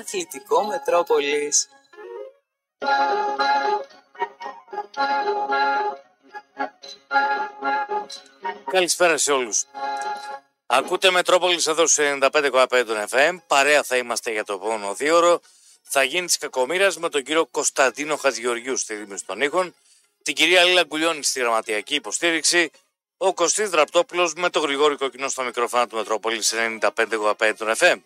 αθλητικό Μετρόπολης. Καλησπέρα σε όλους. Ακούτε Μετρόπολης εδώ σε 95,5 FM. Παρέα θα είμαστε για το επόμενο δύο ώρο. Θα γίνει της κακομοίρας με τον κύριο Κωνσταντίνο Χατζηγεωργιού στη Δήμηση των Ήχων, την κυρία Λίλα Γκουλιώνη στη γραμματιακή υποστήριξη, ο Κωστής Δραπτόπουλος με τον Γρηγόρη Κοκκινό στο μικρόφωνο του Μετρόπολης 95,5 FM.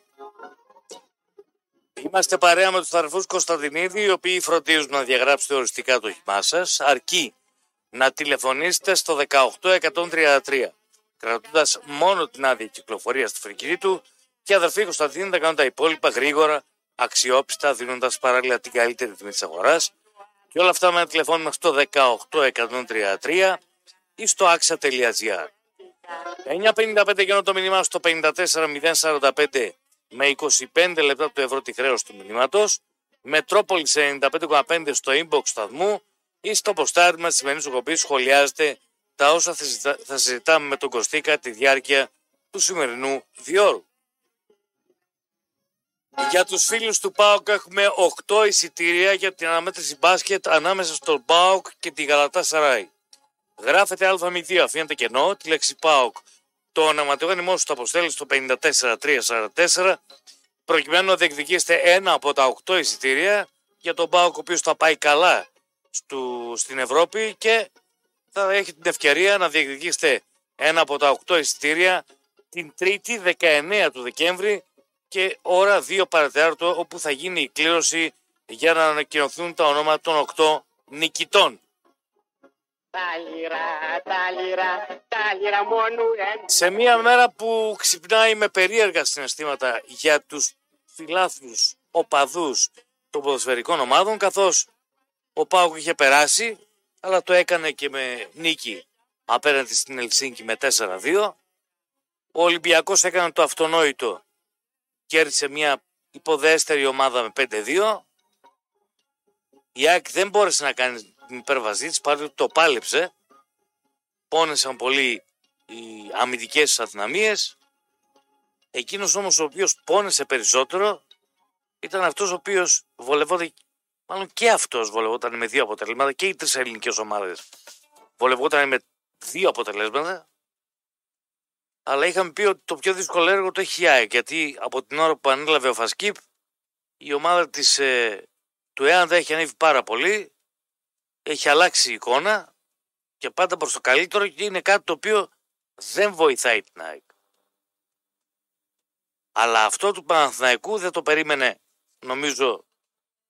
Είμαστε παρέα με τους αδερφούς Κωνσταντινίδη, οι οποίοι φροντίζουν να διαγράψετε οριστικά το όχημά σας, αρκεί να τηλεφωνήσετε στο 18133, κρατώντας μόνο την άδεια κυκλοφορίας στη φρικυρή του και αδερφοί Κωνσταντινίδη θα κάνουν τα υπόλοιπα γρήγορα, αξιόπιστα, δίνοντας παράλληλα την καλύτερη τιμή της αγοράς. Και όλα αυτά με ένα τηλεφώνημα στο 18133 ή στο axa.gr. 9.55 γίνω το μήνυμά στο 54.045 με 25 λεπτά του ευρώ τη χρέωση του μηνύματος, Μετρόπολης 95,5 στο inbox σταθμού ή στο ποστάρισμα της σημερινής εκπομπής σχολιάζετε τα όσα θα συζητάμε με τον Κωστίκα τη διάρκεια του σημερινού διόρου. Για τους φίλους του ΠΑΟΚ έχουμε 8 εισιτήρια για την αναμέτρηση μπάσκετ ανάμεσα στον ΠΑΟΚ και τη Γαλατά Σαράι. Γράφετε α02, αφήνετε κενό, τη λέξη ΠΑΟΚ το ονοματιόνυμό σου το αποστέλεις στο 54344 προκειμένου να διεκδικήσετε ένα από τα 8 εισιτήρια για τον ΠΑΟΚ ο οποίος θα πάει καλά στου, στην Ευρώπη και θα έχει την ευκαιρία να διεκδικήσετε ένα από τα 8 εισιτήρια την 3η 19 του Δεκέμβρη και ώρα 2 παρατέταρτο όπου θα γίνει η κλήρωση για να ανακοινωθούν τα ονόματα των 8 νικητών. Σε μια μέρα που ξυπνάει με περίεργα συναισθήματα για τους φιλάθλους οπαδούς των ποδοσφαιρικών ομάδων καθώς ο Πάουκ είχε περάσει αλλά το έκανε και με νίκη απέναντι στην Ελσίνκη με 4-2 ο Ολυμπιακός έκανε το αυτονόητο κέρδισε μια υποδέστερη ομάδα με 5-2 η ΑΕΚ δεν μπόρεσε να κάνει την υπέρβασή της παρότι το πάλεψε. Πόνεσαν πολύ οι αμυντικές αδυναμίες. Εκείνος όμως ο οποίος πόνεσε περισσότερο ήταν αυτός ο οποίος βολευόταν μάλλον και αυτός βολευόταν με δύο αποτελέσματα και οι τρεις ελληνικές ομάδες βολευόταν με δύο αποτελέσματα. Αλλά είχαμε πει ότι το πιο δύσκολο έργο το έχει η ΑΕΚ γιατί από την ώρα που ανέλαβε ο Φασκίπ η ομάδα της, ε, του ΕΑΝ δεν έχει ανέβει πάρα πολύ έχει αλλάξει η εικόνα και πάντα προς το καλύτερο και είναι κάτι το οποίο δεν βοηθάει την ΑΕΚ. Αλλά αυτό του Παναθηναϊκού δεν το περίμενε νομίζω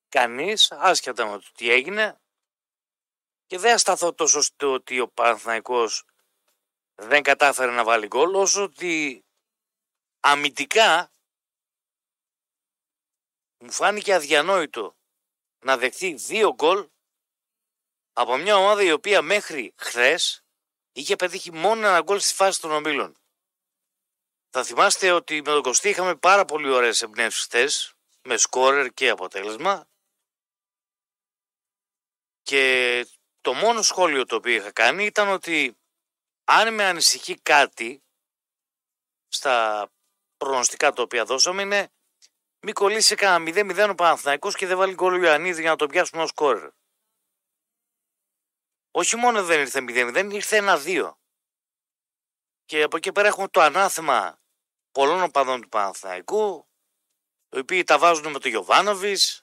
κανείς άσχετα με το τι έγινε και δεν ασταθώ τόσο στο ότι ο Παναθηναϊκός δεν κατάφερε να βάλει γκολ όσο ότι αμυντικά μου φάνηκε αδιανόητο να δεχθεί δύο γκολ από μια ομάδα η οποία μέχρι χθες είχε πετύχει μόνο ένα γκολ στη φάση των ομίλων. Θα θυμάστε ότι με τον Κωστή είχαμε πάρα πολύ ωραίες εμπνεύσεις χθες, με σκόρερ και αποτέλεσμα. Και το μόνο σχόλιο το οποίο είχα κάνει ήταν ότι αν με ανησυχεί κάτι στα προγνωστικά τα οποία δώσαμε είναι μη κολλήσει κανένα 0-0 ο Παναθηναϊκός και δεν βάλει γκολ ο Ιωαννίδη για να το πιάσουμε ως σκόρερ. Όχι μόνο δεν ήρθε 0-0, ήρθε 1-2. Και από εκεί πέρα έχουμε το ανάθεμα πολλών οπαδών του Παναθηναϊκού, οι οποίοι τα βάζουν με τον Γιωβάνοβιτς,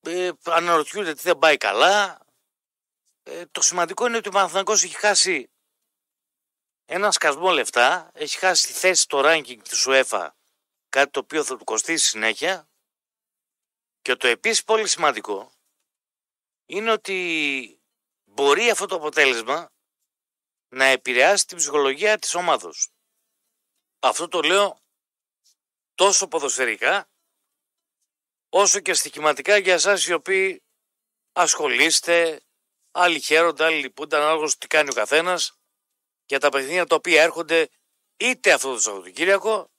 ε, αναρωτιούνται τι δεν πάει καλά. Ε, το σημαντικό είναι ότι ο Παναθηναϊκός έχει χάσει ένα σκασμό λεφτά, έχει χάσει τη θέση στο ranking της UEFA, κάτι το οποίο θα του κοστίσει συνέχεια. Και το επίσης πολύ σημαντικό είναι ότι μπορεί αυτό το αποτέλεσμα να επηρεάσει την ψυχολογία της ομάδος. Αυτό το λέω τόσο ποδοσφαιρικά όσο και στοιχηματικά για εσάς οι οποίοι ασχολείστε, άλλοι χαίρονται, άλλοι λυπούνται ανάλογα τι κάνει ο καθένας για τα παιχνίδια τα οποία έρχονται είτε αυτό το Σαββατοκύριακο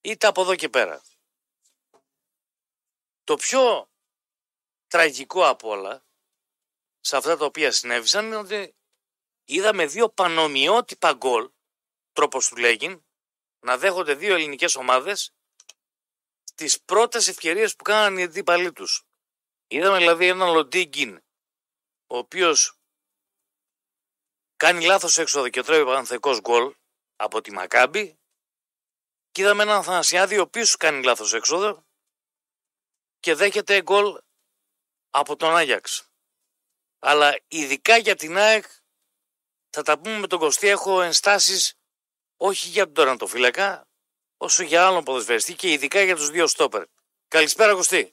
είτε από εδώ και πέρα. Το πιο τραγικό από όλα σε αυτά τα οποία συνέβησαν είναι ότι είδαμε δύο πανομοιότυπα γκολ, τρόπος του λέγει, να δέχονται δύο ελληνικές ομάδες τις πρώτες ευκαιρίες που κάνανε οι αντίπαλοι τους. Είδαμε δηλαδή έναν Λοντίγκιν, ο οποίος κάνει λάθος έξοδο και τρώει πανθεκός γκολ από τη Μακάμπη και είδαμε έναν Θανασιάδη ο οποίος κάνει λάθος έξοδο και δέχεται γκολ από τον Άγιαξ. Αλλά ειδικά για την ΑΕΚ θα τα πούμε με τον Κωστή έχω ενστάσεις όχι για τον τερματοφύλακα όσο για άλλον ποδοσφαιριστή και ειδικά για τους δύο στόπερ. Καλησπέρα Κωστή.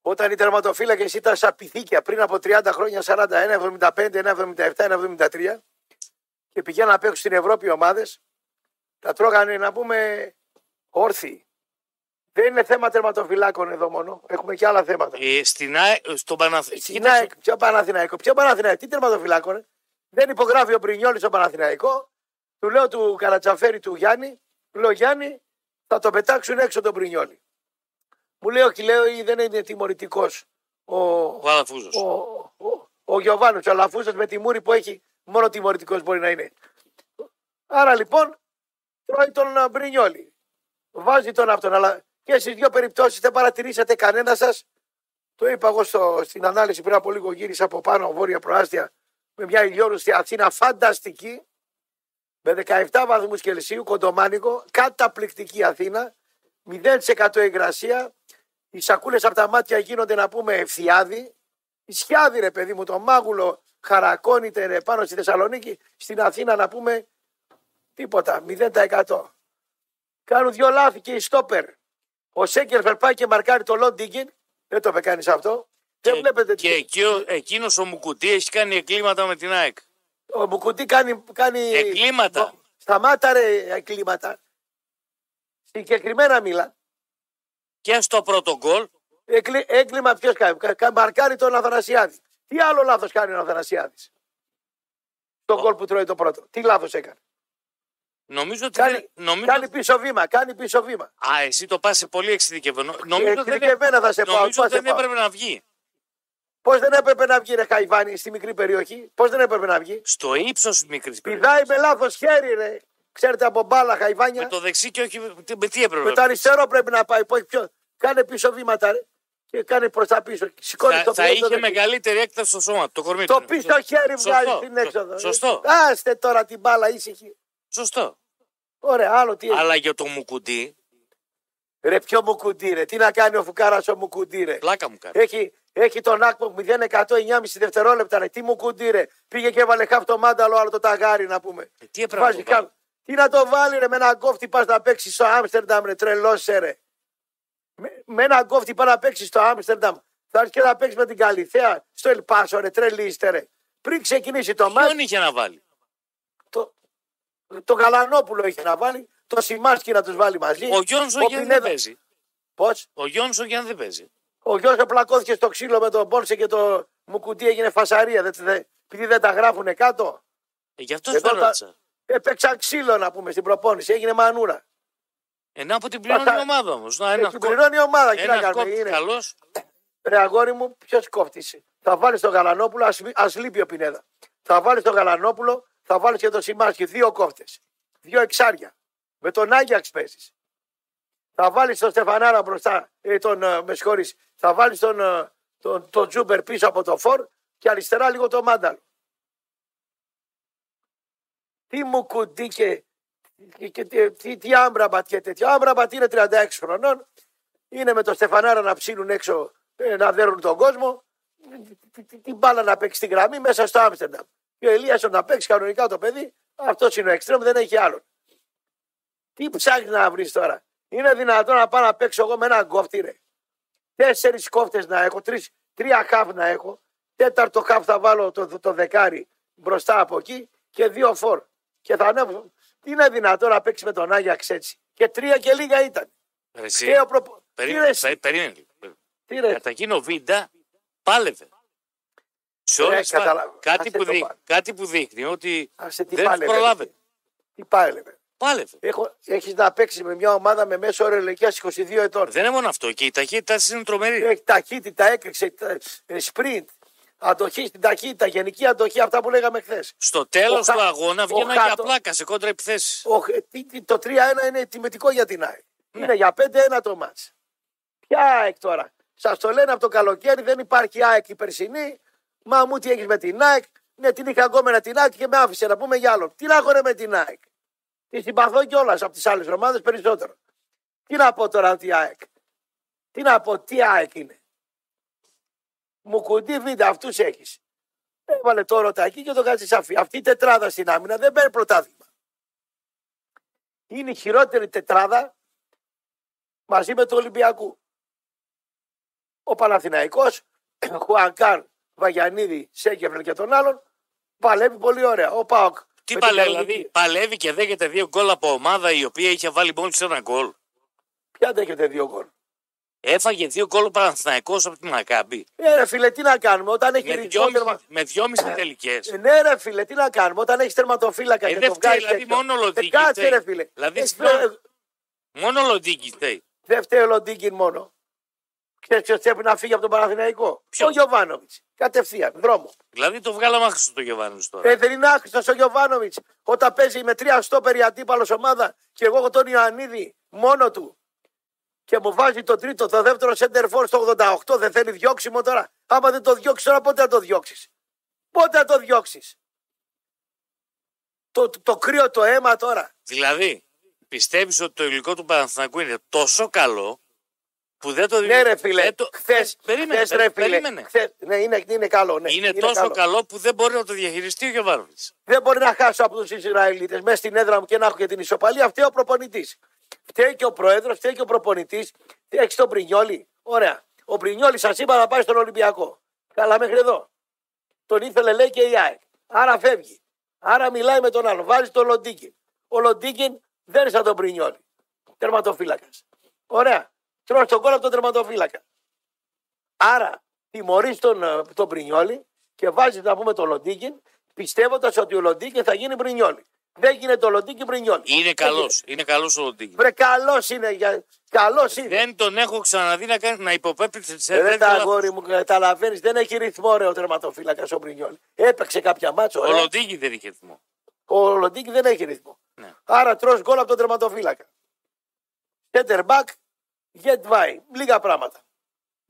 Όταν οι τερματοφύλακες ήταν σαν πυθίκια πριν από 30 χρόνια, 41, 75, 1, 77, 73 και πηγαίναν να παίξουν στην Ευρώπη οι ομάδες, τα τρώγανε να πούμε όρθιοι. Δεν είναι θέμα τερματοφυλάκων εδώ μόνο. Έχουμε και άλλα θέματα. Ε, στην ΑΕΚ, στον Παναθηναϊκό. Στην ΑΕΚ, ποιο Παναθηναϊκό, ποιο Παναθηναϊκό, τι τερματοφυλάκων. Δεν υπογράφει ο Πρινιόλη στο Παναθηναϊκό. Του λέω του Καρατσαφέρη του Γιάννη, του λέω Γιάννη, θα το πετάξουν έξω τον Πρινιόλη. Μου λέει όχι, λέω δεν είναι τιμωρητικός ο, Ο Αλαφούζος. ο, ο, ο Γιωβάνος, ο Αλαφούζος με τη μούρη που έχει, μόνο τιμωρητικός μπορεί να είναι. Άρα λοιπόν τρώει τον α, Μπρινιόλη. Βάζει τον αυτόν, αλλά και στις δύο περιπτώσεις δεν παρατηρήσατε κανένα σας. Το είπα εγώ στο, στην ανάλυση πριν από λίγο. Γύρισα από πάνω βόρεια προάστια με μια ηλιόρουστη Αθήνα φανταστική. Με 17 βαθμούς Κελσίου, κοντομάνικο, καταπληκτική Αθήνα. 0% υγρασία. Οι σακούλες από τα μάτια γίνονται να πούμε ευθιάδη. Ισιάδη ρε παιδί μου, το μάγουλο χαρακώνεται ρε, πάνω στη Θεσσαλονίκη. Στην Αθήνα να πούμε τίποτα, 0%. Κάνουν δυο λάθη και οι στόπερ. Ο Σέκερ πάει και μαρκάρει το Λόντιγκιν. Δεν το είπε κανείς αυτό. Δεν βλέπετε και τι- εκεί ο- εκείνος ο Μουκουτί έχει κάνει εγκλήματα με την ΑΕΚ. Ο Μπουκουτί κάνει. κάνει... Εγκλήματα. Σταμάτα ρε εγκλήματα. Συγκεκριμένα μίλα. Και στο πρώτο γκολ Εγκλη- Έγκλημα ποιος κάνει; Κα- κα- Μαρκάρει τον Αθανασιάδη. Τι άλλο λάθος κάνει ο Αθανασιάδης; Το γκολ που τρώει το πρώτο. Τι λάθος έκανε; Νομίζω ότι. Κάνει, δεν- νομίζω... κάνει πίσω βήμα. Κάνει πίσω βήμα. Α, εσύ το πας σε πολύ εξειδικευμένο. Νομίζω δεν, Εξειδικευμένα θα σε πάω. νομίζω πώς δεν σε πάω. έπρεπε να βγει. Πώς δεν έπρεπε να βγει ρε Χαϊβάνη στη μικρή περιοχή; Πώς δεν έπρεπε να βγει; Στο ύψος της μικρής Πηδάει με λάθος χέρι ρε. Ξέρετε από μπάλα Χαϊβάνια. Με το δεξί και όχι. τι- Με τι έπρεπε; Με το αριστερό πρέπει να πάει. Πω, Ποιο... Κάνε πίσω βήματα ρε. Και κάνε προς τα πίσω. Σηκώνει Θα, το θα πόδι, είχε το δεξί. μεγαλύτερη έκταση στο σώμα. Το κορμί Το του. πίσω χέρι Σωστό. βγάζει στην Σωστό. έξοδο. Σωστό. Άστε τώρα την μπάλα ήσυχη. Σωστό. Ωραία, άλλο τι έχει. Αλλά για το Μουκουτί, Ρε, ποιο μου κουντί, ρε. Τι να κάνει ο Φουκάρας ο μου κουντί, ρε. πλάκα μου κάνει. Έχει, έχει τον άκμο 0-100 9,5 δευτερόλεπτα, ρε. Τι μου κουντί, ρε. Πήγε και έβαλε χάφ το μάνταλο, άλλο το ταγάρι να πούμε. Ε, τι έπρεπε να Βάζει το βάλει. χάφ. Τι να το βάλει, ρε. Με ένα κόφτη πα να παίξει στο Άμστερνταμ, ρε. Τρελό, ρε. Με, με ένα κόφτη πα να παίξει στο Άμστερνταμ. Θα έρθει και να παίξει με την Καλιθέα στο Ελπάσο, ρε. Τρελίστε, ρε. Πριν ξεκινήσει το μάτι, Ποιον είχε να βάλει; το, το Γαλανόπουλο είχε να βάλει. Το Σιμάσκι να τους βάλει μαζί. Ο Γιόνσον γιατί δεν παίζει. Πώς; Ο Γιόνσον γιατί δεν παίζει. Ο γιο πλακώθηκες στο ξύλο με τον Μπόρσε και το Μουκουτί έγινε φασαρία. Δεν, δεν, επειδή δεν τα γράφουν κάτω. Ε, γι' αυτό Εδώ δεν τα- ρώτησα. Έπαιξαν ξύλο να πούμε στην προπόνηση. Έγινε μανούρα. Ενώ από την πληρώνει Πασα- η ομάδα όμως. Να, Ε, ένα την πληρώνει η ομάδα. Τι να ένα κάνουμε. κόπτη Είναι. καλός. Ρε αγόρι μου, ποιος κόφτη. Θα βάλει τον Γαλανόπουλο, ας λείπει ο Πινέδα. Θα βάλει τον Γαλανόπουλο, θα βάλεις και τον Σιμάσκι. Δύο κόφτες. Δύο εξάρια. Με τον Άγιαξ παίζεις. Θα βάλεις τον Στεφανάρα μπροστά, ε, τον, ε, με συγχωρείς, θα βάλεις τον, ε, τον, τον Τζούμπερ πίσω από το φορ και αριστερά λίγο το Μάνταλο. Τι μου κουντί και, και, και τι, τι, τι άμπραμπατ και τέτοιο. Άμπραμπατ είναι 36 χρονών. Είναι με τον Στεφανάρα να ψήνουν έξω ε, να δέρουν τον κόσμο. Τι- τι- Την μπάλα να παίξει στη γραμμή μέσα στο Άμστερνταμ. Και ο Ελίασον να παίξει κανονικά το παιδί. Αυτός είναι ο εξτρέμ, δεν έχει άλλον. Τι ψάχνεις να βρεις τώρα; Είναι δυνατόν να πάω να παίξω εγώ με έναν κόφτη, ρε. Τέσσερις κόφτες να έχω, τρεις, τρία χαφ να έχω. Τέταρτο χαφ θα βάλω το, το δεκάρι μπροστά από εκεί και δύο φορ. Και θα ανέβω. Τι είναι δυνατόν να παίξεις με τον Άγιαξ έτσι. Και τρία και λίγα ήταν. Ρε, εσύ, Και ο προπο... τι, περίμενε, ρε, εσύ, πε- περίμενε. τι ρε, Κατά εκείνο ο Βίντα πάλευε. Σε Ρε, όλες, καταλαβα- κάτι, άσε που το δείχνει, πάλι. κάτι που δείχνει ότι άσε τι δεν πάλευε, τους προλάβαινε. Τι πάλευε. Πάλευε. Έχω, έχεις να παίξεις με μια ομάδα με μέσο όρο ηλικίας 22 ετών. Δεν είναι μόνο αυτό. Και η ταχύτητά της είναι τρομερή. Έχει ταχύτητα, έκρηξε, ε, sprint, αντοχή στην ταχύτητα, γενική αντοχή, αυτά που λέγαμε χθες. Στο τέλος Ο του Χα- αγώνα ο βγαίναν για Χάτο- πλάκα σε κόντρα επιθέσεις. Το 3-1 είναι τιμητικό για την ΑΕΚ. Είναι για 5-1 το μάτς. Ποια ΑΕΚ τώρα. Σας το λένε από το καλοκαίρι, δεν υπάρχει ΑΕΚ η περσινή. Μα μου τι έχεις με την ΑΕΚ. Ναι, την είχα ακόμα την ΑΕΚ και με άφησε να πούμε για άλλο. Τι να έχω ρε με την ΑΕΚ. Τη συμπαθώ κιόλας από τις άλλες ομάδε περισσότερο. Τι να πω τώρα ότι ΑΕΚ; Τι να πω, τι ΑΕΚ είναι; Μου κουντί βίντεο, αυτούς έχεις. Έβαλε το ρωτάκι και το κάτσε σαφή. Αυτή η τετράδα στην άμυνα δεν παίρνει πρωτάθλημα. Είναι η χειρότερη τετράδα μαζί με το Ολυμπιακού. Ο Παναθηναϊκός, Χουανκάρ, Βαγιανίδη, Σέκεφρελ και τον άλλον παλεύει πολύ ωραία. Ο Πάοκ. Τι με την παλεύει, Ελληνική. δηλαδή παλεύει και δέχεται δύο γκολ από ομάδα η οποία είχε βάλει μόλις ένα γκολ. Ποια δέχεται δύο γκολ; Έφαγε δύο γκολ ο Παναθηναϊκός από τη Μακάμπη. Ε, ρε φίλε, τι να κάνουμε όταν έχει Με ρυθμό δυόμιση, τερμα... με δυόμιση τελικές. Ε, Ναι, ρε φίλε, τι να κάνουμε όταν έχεις τερματοφύλακα Ε, και δεν το φταίει, βγάζει. δηλαδή, έξω. μόνο ο Ε, Λοντίκη Κάτσε, φταίει. ρε φίλε. Δηλαδή, Ε, στο- ε, Μόνο ο Λοντίκη φταίει. Δεν φταίει ο Λοντίγκιν μόνο. Ξέρεις ποιος πρέπει να φύγει από τον Παναθηναϊκό; Ποιος; Ο Γιωβάνοβιτς. Κατευθείαν, δρόμο. Δηλαδή το βγάλαμε άχρηστο το Γεβάνι τώρα. Ε, δεν είναι άχρηστο ο Γιωβάνοβιτς. Όταν παίζει με τρία στόπερ η αντίπαλος ομάδα και εγώ έχω τον Ιωαννίδη μόνο του και μου βάζει το τρίτο, το δεύτερο center for στο 88, δεν θέλει διώξιμο τώρα. Άμα δεν το διώξεις τώρα, πότε θα το διώξεις; Πότε θα το διώξεις; Το, το, το κρύο το αίμα τώρα. Δηλαδή, πιστεύεις ότι το υλικό του Παναθηναϊκού είναι τόσο καλό που δεν το Ναι, ρε φίλε. δεν το- Χθες, Ε, περίμενε, χθες, ρε φίλε. περίμενε. χθες- ναι, είναι, είναι καλό. Ναι, Είναι, τόσο καλό. που δεν μπορεί να το διαχειριστεί ο Γεβάνοβιτ. Δεν μπορεί να χάσω από τους Ισραηλίτες μέσα στην έδρα μου και να έχω και την ισοπαλία. Φταίει ο προπονητής. Φταίει και ο πρόεδρος, φταίει και ο προπονητής. Έχεις τον Πρινιόλη. Ωραία. Ο Πρινιόλη σας είπα να πάει στον Ολυμπιακό. Καλά μέχρι εδώ. Τον ήθελε λέει και η ΑΕΚ. Άρα φεύγει. Άρα μιλάει με τον άλλο. Βάζει τον Λοντίκιν. Ο Λοντίκιν δεν είναι σαν τον Πρινιόλη. Τερματοφύλακας. Ωραία. Τρώει τον κόλλο από τον τερματοφύλακα. Άρα τιμωρείς τον, ε, τον Πρινιόλη και βάζεις να πούμε τον Λοντίκιν πιστεύοντας ότι ο Λοντίκιν θα γίνει Πρινιόλη. Δεν γίνεται το Λοντίκιν Πρινιόλη. Είναι καλός. Είναι καλός ο Λοντίκη. Βρε καλός είναι. Για... Καλός είναι. Δεν τον έχω ξαναδεί να, κάνει, να υποπέπτει σε Ε, Ρε τέτοιο τα λάθος. αγόρι μου, καταλαβαίνεις, δεν έχει ρυθμό ρε ο τερματοφύλακας ο Πρινιόλη. Έπαιξε κάποια μάτσο. Ο ωραία. Λοντίκη δεν είχε ρυθμό. Ο Λοντίκη δεν έχει ρυθμό. Ναι. Άρα τρως γκολ από τον τερματοφύλακα. Center back, get by. Λίγα πράγματα.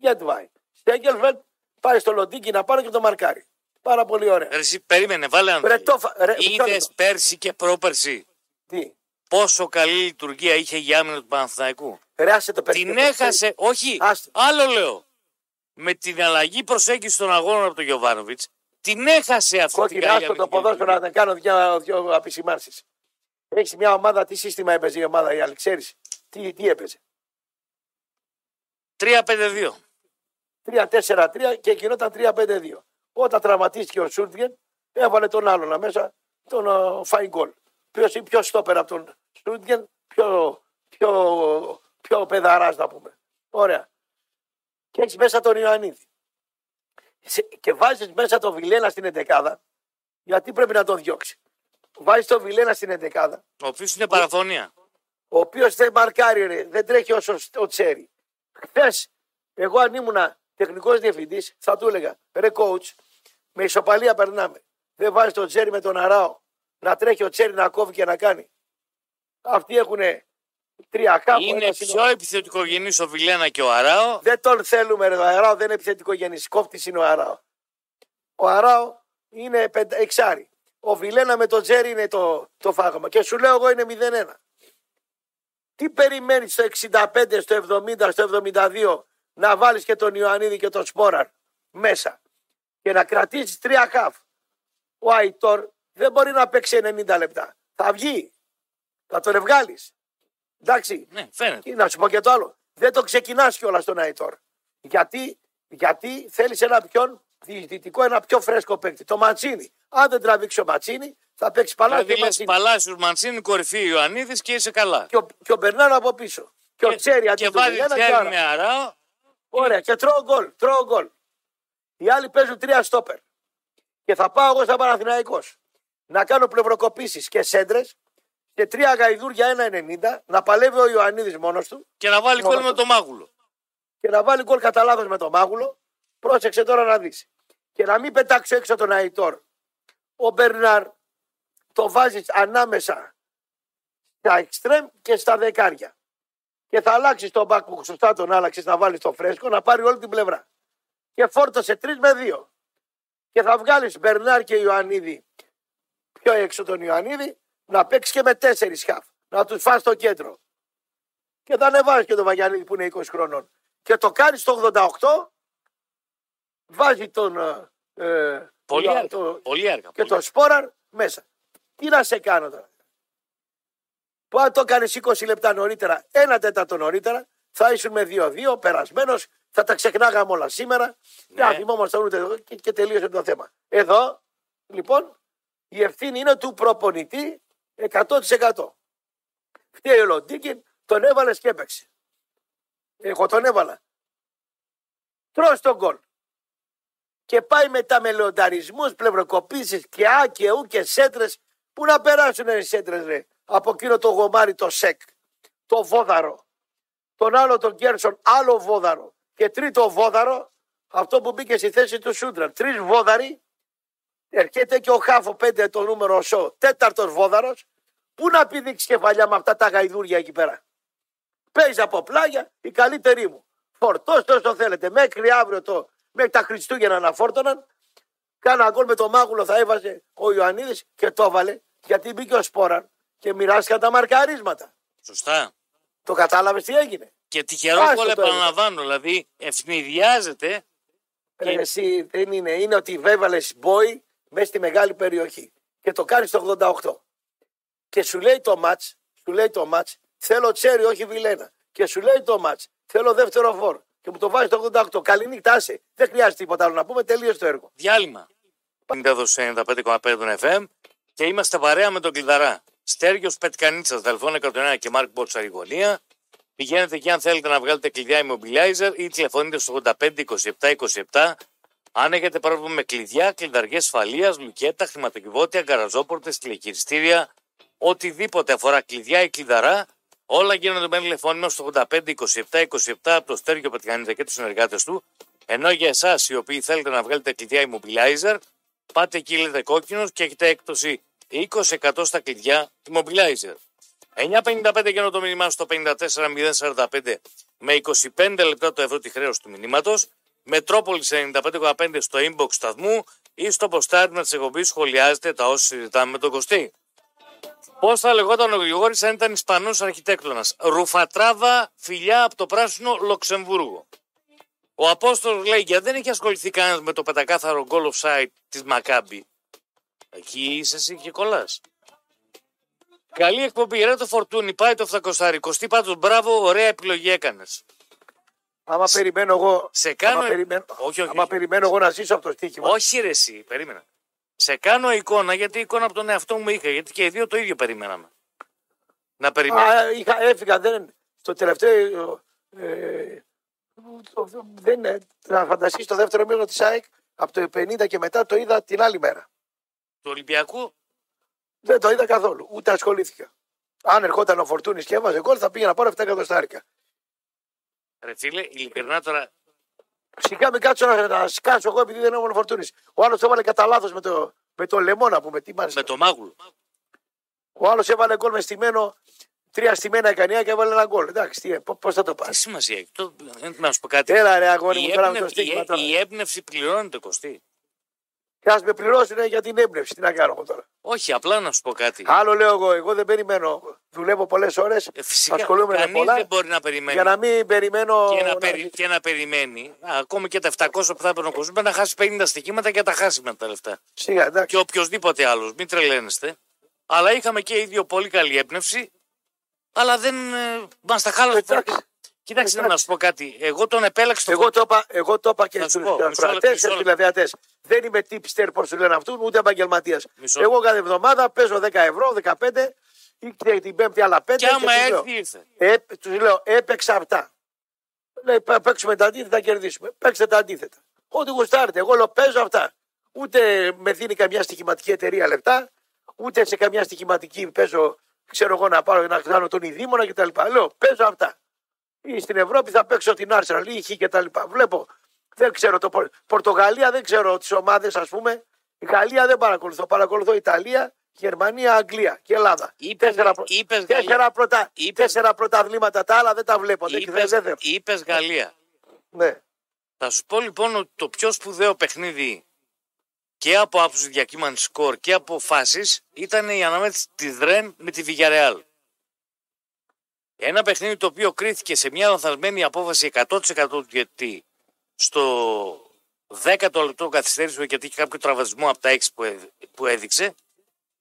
Get by. Στέγκελφελτ πάει στο Λοντίκη να πάρει και το μαρκάρι. Πάρα πολύ ωραία. Ρε, Εσύ περίμενε, βάλε Ρε, το φα- ρε, μισό Είδε λεπτό. πέρσι και πρόπερσι; Τι; πόσο καλή λειτουργία είχε η άμυνα του Παναθηναϊκού. Ρε, άσε το παιδί. Την έχασε, όχι, Άστο. άλλο λέω. Με την αλλαγή προσέγγισης των αγώνων από τον Γιωβάνοβιτς, την έχασε αυτή την Κόκκινα, καλή άστο το αμυντική ποδόσφαιρο λειτουργία. να κάνω δύο, δύο απεισημάνσεις. Έχεις μια ομάδα, τι σύστημα έπαιζε η ομάδα η άλλη, ξέρεις; Τι, τι έπαιζε; 3-5-2. 3-4-3 και γινόταν 3-5-2. Όταν τραυματίστηκε ο Σούντγεν, έβαλε τον άλλον μέσα, τον uh, Φάιν Γκολ. Ποιος είναι πιο στόπερ από τον Σούντγεν, πιο, πιο, πιο παιδαρά να πούμε. Ωραία. Και έχεις μέσα τον Ιωαννίδη. Σε- Και βάζεις μέσα τον Βιλένα στην 11 γιατί πρέπει να τον διώξει. Βάζεις τον Βιλένα στην 11 Ο οποίος είναι παραφωνία. ο οποίος δεν μαρκάρει, ρε, δεν τρέχει όσο ο Τσέρι. Χθες, εγώ αν ήμουν τεχνικός διευθυντής, θα του έλεγα ρε coach, με ισοπαλία περνάμε. Δεν βάζεις τον Τσέρι με τον Αράο να τρέχει ο Τσέρι να κόβει και να κάνει. Αυτοί έχουν τρία κάπου. είναι ένας πιο επιθετικογενή ο Βιλένα και ο Αράο. Δεν τον θέλουμε, ρε. Ο Αράο δεν είναι επιθετικό γεννής. Κόφτη είναι ο Αράο. Ο Αράο είναι πεντα... εξάρι. Ο Βιλένα με τον Τζέρι είναι το, το φάγμα. Και σου λέω εγώ είναι 0-1. Τι περιμένεις στο 65, στο 70, στο 72 να βάλεις και τον Ιωαννίδη και τον Σπόραρ μέσα και να κρατήσεις τρία χαφ. Ο Αϊτόρ δεν μπορεί να παίξει 90 λεπτά. Θα βγει. Θα τον βγάλεις. Εντάξει. Ναι, φαίνεται. Και να σου πω και το άλλο. Δεν το ξεκινάς κιόλας τον Αϊτόρ. Γιατί, γιατί θέλεις ένα πιο διαιτητικό, ένα πιο φρέσκο παίκτη. Το Ματσίνη. Αν δεν τραβήξει ο Ματσίνη, θα παίξει παλά Δηλαδή και λε Ματσίνη. Παλάσιου Μαντσίνη, κορυφή Ιωαννίδης και είσαι καλά. Και ο, και ο Μπερνάρο από πίσω. Και, ο Τσέρι αντί και του βάζει Βιλένα και τσέρι άρα. με Αράο. Ωραία. Και τρώω γκολ. Τρώω γκολ. Οι άλλοι παίζουν τρία στόπερ. Και θα πάω εγώ σαν Παναθηναϊκός να κάνω πλευροκοπήσεις και σέντρες και τρία γαϊδούρια 1,90 να παλεύει ο Ιωαννίδης μόνος του Και να βάλει Μόνο κόλλη με του. το μάγουλο. και να βάλει γκολ κατά λάθος με τον Μάγουλο. Πρόσεξε τώρα να δεις. Και να μην πετάξω έξω τον Αϊτόρ. Ο Μπερνάρ το βάζεις ανάμεσα στα εξτρέμ και στα δεκάρια. και θα αλλάξεις τον μπακ που σωστά τον άλλαξες να βάλεις στο φρέσκο να πάρει όλη την πλευρά. Και φόρτωσε 3 με 2. Και θα βγάλεις Μπερνάρ και Ιωαννίδη πιο έξω τον Ιωαννίδη να παίξεις και με 4 χαφ. Να τους φά στο κέντρο. Και θα ανεβάζει και τον Βαγιανίδη που είναι 20 χρονών. Και το κάνεις στο 88, βάζει τον. Ε, ε, Πολύ το- έργα. το- Πολύ έργα. και πολύ. το σπόραρ μέσα. Τι να σε κάνω τώρα; Που αν το κάνεις 20 λεπτά νωρίτερα, ένα τέταρτο νωρίτερα, θα ήσουν με 2-2, περασμένος, θα τα ξεχνάγαμε όλα σήμερα. Ναι. Δεν θυμόμασταν ούτε εδώ και, και τελείωσε το θέμα. Εδώ, λοιπόν, η ευθύνη είναι του προπονητή 100%. Φταίει ο Λοντίκιν, τον έβαλες και έπαιξε. Εγώ τον έβαλα. Τρως τον γκολ. Και πάει μετά με λεονταρισμούς, πλευροκοπήσεις και α και ου και σέντρες. Πού να περάσουν οι σέντρες ρε; Από εκείνο το γομάρι το σεκ. Το βόδαρο. Τον άλλο τον Γκέρσον άλλο βόδαρο. Και τρίτο βόδαρο αυτό που μπήκε στη θέση του Σούντρα. Τρεις βόδαροι. Ερχέται και ο Χάφο πέντε το νούμερο σο. Τέταρτος βόδαρος. Πού να πηδήξεις κεφαλιά με αυτά τα γαϊδούρια εκεί πέρα; Παίζει από πλάγια η καλύτερη μου. Φορτώστε όσο θέλετε. Μέχρι αύριο το, μέχρι τα Χριστούγεννα να φόρτωναν. Κάνα γκολ με το μάγουλο θα έβαζε ο Ιωαννίδης και το έβαλε γιατί μπήκε ο Σπόραν και μοιράστηκαν τα μαρκαρίσματα. Σωστά. Το κατάλαβες τι έγινε. Και τυχερό Άστο γκολ το έργο. επαναλαμβάνω. Δηλαδή ευνηδιάζεται. Ρε, εσύ δεν είναι. Είναι ότι βέβαλες μπόι μέσα στη μεγάλη περιοχή και το κάνεις στο 88. Και σου λέει το μάτ, σου λέει το μάτ, θέλω τσέρι, όχι βιλένα. Και σου λέει το μάτ, θέλω δεύτερο φόρ. Και μου το βάζεις το 88. Καληνύχτα, άσε. Δεν χρειάζεται τίποτα άλλο να πούμε, τελείωσε το έργο. Διάλειμμα. 95,5 FM και είμαστε παρέα με τον Κλειδαρά. Στέργιος Πετκανίτσας, Δελφών 101 και Μάρκ Μπότσα Ριγωνία. Πηγαίνετε εκεί αν θέλετε να βγάλετε κλειδιά immobilizer ή τηλεφωνείτε στο 85 27 27. Αν έχετε πρόβλημα με κλειδιά, κλειδαριές ασφαλείας, λουκέτα, χρηματοκιβώτια, γκαραζόπορτες, τηλεχειριστήρια, οτιδήποτε αφορά κλειδιά ή κλειδαρά, όλα γίνονται με τηλεφώνημα στο 85 27 27 από το Στέργιο Πετκανίτσα και τους συνεργάτες του. Ενώ για εσάς οι οποίοι θέλετε να βγάλετε κλειδιά immobilizer, πάτε εκεί λέτε κόκκινος και έχετε έκπτωση 20% στα κλειδιά immobilizer. 9.55 γίνω το μήνυμά στο 54.045 με 25 λεπτά το ευρώ τη χρέωση του μηνύματος. Μετρόπολης 95,5 στο inbox σταθμού ή στο ποστάρισμα τη εκπομπής σχολιάζετε τα όσα συζητάμε με τον Κωστή. Πώς θα λεγόταν ο Γρηγόρης αν ήταν Ισπανός αρχιτέκτονας; Ρουφατράβα φιλιά από το πράσινο Λοξεμβούργο. Ο Απόστολος λέει γιατί δεν έχει ασχοληθεί κανένας με το πεντακάθαρο goal offside της Μακάμπη. Εκεί είσαι εσύ και κολλάς. Καλή εκπομπή. Ρε το φορτούνι, πάει το 700. Κωστή πάντω, μπράβο, ωραία επιλογή έκανες. Άμα περιμένω εγώ. Σε κάνω- Άμα, περιμένω, Όχι, όχι, άμα όχι. περιμένω εγώ να ζήσω από το στοίχημα. Όχι, ρε, εσύ, περίμενα. Σε κάνω εικόνα γιατί η εικόνα από τον εαυτό μου είχα. Γιατί και οι δύο το ίδιο περιμέναμε. Να περιμένω. Α, είχα, έφυγα, δεν, στο τελευταίο. Ε, το- δεν είναι. Να φανταστείς το δεύτερο μήνυμα της ΑΕΚ από το 50 και μετά το είδα την άλλη μέρα. Του Ολυμπιακού. Δεν το είδα καθόλου. Ούτε ασχολήθηκα. Αν ερχόταν ο Φορτούνης και έβαζε γκολ, θα πήγα να πάρω 7 εκατοστάρικα. Ρε φίλε, ειλικρινά τώρα. Σιγά μην κάτσω να, να σκάσω εγώ επειδή δεν έβαλε ο Φορτούνης. Ο άλλος το έβαλε κατά λάθος με το, με το λαιμό να πούμε. Τι μάλιστα. Με το μάγουλο. Ο άλλος έβαλε γκολ με στημένο. Τρία στημένα εκανία και έβαλε ένα γκολ. Εντάξει, πώς θα το Τι πάρει. σημασία έχει. Το, να σου πω κάτι. Έλα ρε αγόρι η, μου τώρα με το έμπνευση, στίγμα η, τώρα. η έμπνευση πληρώνεται Κωστή. Και ας με πληρώσουν για την έμπνευση. Τι να κάνω εγώ τώρα; Όχι, απλά να σου πω κάτι. Άλλο λέω εγώ, εγώ δεν περιμένω. Δουλεύω πολλές ώρες. Ε, Φυσικά, ασχολούμαι με κανείς πολλά. δεν μπορεί να περιμένει. Για να μην περιμένω. και, να να- περι- και να περιμένει. Α, ακόμη και τα 700 που θα έπαιρνε ο Κωστής, μπορεί να χάσει 50 στοιχήματα και να τα χάσει με τα λεφτά. Σιγά, εντάξει. Και οποιοδήποτε άλλος, μην τρελαίνεστε. Αλλά είχαμε και οι δύο πολύ καλή έμπνευση. Αλλά δεν ε, μας τα χάλασε. Εντάξει. Κοίταξε Εντάξει. να σου πω κάτι. Εγώ τον επέλεξα το Εγώ το είπα, εγώ το είπα και Να σου στους πω, μισό λεπτό, ακροατές και μισό στους λεπτό. τηλεθεατέ. Δεν είμαι tipster, πώς τους λένε αυτούς, ούτε επαγγελματίας. Μισό. Εγώ κάθε εβδομάδα παίζω 10 ευρώ, 15 ή και την Πέμπτη άλλα 5. Και άμα έρθει, ήρθε. Ε, τους λέω, έπαιξα αυτά. Λέει, «Πα- παίξουμε τα αντίθετα, θα κερδίσουμε. Παίξτε τα αντίθετα. Ό,τι γουστάρετε. Εγώ λέω, παίζω αυτά. Ούτε με δίνει καμιά στοιχηματική εταιρεία λεπτά, ούτε σε καμιά στοιχηματική παίζω, ξέρω εγώ, να πάρω να κάνω τον Ιδήμονα κτλ. Λέω, παίζω αυτά. Ή στην Ευρώπη θα παίξω την Arsenal ή χ κτλ. Βλέπω. Δεν ξέρω το Πορ- Πορτογαλία, δεν ξέρω τις ομάδες, ας πούμε. Η Γαλλία δεν παρακολουθώ. Παρακολουθώ Ιταλία, Γερμανία, Αγγλία και Ελλάδα. Είπες- τέσσερα, προ- είπες τέσσερα, Γαλλία. πρωτα... Είπες- τέσσερα πρωταθλήματα. Τα άλλα δεν τα βλέπω. Δεν, δεν, Είπες, δεν θέλω. είπες Γαλλία. Ναι. Θα σου πω λοιπόν ότι το πιο σπουδαίο παιχνίδι και από άποψη διακύμανση σκορ και από φάσεις ήταν η αναμέτρηση της Ρεν με τη Villarreal. Ένα παιχνίδι το οποίο κρίθηκε σε μια λανθασμένη απόφαση 100% του διαιτητή στο 10ο λεπτό καθυστέρησης γιατί είχε κάποιο τραυματισμό από τα 6 που, έδ- που έδειξε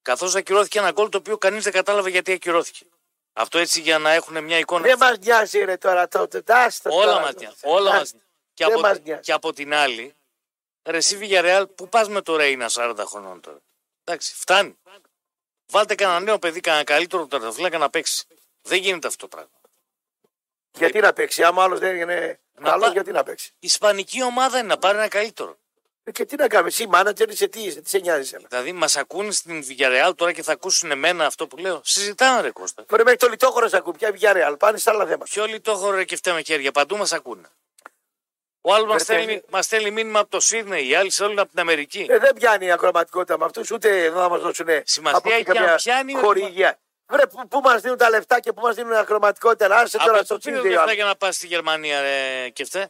καθώς ακυρώθηκε ένα γκολ το οποίο κανείς δεν κατάλαβε γιατί ακυρώθηκε. Αυτό έτσι για να έχουν μια εικόνα. Δεν μας νοιάζει ρε τώρα. Το, το, το, άστο Όλα τώρα. μας νοιάζει. Όλα μας... Και, Δεν από, μας νοιάζει. και από την άλλη, ρε εσύ Villarreal, που πας με το Ρέινα 40 χρονών τώρα; Εντάξει, φτάνει. Βάλτε κανένα νέο παιδί, κανένα καλύτερο τερματοφύλακα να παίξει. Δεν γίνεται αυτό το πράγμα. Γιατί να παίξει, άμα άλλος δεν είναι Να καλός, πά- γιατί να παίξει; Η Ισπανική ομάδα είναι να πάρει ένα καλύτερο. Ε, Και τι να κάνουμε, εσύ μάνατζερ είσαι, τι είσαι, τι σε νοιάζει εσένα; Δηλαδή, μας ακούνε στην Villarreal τώρα και θα ακούσουν εμένα αυτό που λέω. Συζητάμε, ρε Κώστα. Πρέπει μέχρι το λιτόχωρο σε ακούν, πια Villarreal, πάνε σε άλλα θέματα. Ποιο λιτόχωρο ρε και φταίμε χέρια, παντού μας ακούνε. Ο άλλος μας Βρε, στέλνει, παιδί. μας στέλνει μήνυμα από το Σίδνεϊ, οι άλλοι στέλνουν από την Αμερική. Ε, δεν πιάνει η ακροματικότητα με αυτούς, ούτε εδώ θα μας δώσουν Σημασία έχει αν πιάνει ότι- χορηγία. Βρε, πού, πού μας δίνουν τα λεφτά και πού μας δίνουν ακροματικότητα. Να Άσε τώρα από στο πού πήρε τσίδι. λεφτά για να πας στη Γερμανία, ρε και φταίει;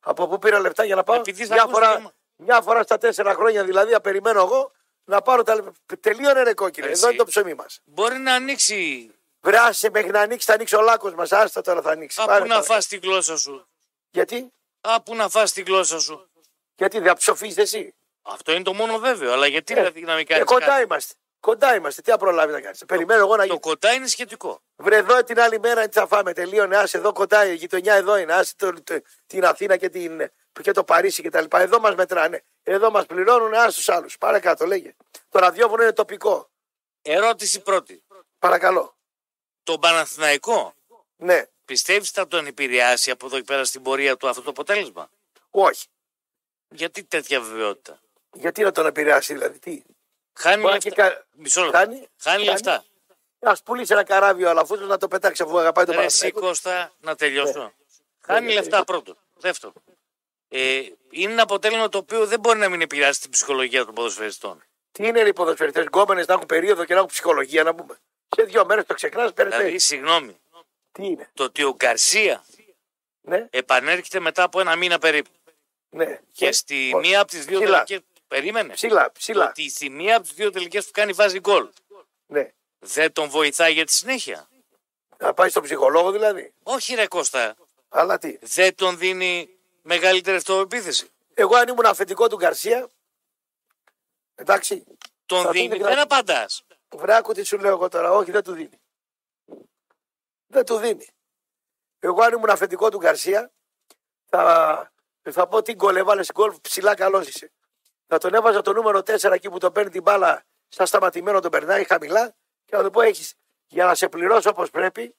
Από πού πήρα λεφτά για να πάω; Επειδή θα Μια ακούς φορά, γερμα- μια φορά στα τέσσερα χρόνια δηλαδή, να περιμένω εγώ να πάρω τα λεφτά. Τελείωνε ρε κόκκινε. Εσύ. Εδώ είναι το ψωμί μας. Μπορεί να ανοίξει. Βρε, άσε μέχρι να ανοίξει, θα ανοίξει ο λάκκο μας. Άστα τώρα θα ανοίξει. Πάρε Απού να τώρα. φας τη γλώσσα σου; Γιατί, Απού να φας τη γλώσσα σου; γιατί δεν ψοφίζετε εσύ; Αυτό είναι το μόνο βέβαιο. Αλλά γιατί Ε, δηλαδή να μην Ε, κάνει. κοντά είμαστε. Κοντά είμαστε. Τι θα προλάβει να κάνεις. Περιμένω εγώ να Το γίνει. κοντά είναι σχετικό. Βρε εδώ την άλλη μέρα τι θα φάμε. Τελείωνε. Άσε εδώ κοντά. Η γειτονιά εδώ είναι. Άσε το, το- την Αθήνα και, την, και το Παρίσι κτλ. Εδώ μας μετράνε. Εδώ μας πληρώνουν. Άσε τους άλλους. Παρακάτω λέγε. Το ραδιόφωνο είναι τοπικό. Ερώτηση πρώτη. Παρακαλώ. Τον Παναθηναϊκό; Ναι. πιστεύεις θα τον επηρεάσει από εδώ και πέρα στην πορεία του αυτό το αποτέλεσμα; Όχι. Γιατί τέτοια βεβαιότητα; Γιατί να τον επηρεάσει δηλαδή. Τι; Χάνει Μπορεί λεφτά. και κα- Μισό λεπτό. Χάνει, Χάνει λεφτά. Α πουλήσει ένα καράβι ο Αλαφούζος να το πετάξει αφού αγαπάει τον Ρε εσύ Παναθηναϊκό. Κώστα, να τελειώσω. Ναι. Χάνει Ναι, λεφτά ναι. πρώτον. Δεύτερον. Ε, είναι ένα αποτέλεσμα το οποίο δεν μπορεί να μην επηρεάσει την ψυχολογία των ποδοσφαιριστών. Τι είναι οι ποδοσφαιριστές γκόμενες να έχουν περίοδο και να έχουν ψυχολογία να πούμε. Σε δύο μέρες το ξεχνά, Δηλαδή, περνάει. συγγνώμη, Τι είναι; το ότι ο Γκαρσία Ναι, επανέρχεται μετά από ένα μήνα περίπου ναι. και στη Πώς; μία από τις δύο Ψηλά. τελικέ. Περίμενες. Ψηλά, Το ψηλά. Ότι στη μία από τις δύο τελικές που κάνει βάζει γκολ. Ναι. Δεν τον βοηθάει για τη συνέχεια. Να πάει στον ψυχολόγο δηλαδή. Όχι, ρε Κώστα. Αλλά τι. Δεν τον δίνει μεγαλύτερη αυτοεπίθεση. Εγώ αν ήμουν αφεντικό του Γκαρσία. Εντάξει. Τον Θα δίνει, δίνει δεν γρα- απαντά. Βράκου τι σου λέω εγώ τώρα. Όχι, δεν του δίνει. Δεν του δίνει. Εγώ αν ήμουν αφεντικό του Γκαρσία. Θα, θα πω τι γκολ έβαλες γκολ ψηλά καλός είσαι. Θα τον έβαζα το νούμερο 4 εκεί που τον παίρνει την μπάλα στα σταματημένο τον περνάει χαμηλά και να του πω έχεις για να σε πληρώσω όπως πρέπει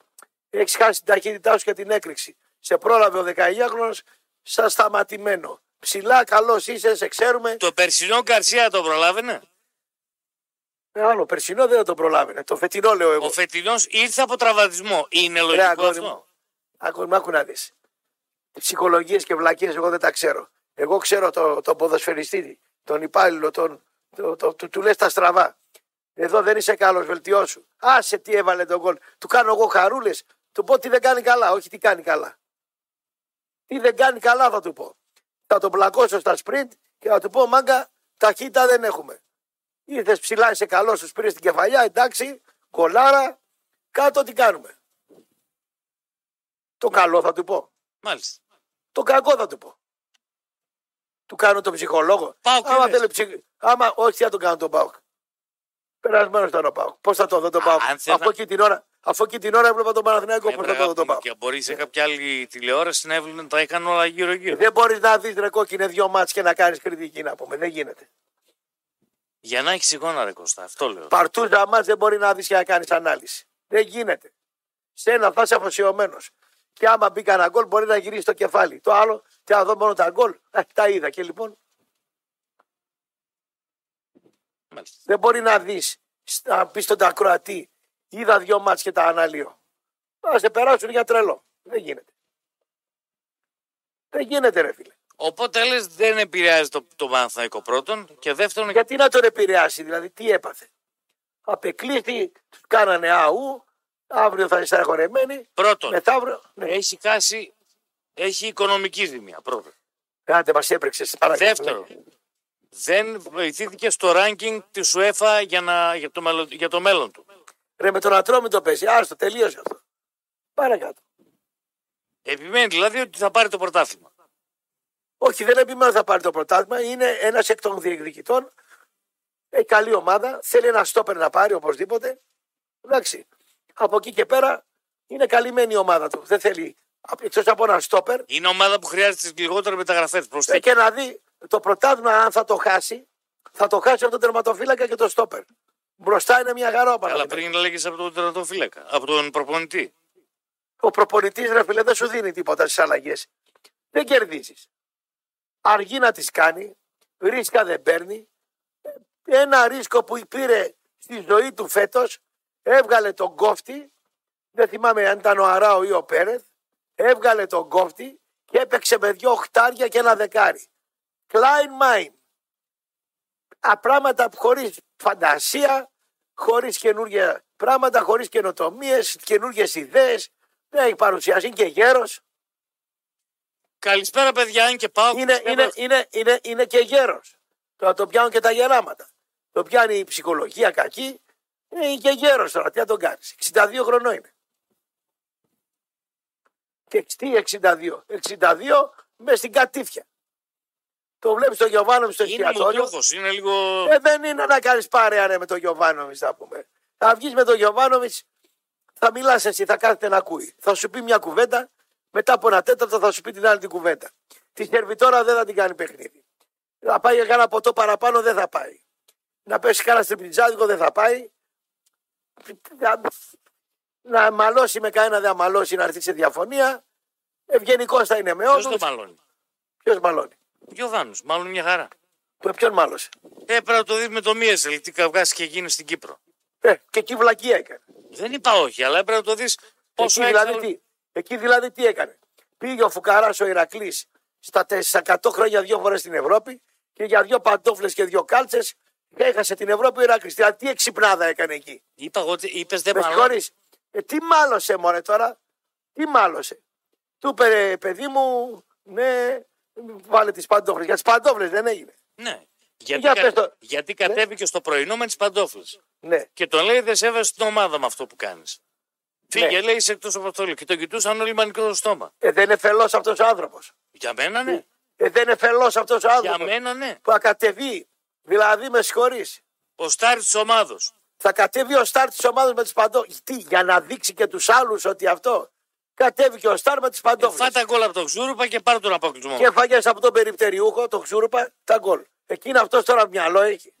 έχεις χάσει την ταχύτητά σου και την έκρηξη. Σε πρόλαβε ο 19χρονος στα σταματημένο. Ψηλά καλός είσαι, σε ξέρουμε. Το περσινό Γκαρσία το προλάβαινε; Ε, Άλλο, περσινό δεν θα το προλάβαινε. Το φετινό λέω εγώ. Ο φετινός ήρθε από τραυματισμό. Είναι Ρε, λογικό αγόρι αυτό; μου. Άκου, μ' άκου να δεις. Ψυχολογίες και βλακίες εγώ δεν τα ξέρω. Εγώ ξέρω τον το ποδοσφαιριστή, τον υπάλληλο, τον, το, το, του, του λες τα στραβά. Εδώ δεν είσαι καλός, βελτιώσου. Άσε τι έβαλε τον γκολ. Του κάνω εγώ χαρούλες. Του πω τι δεν κάνει καλά, όχι τι κάνει καλά. Τι δεν κάνει καλά θα του πω. Θα τον πλακώσω στα sprint και θα του πω μάγκα ταχύτητα δεν έχουμε. Ήρθες ψηλά, είσαι καλός, σου πήρε την κεφαλιά, εντάξει, κολάρα, κάτω τι κάνουμε. Το καλό θα του πω. Μάλιστα. Το κακό θα του πω. Του κάνω τον ψυχολόγο. Πάοκ Άμα είδες. θέλει ψυχ... Άμα όχι, τι θα τον κάνω τον Πάοκ. Περασμένος ήταν ο Πάοκ. Πώς θα το δω τον Α, Πάοκ; αν θέλω Αφού να- εκεί την ώρα, αφού εκεί την ώρα έβλεπα τον Παναθηναϊκό, πώς θα το δω τον Πάοκ; Και μπορεί σε κάποια άλλη τηλεόραση να έβλεπε τα είχαν όλα γύρω-γύρω. Δεν μπορείς να δεις ρε κόκκινε δύο μάτς και να κάνεις κριτική να πούμε. Δεν γίνεται. Για να έχεις εικόνα, ρε Κώστα, αυτό λέω. Παρτούζα μάτς δεν μπορεί να δεις και να κάνεις ανάλυση. Δεν γίνεται. Σε ένα θα είσαι αφοσιωμένος. Και άμα μπει κανένα γκολ μπορεί να γυρίσει το κεφάλι. Το άλλο, τι να δω μόνο τα γκολ. Ε, τα είδα και λοιπόν Μάλιστα. Δεν μπορεί να δεις, να πεις στον ακροατή, είδα δυο μάτς και τα αναλύω. Να σε περάσουν για τρελό. Δεν γίνεται. Δεν γίνεται, ρε φίλε. Οπότε λες δεν επηρεάζει το, το Παναθηναϊκό πρώτον και δεύτερον Γιατί να τον επηρεάσει, δηλαδή, τι έπαθε. Απεκλείστη, του κάνανε αού. Αύριο θα είναι στεναχωρεμένοι. Πρώτον, Μεθαύριο. Ναι. έχει χάσει, έχει οικονομική ζημία. Πρώτον. Κάντε, μας έπρεξε. Δεύτερον, δεν βοηθήθηκε στο ranking της UEFA για, να, για, το, μέλλον, για το μέλλον του. Ρε με τον Ατρόμητο πέσει. Άστο, τελείωσε αυτό. Παρακάτω. Επιμένει δηλαδή ότι θα πάρει το πρωτάθλημα. Όχι, δεν επιμένω ότι θα πάρει το πρωτάθλημα. Είναι ένας εκ των διεκδικητών. Έχει καλή ομάδα. Θέλει ένα στόπερ να πάρει οπωσδήποτε. Εντάξει. Από εκεί και πέρα είναι καλυμμένη η ομάδα του. Δεν θέλει εκτό από ένα στόπερ. Είναι ομάδα που χρειάζεται τις λιγότερο μεταγραφές. Ε, και να δει το πρωτάθλημα, αν θα το χάσει, θα το χάσει από τον τερματοφύλακα και το στόπερ. Μπροστά είναι μια χαρόπα. Αλλά πριν λέγε από τον τερματοφύλακα, από τον προπονητή. Ο προπονητής, ρε φίλε, δεν σου δίνει τίποτα στις αλλαγές. Δεν κερδίζεις. Αργεί να τις κάνει, ρίσκα δεν παίρνει. Ένα ρίσκο που πήρε στη ζωή του φέτος, έβγαλε τον κόφτη. Δεν θυμάμαι αν ήταν ο Αράο ή ο Πέρεθ. Έβγαλε τον κόφτη και έπαιξε με δυο οχτάρια και ένα δεκάρι. Klein mind. Απράγματα χωρίς φαντασία, χωρίς καινούργια πράγματα, χωρίς καινοτομίες, καινούργιες ιδέες. Δεν έχει παρουσιάσει, είναι και γέρος. Καλησπέρα, παιδιά, είναι και πάω. Είναι, είναι, είναι, είναι, είναι και γέρος. Τώρα το πιάνουν και τα γεράματα. Το πιάνει η ψυχολογία κακή. Είναι και γέρος τώρα. Τι να τον κάνεις. 62 χρονών είναι. Και τι 62. 62 μες στην κατήφια. Το βλέπεις τον Γιωβάνοβιτς στο εστιατόριο. Είναι λίγο. Ε, δεν είναι να κάνεις παρέα ρε, με τον Γιωβάνοβιτς, θα πούμε. Θα βγεις με τον Γιωβάνοβιτς, θα μιλάς εσύ, θα κάθεται να ακούει. Θα σου πει μια κουβέντα, μετά από ένα τέταρτο θα σου πει την άλλη την κουβέντα. Τη σερβιτόρα δεν θα την κάνει παιχνίδι. Να πάει για κάνα ποτό παραπάνω δεν θα πάει. Να πέσει κάνα στριπτιτζάδικο δεν θα πάει. Να μαλώσει με κανένα δεν μαλώσει να έρθει σε διαφωνία. Ευγενικός θα είναι με όλου. Ποιος το μαλώνει; Ποιος μαλώνει; Γιωβάνου, μάλλον μια χαρά. Ποιον μάλωσε; Ε, πρέπει να το δεις με το Μίεσελ, τι καυγάσει και γίνει στην Κύπρο. Ε, και εκεί βλακία έκανε. Δεν είπα όχι, αλλά έπρεπε να το δεις πόσο εκεί, δηλαδή, τι, εκεί δηλαδή τι έκανε. Πήγε ο Φουκαράς ο Ηρακλής στα 100 χρόνια δύο φορές στην Ευρώπη και για δύο παντόφλες και δύο κάλτσες έχασε την Ευρώπη ο Ηρακλής. Δηλαδή τι εξυπνάδα έκανε εκεί; Είπα εγώ, είπες δεν μάλλον. Ε, τι μάλωσε μωρέ τώρα. Τι μάλωσε. Του είπε παιδί μου, ναι, βάλε τις παντόφλες. Για τις παντόφλες δεν έγινε. Ναι. Γιατί, Για κα... το... Γιατί ναι. κατέβηκε στο πρωινό με τις παντόφλες. Ναι. Και τον λέει δεν σέβεσαι την ομάδα με αυτό που κάνεις. Φύγε, ναι. λέει, είσαι εκτός από το Και τον κοιτούσαν όλοι μανικό στο στόμα. Ε, δεν είναι φελός αυτός ο άνθρωπος. Για μένα ναι. Ε, δεν είναι φελός αυτός ο άνθρωπος. Για μένα ναι. Που θα κατεβεί. Δηλαδή με συγχωρείς. Ο στάρ της ομάδα. Θα κατέβει ο στάρ της ομάδας με τι παντόφλες. Τι, για να δείξει και τους άλλους ότι αυτό. Κατέβηκε ο Στάρ με τι παντόφλες. Ε, φάτα γκολ από τον Ξούρουπα και πάρε τον αποκλεισμό. Και φάγες από τον περιπτεριούχο, τον Ξούρουπα, τα γκολ. Εκείνο αυτός τώρα μυαλό έχει.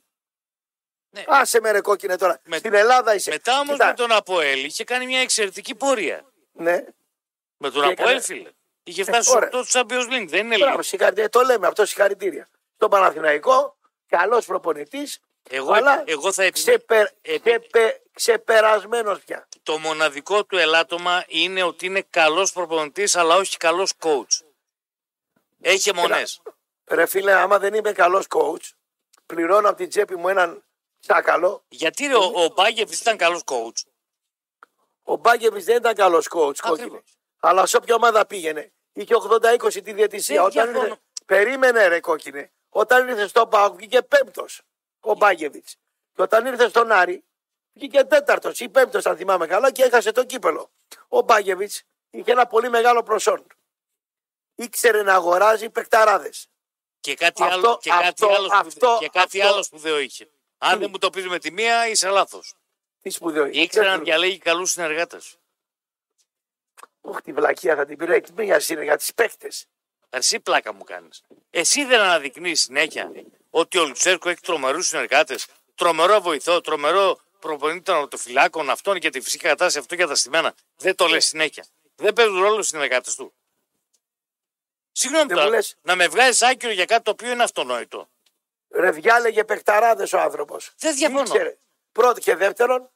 Ναι. Άσε με ρε κόκκινε τώρα. Με... Στην Ελλάδα είσαι. Μετά όμως με τον Αποέλ είχε κάνει μια εξαιρετική πορεία. Ναι. Με τον Αποέλ, φίλε. Είχε φτάσει στου 8 του Champions League. Δεν είναι λίγο. Το λέμε αυτό συγχαρητήρια. Στον Παναθηναϊκό, καλός προπονητής. Εγώ, αλλά εγώ θα ξεπε, ξεπε, ξεπερασμένος πια. Το μοναδικό του ελάττωμα είναι ότι είναι καλός προπονητής αλλά όχι καλός coach. Έχει αιμονές. Ρε φίλε, άμα δεν είμαι καλός coach, πληρώνω από την τσέπη μου έναν τσάκαλο. Γιατί ρε, ο, ο Μπάγκεβιτς ήταν καλός coach; Ο Μπάγκεβιτς δεν ήταν καλός coach, κόκκινε. Αλλά σε όποια ομάδα πήγαινε. Είχε 80-20 τη διαιτησία. Όταν ήρθε, περίμενε ρε κόκκινε. Όταν ήρθε στο Πάοκ βγήκε πέμπτος ο Μπάγκεβιτ. Και όταν ήρθε στον Άρη, βγήκε τέταρτος ή πέμπτος, αν θυμάμαι καλά, και έχασε το κύπελο. Ο Μπάγκεβιτ είχε ένα πολύ μεγάλο προσόν. Ήξερε να αγοράζει παικταράδε. Και κάτι αυτό, άλλο, και αυτό, κάτι άλλο, αυτό, και κάτι αυτό, άλλο σπουδαίο είχε. Αν δεν μου το πεις με τη μία, είσαι λάθος. Τι σπουδαίο είχε. Ήξερε να διαλέγει καλούς συνεργάτες. Όχι, τη βλακία θα την πήρε. Έχει μία συνεργάτη παίχτες. Εσύ πλάκα μου κάνεις. Εσύ δεν αναδεικνύεις συνέχεια ότι ο Λουτσέρκο έχει τρομερούς συνεργάτες, τρομερό βοηθό, τρομερό προπονητή των αυτοφυλάκων αυτών για τη φυσική κατάσταση αυτό για τα στημένα. Δεν το λες συνέχεια. Δεν παίζουν ρόλο οι συνεργάτες του. Συγγνώμη τώρα, λες... να με βγάζει άκυρο για κάτι το οποίο είναι αυτονόητο. Ρε διάλεγε παιχταράδες ο άνθρωπος. Δεν διαφωνώ. Ήξερε; Πρώτο και δεύτερον,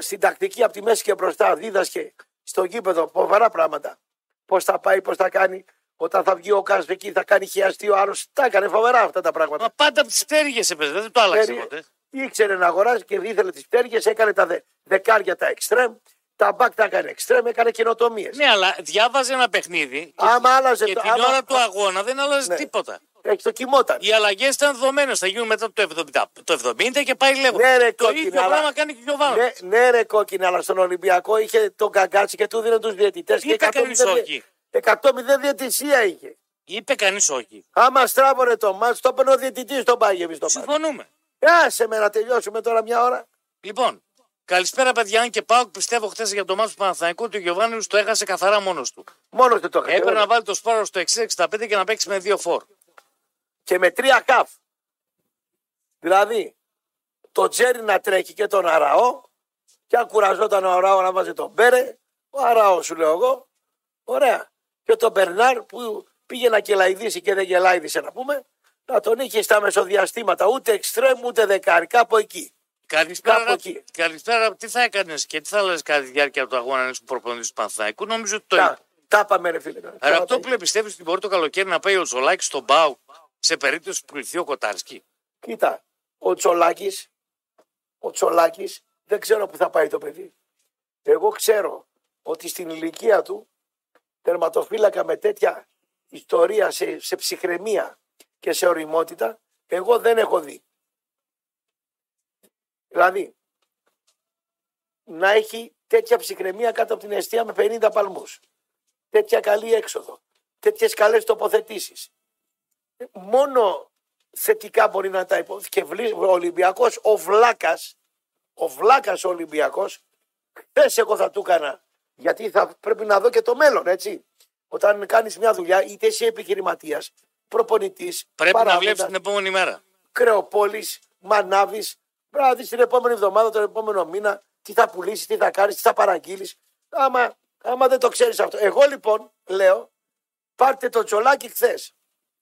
στην τακτική από τη μέση και μπροστά δίδασκε στο γήπεδο φοβερά πράγματα. Πώς θα πάει, πώς θα κάνει, όταν θα βγει ο Κάσπ εκεί θα κάνει χιαστή ο άλλος. Τα έκανε φοβερά αυτά τα πράγματα. Μα πάντα από τις πτέρυγες έπαιζε, δεν το άλλαξε ποτέ. ήξερε να αγοράσει και ήθελε τις πτέρυγες, έκανε τα δε, δεκάρια τα εξτρέμ, τα μπακ τα έκανε εξτρέμ, έκανε καινοτομίες. Ναι, αλλά διάβαζε ένα παιχνίδι. Και, Άμα άλλαζε και το- την άμα- ώρα του αγώνα δεν άλλαζε Ναι. τίποτα. Έχει το κοιμόταν. Οι αλλαγές ήταν δεδομένε. Θα γίνουν μετά το 70, το 70 και πάει λέγοντα. Ναι, ρε, το κόκκινη, ίδιο αλλά- πράγμα κάνει και ο Γιωβάνο. Ναι, ναι, ρε κόκκινη, αλλά στον Ολυμπιακό είχε τον Καγκάτσι και του δίνει τους διαιτητές. Είπε κανείς όχι. 100-0 διαιτησία είχε. Είπε κανείς όχι. Άμα στράβωνε το μάτς, το έπαιρνε ο διαιτητής τον πάγευε στο μάτς. Συμφωνούμε. Άσε με να τελειώσουμε τώρα μια ώρα. Λοιπόν, καλησπέρα παιδιά. Αν και πάω, πιστεύω χθες για το μάτι του Παναθηναϊκού ότι ο Γιωβάνο το έχασε καθαρά μόνος του. Μόνος του το έκανε. Έπρεπε να βάλει το σπάρο στο 6-65 και να παίξει με δύο φόρ. Και με τρία χαφ. Δηλαδή, το Τζέρι να τρέχει και τον Αραώ. Και αν κουραζόταν ο Αραώ να βάζει τον Μπέρε, ο Αραώ σου λέω εγώ. Ωραία. Και τον Μπερνάρ που πήγε να κελαϊδίσει και δεν γελάιδισε να πούμε, να τον είχε στα μεσοδιαστήματα ούτε εξτρέμ ούτε δεκάρι, κάπου εκεί. Καλησπέρα, Κάπου εκεί. καλησπέρα. Τι θα έκανες και τι θα λες κατά τη διάρκεια του αγώνα αν ήσουν προπονητής του Παναθηναϊκού. Νομίζω ότι το Τα, τα πάμε ρε φίλε. Ραπτόπουλε, πιστεύεις ότι μπορεί το καλοκαίρι να πάει ο Ζολάκη στον Μπάου σε περίπτωση που κληθεί ο Κοτάρσκι; Κοίτα, ο Τσολάκης, ο Τσολάκης δεν ξέρω που θα πάει το παιδί. Εγώ ξέρω ότι στην ηλικία του τερματοφύλακα με τέτοια ιστορία σε, σε ψυχραιμία και σε οριμότητα εγώ δεν έχω δει. Δηλαδή, να έχει τέτοια ψυχραιμία κάτω από την αιστεία με 50 παλμούς. Τέτοια καλή έξοδο. Τέτοιες καλές τοποθετήσεις. Μόνο θετικά μπορεί να τα υπο... Και βλή- ο Ολυμπιακός, ο Βλάκας, ο Βλάκας ο Ολυμπιακός, χθες εγώ θα του έκανα. Γιατί θα πρέπει να δω και το μέλλον, έτσι. Όταν κάνεις μια δουλειά, είτε είσαι επιχειρηματίας, προπονητής, Πρέπει να παράγοντας, βλέπεις την επόμενη μέρα. Κρεοπόλης, Μανάβης, πρέπει να δεις την επόμενη εβδομάδα, τον επόμενο μήνα, τι θα πουλήσεις, τι θα κάνεις, τι θα παραγγείλεις. Άμα, άμα δεν το ξέρεις αυτό. Εγώ λοιπόν λέω, πάρτε το τσολάκι χθες.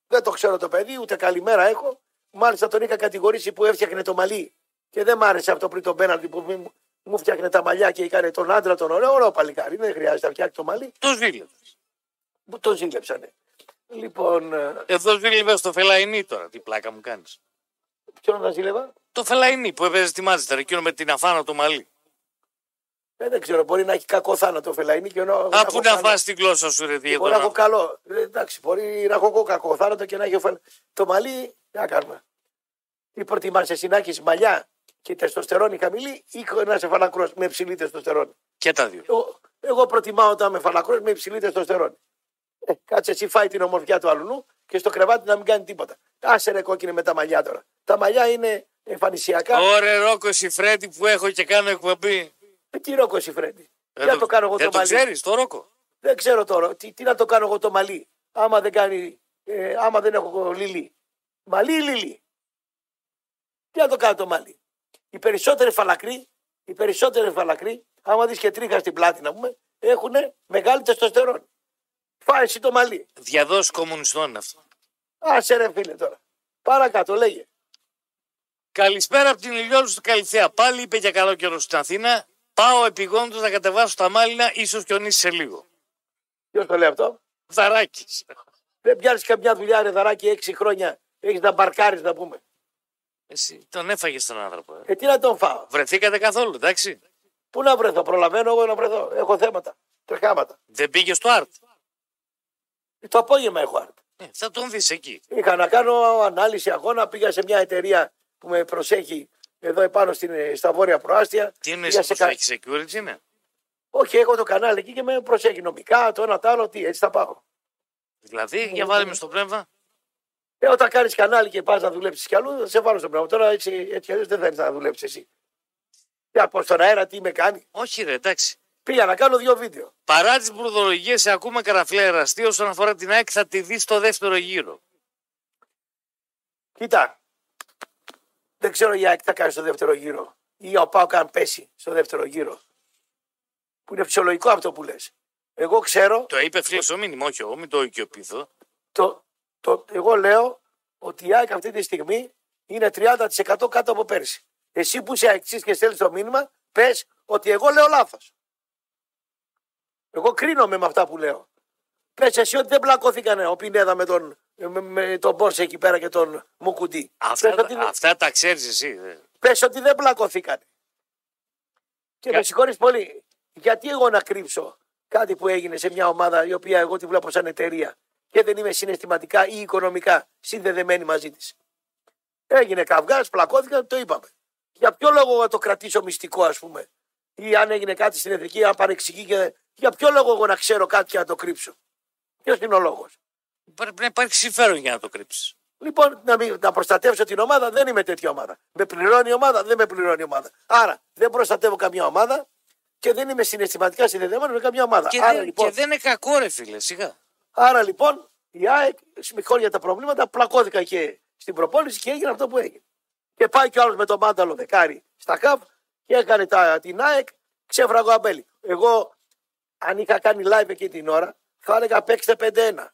Δεν το ξέρω το παιδί, ούτε καλημέρα έχω. Μάλιστα τον είχα κατηγορήσει που έφτιαχνε το μαλλί. Και δεν μ' άρεσε αυτό πριν τον πέναλτι που μου, μου φτιάχνε τα μαλλιά και έκανε τον άντρα τον ωραίο, ωραίο παλικάρι. Δεν χρειάζεται να φτιάξει το μαλλί. Το ζήλευε. Που τον ζήλεψανε. Λοιπόν, ε, Εδώ ζήλευε στο Φελαϊνί τώρα. Τι πλάκα μου κάνεις. ποιον θα ζήλευα; Το Φελαϊνί που έπαιζε στη Μάτζεστερ, εκείνο με την αφάνα το μαλλί. Ε, δεν ξέρω, μπορεί να έχει κακό θάνατο ο Φελαϊνή και ενώ. Α, πού να φας την γλώσσα σου, ρε Μπορεί να έχω Διέδωνα. καλό. Ε, εντάξει, μπορεί να έχω εγώ κακό θάνατο και να έχει ο Φελ... Το μαλλί, τι να κάνουμε. Τι προτιμάς εσύ να έχεις μαλλιά; Και τεστοστερόνη χαμηλή ή να είσαι φαλακρός με υψηλή τεστοστερόνη. Και τα δύο. Εγώ, εγώ προτιμάω όταν είμαι φαλακρός με υψηλή τεστοστερόνη. Ε, κάτσε εσύ φάει την ομορφιά του αλουνού και στο κρεβάτι να μην κάνει τίποτα. Άσε ρε κόκκινε με τα μαλλιά τώρα. Τα μαλλιά είναι εμφανισιακά. Ωραία, Ρόκο Σιφρέτη που έχω και κάνω εκπομπή. Ε, τι ρόκο εσύ Φρέντι; Δεν Τι να το κάνω εγώ δεν το το μαλλί. ξέρεις, το Ρόκο; Δεν ξέρω τώρα. Τι, τι να το κάνω εγώ το μαλλί. Άμα δεν κάνει. Ε, άμα δεν έχω λιλί. Μαλλί ή λιλί; Τι να το κάνω το μαλλί; Οι περισσότεροι φαλακροί, οι περισσότεροι φαλακροί, άμα δεις και τρίχα στην πλάτη να πούμε, έχουν μεγάλη τεστοστερόνη. Φάει εσύ το μαλλί. Διαδόση κομμουνιστών είναι αυτό. Άσε ρε φίλε τώρα. Παρακάτω λέγε. Καλησπέρα από την Ηλιόλους του Καλυθέα. Πάλι είπε για καλό καιρό στην Αθήνα. Πάω επιγόντως να κατεβάσω τα μάλινα, ίσως χιονίσει σε λίγο. Ποιος το λέει αυτό; Δαράκι. Δεν πιάνεις καμιά δουλειά ρε δαράκι έξι χρόνια. Έχεις να μπαρκάρεις να πούμε. Εσύ τον έφαγες τον άνθρωπο. Ε. Ε, τι να τον φάω; Βρεθήκατε καθόλου, εντάξει. Πού να βρεθώ. Προλαβαίνω εγώ να βρεθώ. Έχω θέματα. Τρεχάματα. Δεν πήγε στο Αρτ; Ε, Το απόγευμα έχω άρτη. Ε, θα τον δεις εκεί. Είχα να κάνω ανάλυση αγώνα, πήγα σε μια εταιρεία που με προσέχει εδώ επάνω στην, στα βόρεια προάστια. Τι είναι Πήγα εσύ σε που κα- έχεις security, είναι. Όχι, έχω το κανάλι εκεί και με προσέχει νομικά, το ένα το άλλο, τι, έτσι θα πάω. Δηλαδή, Ναι, για βάλε με στο πνεύμα. Ε, όταν κάνεις κανάλι και πας να δουλέψεις κι αλλού, θα σε βάλω στο πράγμα. Τώρα έτσι, έτσι αλλιώς δεν θέλει να δουλέψεις εσύ. Για πως στον αέρα τι με κάνει. Όχι, ρε, εντάξει. Πήγα να κάνω δύο βίντεο. Παρά τις μπουρδολογίες, σε ακούμε καραφλέ εραστή όσον αφορά την ΑΕΚ, θα τη δεις στο δεύτερο γύρο. Κοίτα, δεν ξέρω για τι θα κάνει στο δεύτερο γύρο. Ή ο Πάο καν πέσει στο δεύτερο γύρο. Που είναι φυσιολογικό αυτό που λες. Εγώ ξέρω Το είπε φίλο στο μήνυμα, όχι εγώ, μην το οικειοποιηθώ. το, το, εγώ λέω ότι η ΑΕΚ αυτή τη στιγμή είναι 30% κάτω από πέρσι. Εσύ που είσαι αεξής και στέλνεις το μήνυμα, πες ότι εγώ λέω λάθος. Εγώ κρίνομαι με αυτά που λέω. Πες εσύ ότι δεν μπλακώθηκαν ο Πινέδα με τον, με, με τον Μπόρσε εκεί πέρα και τον Μουκουντή. Αυτά, Πες ότι- αυτά τα ξέρεις εσύ. δε. Πες ότι δεν πλακωθήκανε. Και Κα- με συγχωρείς πολύ. Γιατί εγώ να κρύψω κάτι που έγινε σε μια ομάδα η οποία εγώ τη βλέπω σαν εταιρεία και δεν είμαι συναισθηματικά ή οικονομικά συνδεδεμένη μαζί της. Έγινε καυγάς, πλακώθηκαν, το είπαμε. Για ποιο λόγο να το κρατήσω μυστικό, ας πούμε, ή αν έγινε κάτι στην εθνική, αν παρεξηγεί και. Για ποιο λόγο εγώ να ξέρω κάτι και να το κρύψω; Ποιος είναι ο λόγος; Πρέπει να υπάρχει συμφέρον για να το κρύψεις. Λοιπόν, να, μην, να προστατεύσω την ομάδα, δεν είμαι τέτοια ομάδα. Με πληρώνει η ομάδα, δεν με πληρώνει η ομάδα. Άρα δεν προστατεύω καμία ομάδα και δεν είμαι συναισθηματικά συνδεδεμένο με καμία ομάδα. Και, άρα, δεν, λοιπόν, και δεν είναι κακό, ρε φίλε, σιγά. Άρα λοιπόν η ΑΕΚ, με για τα προβλήματα, πλακώθηκα και στην προπόνηση και έγινε αυτό που έγινε. Και πάει κι άλλος με τον μάνταλο δεκάρι στα ΚΑΒ και έκανε τα, την ΑΕΚ, ξέφραγο αμπέλι. Εγώ, αν είχα κάνει live εκεί την ώρα, θα έλεγα παίξτε 5-1.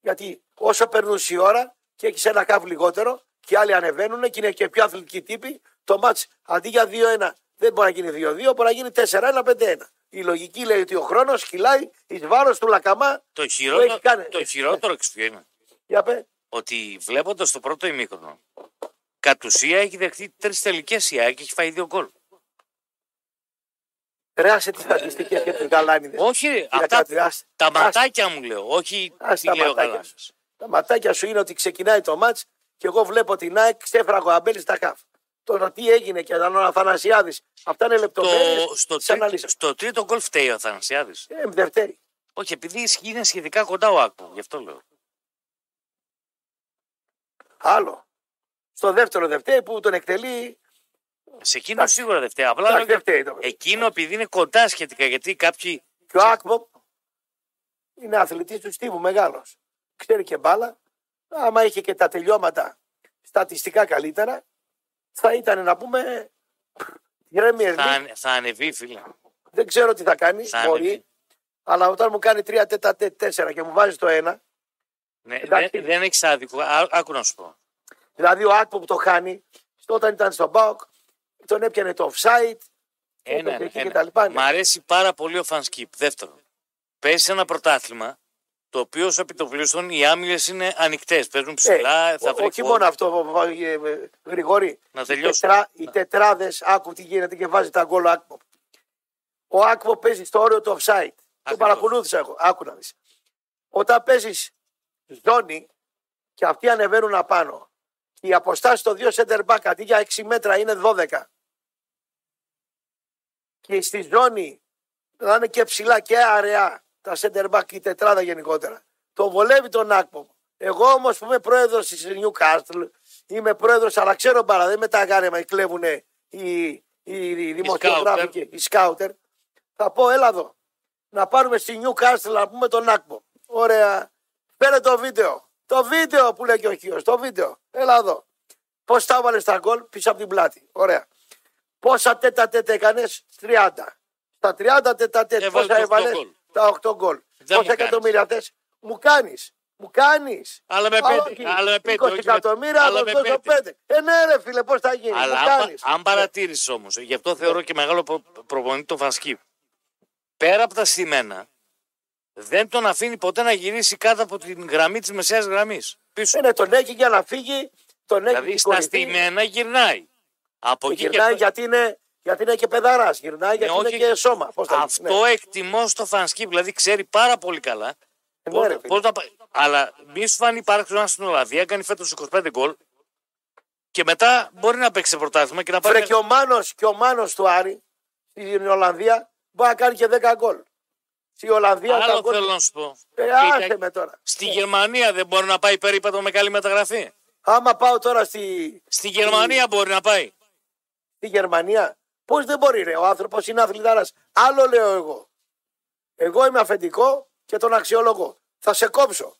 Γιατί όσο περνούσε η ώρα και έχεις ένα καβ λιγότερο και άλλοι ανεβαίνουν και είναι και πιο αθλητικοί τύποι, το μάτς αντί για 2-1 δεν μπορεί να γίνει 2-2, μπορεί να γίνει 4-1, 5-1. Η λογική λέει ότι ο χρόνος κυλάει εις βάρος του Λακαμά. Το έχει χειρότερο, κάνει. το χειρότερο ξέρεις ποιο είναι. Για πέ. Ότι βλέποντας το πρώτο ημίχρονο, κατ' ουσία έχει δεχτεί τρεις τελικές η ΑΕΚ και έχει φάει δύο γκολ. Ρέασε τις στατιστικές και του γαλάνιδες. Όχι, ρε, αυτά τα ματάκια μου λέω, όχι Ας τι τα λέω ματάκια καλά. σου. Τα ματάκια σου είναι ότι ξεκινάει το μάτς και εγώ βλέπω την ΑΕΚ ξέφραγο αμπέλι στα καφ. Τώρα τι έγινε και ήταν ο Αθανασιάδης. Αυτά είναι λεπτομέρειες. Το, στο, τρίτο, στο τρίτο γκολ φταίει ο Αθανασιάδης. Ε, Δευτέρη. Όχι, επειδή είναι σχετικά κοντά ο Άκπο, γι' αυτό λέω. Άλλο. Στο δεύτερο Δευτέρη που τον εκτελεί. Σε εκείνο Εντάξει. σίγουρα δεν φταίει. Απλά Εντάξει, λέω δεν φταίει το- εκείνο επειδή είναι κοντά σχετικά, γιατί κάποιοι Και ο Άκμο είναι αθλητής του Στίβου μεγάλος. Ξέρει και μπάλα. Άμα είχε και τα τελειώματα στατιστικά καλύτερα, θα ήταν να πούμε. Premier θα, League. ανε- θα ανεβεί, φίλε. Δεν ξέρω τι θα κάνει. Θα μπορεί. ανεβεί. Αλλά όταν μου κάνει τρία τέτα τέτ, τέσσερα και μου βάζει το ένα, Ναι, Εντάξει. δεν, δεν έχει άδικο. Ά- Άκου να σου πω. δηλαδή ο Άκπο που το χάνει, όταν ήταν στον Μπάουκ, τον έπιανε το offside. Ένα, εκεί ένα, και τα λοιπά, ναι. Μ' αρέσει πάρα πολύ ο φανσκίπ. Δεύτερον, παίζει σε ένα πρωτάθλημα το οποίο ως επιτοπλίστων οι άμυλες είναι ανοιχτές. Παίζουν ψηλά, Ε, θα ο- βρει όχι χώρο. μόνο αυτό, ε, ε, Γρηγόρη. Να οι, τελειώσω. τετρά, οι τετράδες, άκου τι γίνεται και βάζει τα γκολ ο Άκπο. Ο Άκπο παίζει στο όριο του offside. Το παρακολούθησα εγώ. Άκου να δεις. Όταν παίζεις ζώνη και αυτοί ανεβαίνουν απάνω, η αποστάση των δύο center back αντί για 6 μέτρα είναι 12. Και στη ζώνη να είναι και ψηλά και αραιά τα center back και η τετράδα γενικότερα. Το βολεύει τον Άκπο. Εγώ όμως που είμαι πρόεδρος της Newcastle, είμαι πρόεδρος, αλλά ξέρω μπάρα, δεν με τα γάρεμα, κλέβουν οι, οι, οι δημοσιογράφοι σκάουτερ. και οι σκάουτερ. Θα πω, έλα εδώ. Να πάρουμε στη Newcastle να πούμε τον Άκπο. Ωραία. Πέρε το βίντεο. Το βίντεο που λέει και ο Χίο. Το βίντεο. Έλα εδώ. Πώς τα έβαλες στα γκολ πίσω από την πλάτη. Ωραία. Πόσα τέτα τέτα έκανες, 30. Στα 30 τέτα τέτα Έβαλες πόσα τα οκτώ έβαλε, γκολ. Τα 8 γκολ. Δεν μου Πόσα κάνεις. εκατομμύρια θες, μου κάνεις. Μου κάνεις. Αλλά με πέντε. Αλλά με πέντε. 20 όχι με- εκατομμύρια, αλλά θα με σου δώσω πέντε. πέντε. Ε, ναι, ρε φίλε, πώς θα γίνει. Αλλά μου αν, πα- κάνεις. αν παρατήρησε όμως, γι' αυτό θεωρώ και μεγάλο προ- προπονητή το Φανσκίπ. Πέρα από τα στημένα, δεν τον αφήνει ποτέ να γυρίσει κάτω από την γραμμή της μεσαίας γραμμής. Πίσω. Ε, ναι, τον έχει για να φύγει. Τον έχει δηλαδή στην στα κορυφή. στημένα γυρνάει. Από Και εκεί και γυρνάει πέρα- γιατί είναι, γιατί είναι και παιδαρά. Γυρνάει γιατί Ναι, είναι όχι, και σώμα. Πώς θα γίνει, Αυτό εκτιμώ στο Φανσκίπ. Δηλαδή ξέρει πάρα πολύ καλά. Ναι, πώς- ρε, φίλε. πώς να πα- Αλλά μη σου φανεί υπάρχει ένα στην Ολλανδία, κάνει φέτος 25 γκολ και μετά μπορεί να παίξει σε πρωτάθλημα και να πάρει. Βρε και ο Μάνος, και ο Μάνος του Άρη στην Ολλανδία μπορεί να κάνει και 10 γκολ. Στη Ολλανδία τα Άλλο γκολ. θέλω να σου πω. Ε, Κοίτα, άσε με τώρα. Στη Γερμανία δεν μπορεί να πάει περίπατο με καλή μεταγραφή. Άμα πάω τώρα στη, Στη Γερμανία μπορεί να πάει. στη Γερμανία, πώς δεν μπορεί, ρε. Ο άνθρωπος είναι αθλητάρας. Άλλο λέω εγώ. Εγώ είμαι αφεντικό και τον αξιολογώ. Θα σε κόψω.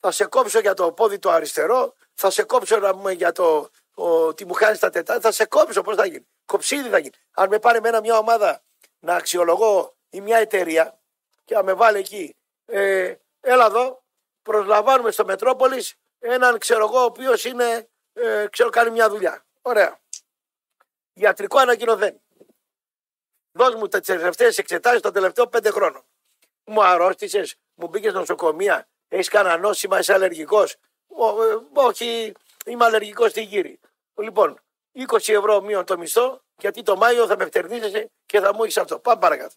Θα σε κόψω για το πόδι το αριστερό. Θα σε κόψω να πούμε για το ότι μου χάνεις τα τετάρτα. Θα σε κόψω. Πώς θα γίνει. Κοψίδι θα γίνει. Αν με πάρει εμένα μια ομάδα να αξιολογώ ή μια εταιρεία και να με βάλει εκεί. Ε, έλα εδώ. Προσλαμβάνουμε στο Μετρόπολης έναν ξέρω εγώ ο οποίος είναι. Ε, ξέρω κάνει μια δουλειά. Ωραία. Ιατρικό ανακοινωθέν. Δώσ' μου τις τελευταίε εξετάσεις των τελευταίων πέντε χρόνων. Μου αρρώστησες, μου μπήκες νοσοκομεία, έχεις κανένα νόσημα, είσαι αλλεργικός. όχι, είμαι αλλεργικός στη γύρι. Λοιπόν, 20 ευρώ μείον το μισθό, γιατί το Μάιο θα με φτερνίζεσαι και θα μου έχεις αυτό. Πάμε παρακάτω.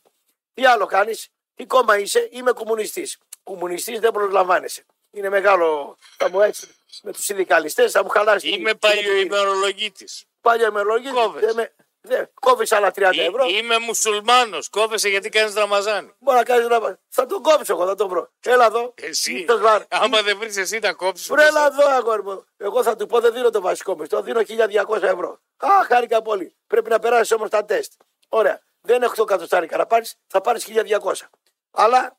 Τι άλλο κάνεις, τι κόμμα είσαι, είμαι κομμουνιστής. Κομμουνιστής δεν προσλαμβάνεσαι. Είναι μεγάλο, θα μου έτσι με τους συνδικαλιστές, θα μου χαλάσει. Είμαι παλιοημερολογήτη. Παλιό ημερολόγιο. Κόβεσαι. Δεν με... Δεν, κόβεις άλλα 30 ευρώ. Είμαι μουσουλμάνος. Κόβεσαι γιατί κάνεις ραμαζάνι. Μπορεί να κάνεις να... Θα τον κόψω εγώ, θα τον βρω. Έλα εδώ. Εσύ. Ήρθες, βάρ. Άμα δεν βρεις εσύ να κόψεις. Βρε, έλα εδώ, αγόρι μου. Εγώ θα του πω δεν δίνω το βασικό μισθό, δίνω 1200 ευρώ. Α, χάρηκα πολύ. Πρέπει να περάσεις όμως τα τεστ. Ωραία. Δεν έχω 8 εκατοστάρικα να πάρει, θα πάρεις 1200. Αλλά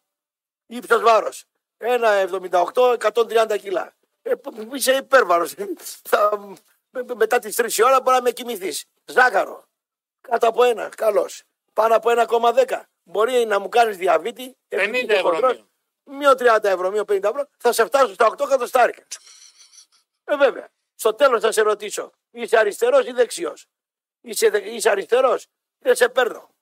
ύψος βάρος. 1,78, 130 κιλά. Ε, π- είσαι υπέρβαρος. θα... με- με- Μετά τις 3 η ώρα μπορεί να με κοιμηθείς. Ζάχαρο. Κάτω από ένα. Καλώ. Πάνω από 1,10. Μπορεί να μου κάνεις διαβήτη. 50 επειδή είμαι ευρώ χοντρός, μείον. Μείον 30 ευρώ, μείον 50 ευρώ, θα σε φτάσω στα 8 εκατοστάρικα. Ε, βέβαια. Στο τέλος θα σε ρωτήσω, είσαι αριστερός ή δεξιός; Είσαι, δε- είσαι αριστερός, δεν σε παίρνω.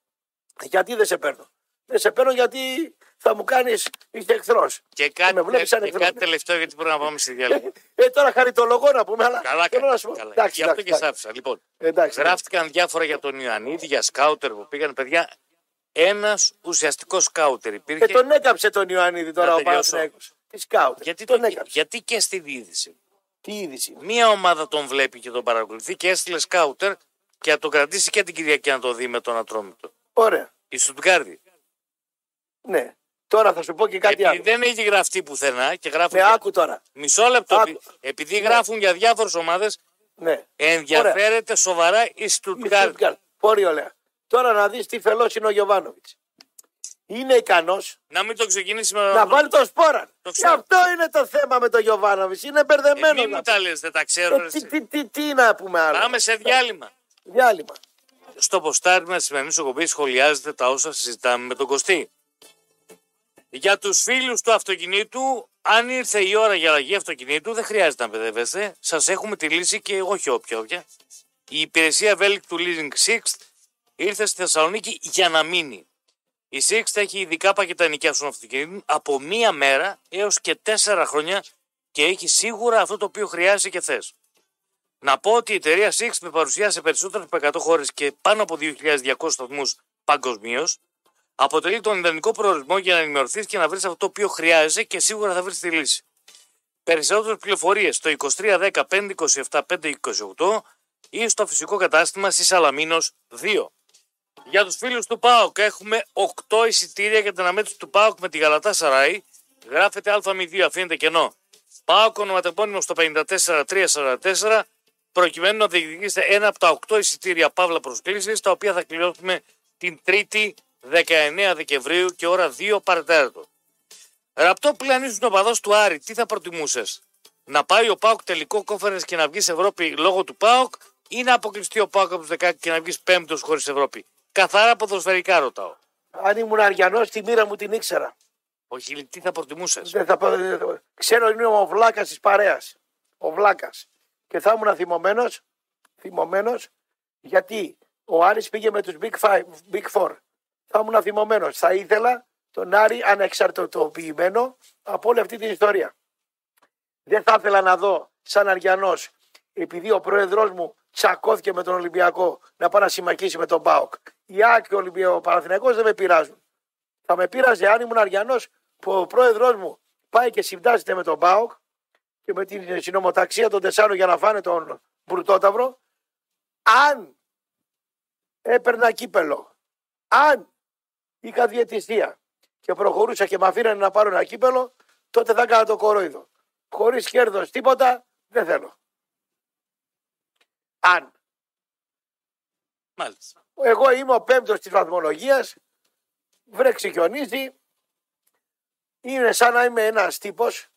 Γιατί δεν σε παίρνω; Δεν σε παίρνω γιατί θα μου κάνεις, είσαι εχθρός. Και κάτι, με βλέπεις σαν και εχθρός. κάτι τελευταίο γιατί πρέπει να πάμε στη διάλογο. Ε, τώρα χαριτολογώ να πούμε, αλλά. καλά, θέλω καλά. να σου πω. καλά. Εντάξει, Γι' αυτό και εντάξει, σ' άφησα. Λοιπόν, εντάξει. γράφτηκαν διάφορα για τον Ιωαννίδη, για σκάουτερ που πήγαν παιδιά. Ένας ουσιαστικός σκάουτερ υπήρχε. Ε, τον έκαψε τον Ιωαννίδη τώρα Να ο τελειώσω. Παναθηναϊκός. Τι σκάουτε. γιατί, τον το- έκαψε. γιατί και στην είδηση. Τι είδηση. Μία ομάδα τον βλέπει και τον παρακολουθεί και έστειλε σκάουτερ και να τον κρατήσει και την Κυριακή να το δει με τον Ατρόμητο. Ωραία. Η Στουτγκάρδη. Ναι. Τώρα θα σου πω και κάτι Επειδή άλλο. δεν έχει γραφτεί πουθενά και γράφουν. Ναι, για- άκου τώρα. Μισό λεπτό. Άκου. επει- Επειδή γράφουν για διάφορες ομάδες, Ναι. ενδιαφέρεται σοβαρά η Η Στουτγκάρδη. Stuttgart. Πολύ ωραία. Τώρα να δεις τι φελός είναι ο Γιωβάνοβιτς. Είναι ικανός Να μην το ξεκινήσει με να βάλει τον σπόραν. Το Και ξέρω. αυτό είναι το θέμα με τον Γιωβάνοβιτς. Είναι Ε, μπερδεμένο. μην μου τα λες, δεν τα ξέρω. ρε, τι, εσύ. τι, τι, τι να πούμε άλλο. Πάμε σε διάλειμμα. Διάλειμμα. Στο ποστάρισμα τη σημερινή εκπομπή σχολιάζεται τα όσα συζητάμε με τον Κωστή. Για τους φίλους του αυτοκινήτου, αν ήρθε η ώρα για αλλαγή αυτοκινήτου, δεν χρειάζεται να παιδεύεστε. Σας έχουμε τη λύση και όχι όποια όποια. Η υπηρεσία ευέλικτου Leasing Sixth ήρθε στη Θεσσαλονίκη για να μείνει. Η Sixth έχει ειδικά πακέτα νοικιάσεων αυτοκινήτων από μία μέρα έως και τέσσερα χρόνια και έχει σίγουρα αυτό το οποίο χρειάζεσαι και θες. Να πω ότι η εταιρεία Six με παρουσία σε περισσότερε από 100 χώρες και πάνω από 2.200 σταθμούς παγκοσμίως, αποτελεί τον ιδανικό προορισμό για να ενημερωθείς και να βρεις αυτό το οποίο χρειάζεσαι και σίγουρα θα βρεις τη λύση. Περισσότερες πληροφορίες στο 2310 527 528 ή στο φυσικό κατάστημα στη Σαλαμίνος 2. Για τους φίλους του ΠΑΟΚ έχουμε 8 εισιτήρια για την αναμέτρηση του ΠΑΟΚ με τη Γαλατά Σαράι. Γράφεται Α02, αφήνεται κενό. ΠΑΟΚ ονοματεπώνυμο στο 54344 προκειμένου να διεκδικήσετε ένα από τα 8 εισιτήρια παύλα προσκλήσει, τα οποία θα κληρώσουμε την 3η 19 Δεκεμβρίου και ώρα 2 παρατέταρτο. Ραπτό που αν ήσουν οπαδό του Άρη, τι θα προτιμούσες, Να πάει ο Πάοκ τελικό κόφερες και να βγεις σε Ευρώπη λόγω του Πάοκ, ή να αποκλειστεί ο Πάοκ από τους 16 και να βγεις πέμπτος χωρίς Ευρώπη; Καθαρά ποδοσφαιρικά ρωτάω. Αν ήμουν αριανός, τη μοίρα μου την ήξερα. Όχι, τι θα προτιμούσες; Δεν θα, πω- δεν θα- ξέρω είναι ο βλάκας της παρέας. Ο βλάκας. Και θα ήμουν θυμωμένος θυμωμένος, γιατί ο Άρης πήγε με τους Big, Five, Big Four. Θα ήμουν θυμωμένος. Θα ήθελα τον Άρη ανεξαρτητοποιημένο από όλη αυτή την ιστορία. Δεν θα ήθελα να δω σαν Αριανός επειδή ο πρόεδρος μου τσακώθηκε με τον Ολυμπιακό να πάει να συμμαχίσει με τον ΠΑΟΚ. Η ΑΕΚ και ο Ολυμπιακό Παναθηναϊκός δεν με πειράζουν. Θα με πείραζε αν ήμουν Αριανός που ο πρόεδρος μου πάει και συμπτάζεται με τον ΠΑΟΚ και με την συνομοταξία των τεσσάρων για να φάνε τον Μπουρτόταυρο. Αν έπαιρνα κύπελο, αν είχα διαιτησία και προχωρούσα και με αφήνανε να πάρω ένα κύπελο, τότε θα έκανα το κορόιδο. Χωρίς κέρδος τίποτα, δεν θέλω. Αν. Μάλιστα. Εγώ είμαι ο πέμπτος της βαθμολογίας, βρε ξεχιονίζει, είναι σαν να είμαι ένας τύπος,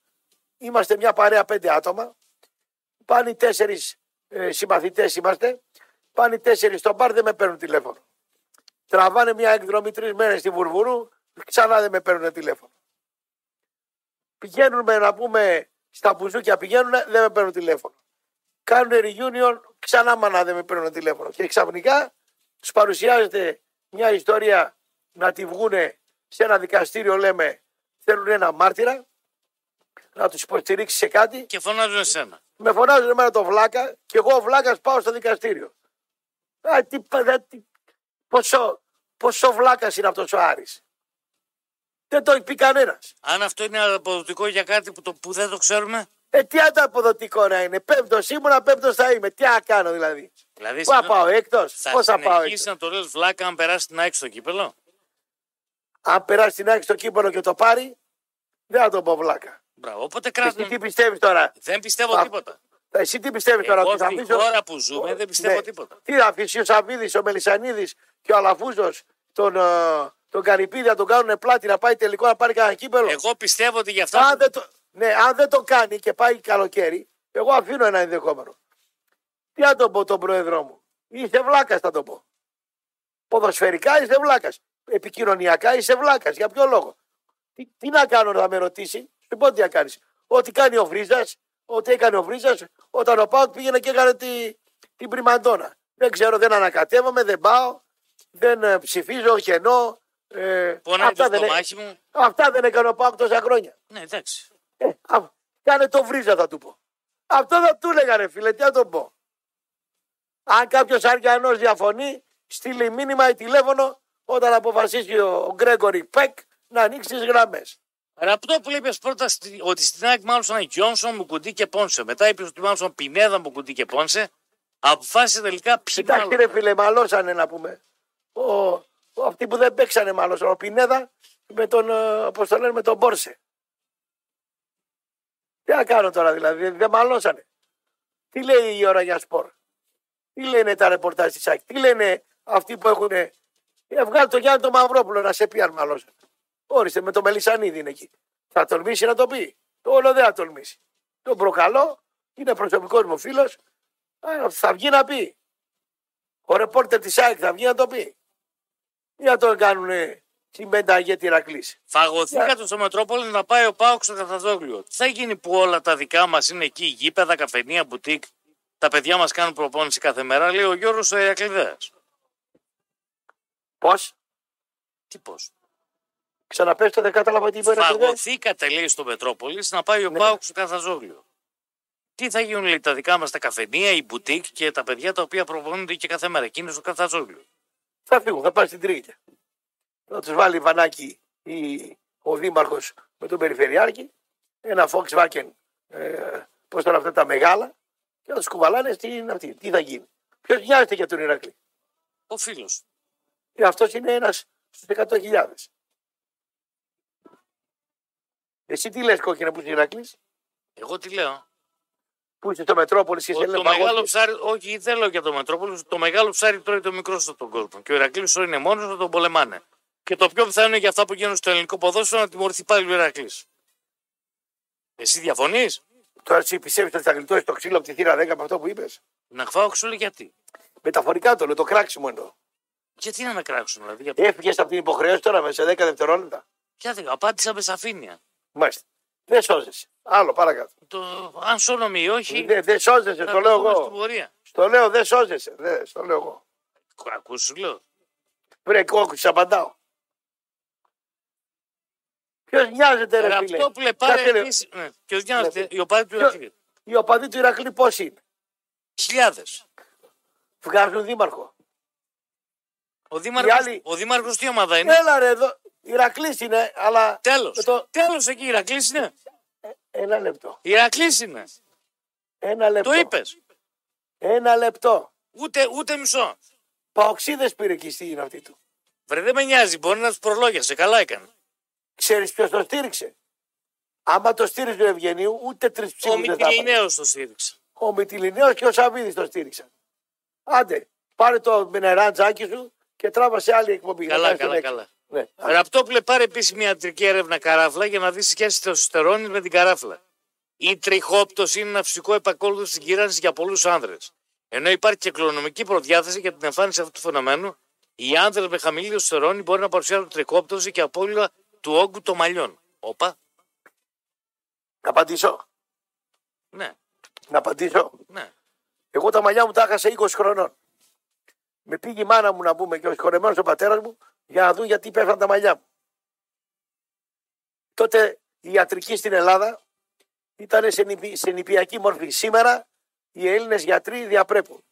είμαστε μια παρέα πέντε άτομα, πάνε οι τέσσερις ε, συμμαθητές είμαστε, πάνε οι τέσσερις στο μπαρ, δεν με παίρνουν τηλέφωνο. Τραβάνε μια εκδρομή τρεις μέρες στη Βουρβουρού, ξανά δεν με παίρνουν τηλέφωνο. Πηγαίνουν με, να πούμε στα μπουζούκια πηγαίνουν, δεν με παίρνουν τηλέφωνο. Κάνουν reunion, ξανά μανά δεν με παίρνουν τηλέφωνο. Και ξαφνικά τους παρουσιάζεται μια ιστορία να τη βγούνε σε ένα δικαστήριο, λέμε, θέλουν ένα μάρτυρα. να τους υποστηρίξει σε κάτι, Και φωνάζουν εσένα. με φωνάζουν εμένα το βλάκα και εγώ ο βλάκας πάω στο δικαστήριο. Α, τι, πα- τι, πόσο, πόσο βλάκας είναι αυτός ο Άρης. Δεν το έχει πει κανένας. Αν αυτό είναι αποδοτικό για κάτι που, το, που δεν το ξέρουμε. Ε, τι ανταποδοτικό να είναι. Πέμπτος ήμουνα, πέμπτος θα είμαι. Τι να κάνω δηλαδή. Δηλαδή, Πού θα πάω έκτος, θα πώς θα πάω συνεχίσει έκτος; να το λες βλάκα αν περάσει την άκρη στο κύπελο; Αν περάσει την άκρη στο κύπελο και το πάρει, δεν θα το πω βλάκα. Μπράβο. Οπότε Εσύ τι κράτον. πιστεύεις τώρα; Δεν πιστεύω Α, τίποτα. Εσύ τι πιστεύεις τώρα. Εγώ ότι θα στη αφήσω- χώρα που ζούμε δεν πιστεύω Ναι. τίποτα. Τι θα αφήσει ο Σαββίδης, ο Μελισανίδης και ο Αλαφούζος τον, ε, τον Καρυπίδη να τον κάνουν πλάτη να πάει τελικό να πάρει κανένα κύπελο. Εγώ πιστεύω ότι για αυτά. Αν που- δεν, το, ναι, αν δεν το κάνει και πάει καλοκαίρι, εγώ αφήνω ένα ενδεχόμενο. Τι να το πω τον πρόεδρό μου; Είσαι βλάκας, θα το πω. Ποδοσφαιρικά είσαι βλάκας. Επικοινωνιακά είσαι βλάκας. Για ποιο λόγο; Τι, τι να κάνω να με ρωτήσει; Σου πω τι να κάνεις. Ό,τι κάνει ο Βρίζας, ό,τι έκανε ο Βρίζας, όταν ο Πάουκ πήγαινε και έκανε τη, την πριμαντόνα. Δεν ξέρω, δεν ανακατεύομαι, δεν πάω, δεν ε, ψηφίζω, χαινώ. Ε, Πονάει το αυτά, δεν, έ- στομάχι μου. αυτά δεν έκανε ο Πάουκ τόσα χρόνια. Ναι, εντάξει. Ε, α, κάνε το βρίζα θα του πω. Αυτό θα του έλεγα ρε φίλε, τι να το πω. Αν κάποιος Αριανό διαφωνεί, στείλει μήνυμα ή τηλέφωνο όταν αποφασίσει ο, ο Γκρέγκορη Πεκ να ανοίξει τις γραμμές. Ραπτό που είπε πρώτα στη- ότι στην ΑΕΚ μάλλον ήταν Γιόνσον, Μουκουντή και Πόνσε. Μετά είπε ότι μάλλον Πινέδα, Μουκουντή και Πόνσε. Αποφάσισε τελικά ποιοι Κοιτάξτε μάλλον. ρε φίλε, μαλώσανε να πούμε. Ο, ο, αυτοί που δεν παίξανε μάλλον, ο Πινέδα με τον, ε, πώς το λένε, με τον Μπόρσε. Τι να κάνω τώρα δηλαδή, δεν μαλώσανε. Τι λέει η ώρα για σπορ; Τι λένε τα ρεπορτάζ της ΑΕΚ; Τι λένε αυτοί που έχουν... Ε, βγάλει το Γιάννη τον Μαυρόπουλο να σε πει αν μαλώσανε. Όριστε με το Μελισανίδη είναι εκεί. Θα τολμήσει να το πει. Το όλο δεν θα τολμήσει. Τον προκαλώ, είναι προσωπικός μου φίλος. Θα βγει να πει. Ο ρεπόρτερ της ΑΕΚ θα βγει να το πει. Ή να τον κάνουν τσιμέντα ηγέτη Ηρακλής; Φαγωθήκατε στο Μετρόπολη να πάει ο Πάοξ στο Καθαδόγλιο. Τι θα γίνει που όλα τα δικά μας είναι εκεί, γήπεδα, καφενεία, μπουτίκ; Τα παιδιά μας κάνουν προπόνηση κάθε μέρα, λέει ο Γιώργος ο Ηρακλειδέα. Πώς, Τι πώς; ξαναπέστε, δεν κατάλαβα τι είπε ο Ηρακλήδης. Φαγωθήκατε, λέει, στο Μετρόπολης να πάει ο Ναι. Πάοξ στο Καθαζόγλιο. Τι θα γίνουν, λέει, τα δικά μας τα καφενεία, οι μπουτίκ και τα παιδιά τα οποία προπονούνται και κάθε μέρα; Εκείνο στο Καθαζόγλιο. Θα φύγουν, θα πάνε στην Τρίγια. Θα τους βάλει βανάκι η, ο Δήμαρχος με τον Περιφερειάρχη, ένα Volkswagen, ε, πώς τώρα αυτά τα μεγάλα, και θα τους κουβαλάνε στην αυτή. Τι θα γίνει. Ποιος νοιάζεται για τον Ηρακλή; Ο φίλος. Αυτός είναι ένας στους 100.000. Εσύ τι λες κόκκινα που είσαι Ηρακλής, Εγώ τι λέω. Που είσαι στο Μετρόπολης και σε Ότι λένε το μεγάλο παγόβι. ψάρι, όχι, δεν λέω για το Μετρόπολης, το μεγάλο ψάρι τρώει το μικρό στον τον κόσμο. Και ο Ηρακλής είναι μόνος να τον πολεμάνε. Και το πιο πιθανό είναι για αυτά που γίνουν στο ελληνικό ποδόσφαιρο να τιμωρηθεί πάλι ο Ηρακλής. Εσύ διαφωνείς, Τώρα εσύ πιστεύεις ότι θα γλιτώσει το ξύλο από τη θύρα 10 από αυτό που είπες; να φάω ξύλο γιατί; Μεταφορικά το λέω, το κράξιμο εννοώ. Γιατί να με κράξουν, δηλαδή. Για... Έφυγες από την υποχρέωση τώρα μέσα σε 10 δευτερόλεπτα. Γιατί απάντησα με σαφήνεια. Μάλιστα. Δεν σώζεσαι. Άλλο παρακάτω. Το... Αν σώνομαι ή όχι, Δεν δεν σώζεσαι, θα το λέω δούμε στην εγώ. πορεία. Στο λέω, δεν σώζεσαι. Δεν, στο λέω εγώ. Ακούς, σου λέω. Βρε κόκκι, απαντάω. Ποιος νοιάζεται, ρε φίλε; Αυτό που λέει πάρε Κάτσε, ρε. επίσης... Ναι. Και νοιάζεται, Ναι. οι οπαδοί του Ποιο- Ηρακλή. Οι οπαδοί του Ηρακλή πώς είναι; Χιλιάδες. Βγάζουν δήμαρχο. Ο Δήμαρχος, άλλοι- ο Δήμαρχος τι ομάδα είναι; Έλα ρε εδώ. Ηρακλής είναι, αλλά. Τέλος. με το- Τέλος εκεί, Ηρακλής είναι. Ένα λεπτό. Ηρακλής είναι. Ένα λεπτό. Το είπες. Ένα λεπτό. Ούτε, ούτε μισό. Παοξίδες πήρε και στη είναι αυτή του. Βρε δεν με νοιάζει, μπορεί να τους προλόγιασε. Καλά έκανε. Ξέρεις ποιος το στήριξε; Άμα το στήριζε ο Ευγενίου, ούτε τρεις Ο ψήφους δεν θα έπαιρνε. Μητυλινέος το στήριξε. Ο Μητυλινέος και ο Σαββίδης το στήριξαν. Άντε, πάρε το μινεράντζάκι σου και τράβασε άλλη εκπομπή. Καλά, Να κάνεις καλά, τον καλά. Έξω. Ναι. Ραπτόπουλε, πάρε επίσης μια ιατρική έρευνα καράφλα για να δεις σχέση τεστοστερόνη με την καράφλα. Η τριχόπτωση είναι ένα φυσικό επακόλουθο τη γύρανση για πολλούς άνδρες. Ενώ υπάρχει και κληρονομική προδιάθεση για την εμφάνιση αυτού του φαινομένου, οι άνδρες με χαμηλή τεστοστερόνη μπορεί να παρουσιάζουν τριχόπτωση και απώλεια του όγκου των μαλλιών. Όπα, Να απαντήσω. ναι, Να απαντήσω. ναι. Εγώ τα μαλλιά μου τα είχα σε 20 χρονών. Με πήγε η μάνα μου να πούμε και ο συγχωρεμένος ο πατέρας μου για να δουν γιατί πέφταν τα μαλλιά μου. Τότε η ιατρική στην Ελλάδα ήταν σε, νηπι- σε νηπιακή μορφή. Σήμερα οι Έλληνες γιατροί διαπρέπουν.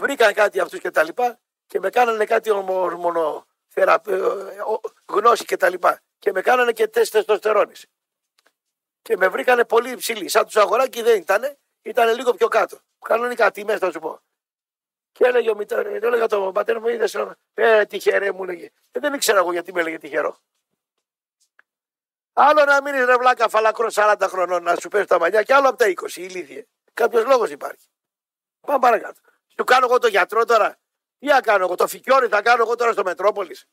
Βρήκαν κάτι αυτούς και τα λοιπά και με κάνανε κάτι ορμονοθεραπε... γνώση και τα λοιπά. Και με κάνανε και τεστ τεστοστερόνης. Και με βρήκανε πολύ υψηλή. Σαν τους αγοράκι δεν ήταν, ήταν λίγο πιο κάτω. Κανονικά τιμέ θα σου πω. Και έλεγε ο μητέρα, έλεγα τον πατέρα μου, είδες, ε, τυχερέ μου έλεγε. Ε, δεν ήξερα εγώ γιατί με έλεγε τυχερό. Άλλο να μείνεις ρε βλάκα φαλακρό 40 χρονών να σου πέσει τα μαλλιά και άλλο από τα 20, ηλίθιε. Κάποιος λόγος υπάρχει. Πάμε παρακάτω. Σου κάνω εγώ το γιατρό τώρα; Τι θα κάνω εγώ, το φικιόρι θα κάνω εγώ τώρα στο Μετρόπολης;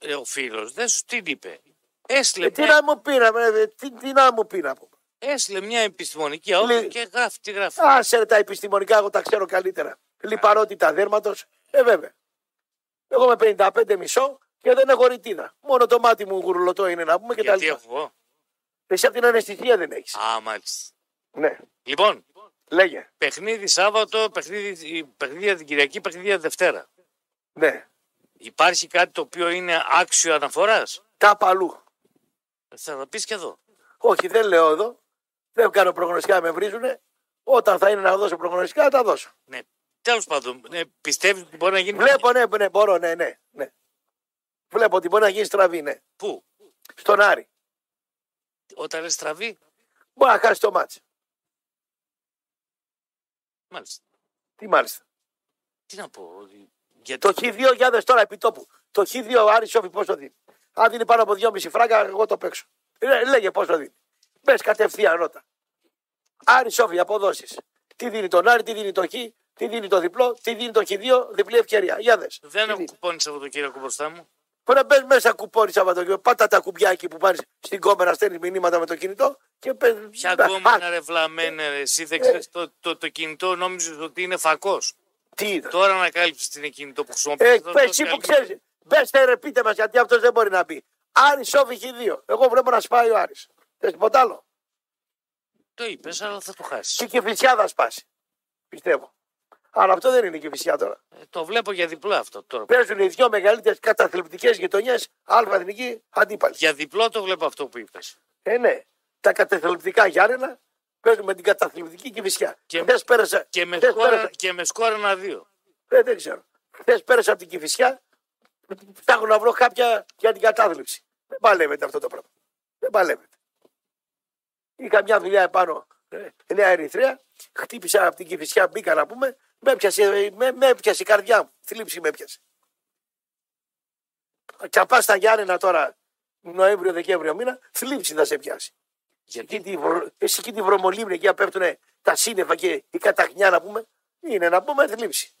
Ε, ο φίλος δεν σου τι είπε; Έστειλε, Ε, τι μια, να μου πεις, να, ε, τι, τι να μου πεις να πούμε. έστειλε μια επιστημονική αόρτα Λέει- και γράφει τι γράφει. Άσε ρε, τα επιστημονικά, εγώ τα ξέρω καλύτερα. Λιπαρότητα δέρματος, ε βέβαια. Εγώ είμαι 55 μισό και δεν έχω ρητίδα. Μόνο το μάτι μου γουρλωτό είναι να πούμε και τα Γιατί λοιπά. έχω εγώ; Εσύ από την αναισθησία δεν έχεις. Α, μάλιστα. Ναι, Λοιπόν, λέγε. παιχνίδι Σάββατο, παιχνίδι, παιχνίδια την Κυριακή, παιχνίδια Δευτέρα. Ναι. Υπάρχει κάτι το οποίο είναι άξιο αναφοράς; Τα παλού. Θα το πεις και εδώ. Όχι, δεν λέω εδώ. Δεν κάνω προγνωστικά, με βρίζουνε. Όταν θα είναι να δώσω προγνωστικά, θα τα δώσω. Ναι. Τέλος πάντων, ναι, πιστεύεις ότι μπορεί να γίνει. Βλέπω, ναι, ναι, μπορώ, ναι, ναι, ναι. Βλέπω ότι μπορεί να γίνει στραβή, ναι. Πού, Στον Άρη. όταν λε στραβή, Μπορεί να χάσει το μάτς. μάλιστα. Τι μάλιστα. Τι να πω. ότι- Γιατί Το Χ2 για δες τώρα επί τόπου. Το Χ2 ο Άρης Σόφι πόσο δίνει. Αν δίνει πάνω από 2,5 φράγκα, εγώ το παίξω. Ε, λέγε πόσο δίνει. Μπες κατευθείαν ρώτα. Άρη Σόφι αποδόσεις. Τι δίνει τον Άρη, τι δίνει το Χ, τι δίνει το διπλό, τι δίνει το Χ2, διπλή ευκαιρία. Για δες. δεν Τι έχω δίνει. κουπόνι Σαββατοκύριακο μπροστά μου. Μπορεί να μπες μέσα κουπόνι Σαββατοκύριακο. Πάτα τα κουμπιά εκεί που πάνε στην κόμμερα, στέλνεις μηνύματα με το κινητό και πες. Ποια Α, γκόμενα ρε βλαμένε ρε. Εσύ δεν ξέρεις το, το, το κινητό νόμιζες ότι είναι φακός. Τι είναι. Τώρα ανακάλυψες τι είναι κινητό που χρησιμοποιείς. Ε, θα πες το εσύ που βγάλεις. ξέρεις. Μπες ρε, πείτε μας γιατί αυτός δεν μπορεί να πει. Άρης Σόφι Χ2. Εγώ βλέπω να σπάει ο Άρης. Θες τίποτα άλλο; Το είπες αλλά θα το χάσεις. Και η Κηφισιά θα σπάσει. Πιστεύω. Αλλά αυτό δεν είναι η Κηφισιά τώρα. Ε, το βλέπω για διπλό αυτό τώρα. Παίζουν οι δύο μεγαλύτερες καταθλιπτικές γειτονιές, αλφα εθνική αντίπαλης. Για διπλό το βλέπω αυτό που είπες. Ε, ναι. Τα καταθλιπτικά Γιάννενα παίζουν με την καταθλιπτική Κηφισιά. Και- Χθες πέρασα. Και με χθες σκόρα, πέρασα- και με σκόρα ένα-δύο. Ε, δεν ξέρω. Χθες πέρασα από την Κηφισιά. Ψάχνω να βρω κάποια για την κατάθλιψη. Δεν παλεύεται αυτό το πράγμα. Δεν παλεύεται. Είχα μια δουλειά επάνω, ε, Νέα Ερυθρέα. Χτύπησα από την Κηφισιά, μπήκα να πούμε. Με έπιασε, με, με έπιασε η καρδιά μου. Θλίψη με έπιασε. Και αν πας στα Γιάννενα τώρα, Νοέμβριο-Δεκέμβριο μήνα, θλίψη θα σε πιάσει. Γιατί Εκεί τη, βρο- εσύ εκεί τη βρωμολίμνη, εκεί πέφτουν τα σύννεφα και η καταχνιά να πούμε. Είναι να πούμε θλίψη.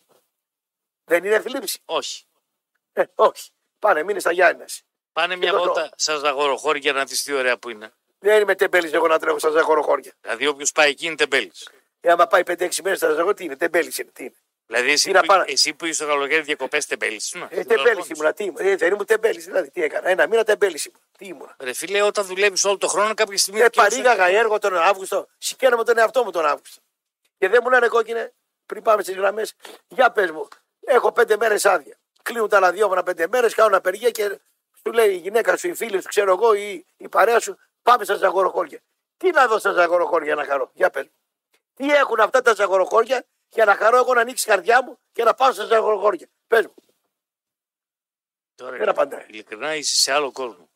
Δεν είναι θλίψη. όχι. Ε, όχι. Πάνε, μείνε στα Γιάννη. Πάνε μια εδώ το- βόλτα σαν ζαγοροχώρη για να δεις τι ωραία που είναι. Δεν είμαι τεμπέλης εγώ να τρέχω στα ζαχωροχώρια. Δηλαδή όποιος πάει εκεί είναι τεμπέλης. Ε, άμα πάει 5-6 μέρες στα ζαχωροχώρια, τι είναι, τεμπέλης είναι. Τι είναι. Δηλαδή εσύ, Τι να που, πάνε. εσύ που είσαι στο καλοκαίρι διακοπές τεμπέλης ήσουν. Ε, τεμπέλης ήμουνα, τι ήμουν. Ε, δεν ήμουν τεμπέλης, δηλαδή τι έκανα. Ένα μήνα τεμπέλης ήμουν. Τι ήμουν. Ρε φίλε, όταν δουλεύεις όλο το χρόνο κάποια στιγμή... Ε, δικαιούσαι- παρήγαγα έργο τον Αύγουστο. Σηκαίνομαι τον εαυτό μου τον Αύγουστο. Και δεν μου λένε κόκκινε, πριν πάμε στις γραμμές, για πες μου, έχω πέντε μέρες άδεια. Κλείνουν τα ραδιόφωνα πέντε μέρες, κάνουν απεργία και σου λέει η γυναίκα σου, η φίλη σου, ξέρω εγώ, ή η παρέα σου, πάμε στα ζαγοροχώρια. Τι να δω στα ζαγοροχώρια να χαρώ, για πες. Τι έχουν αυτά τα ζαγοροχώρια για να χαρώ εγώ να ανοίξει η καρδιά μου και να πάω στα ζαγοροχώρια. Πες μου, Τώρα, Δεν απαντάει. Ειλικρινά είσαι σε άλλο κόσμο.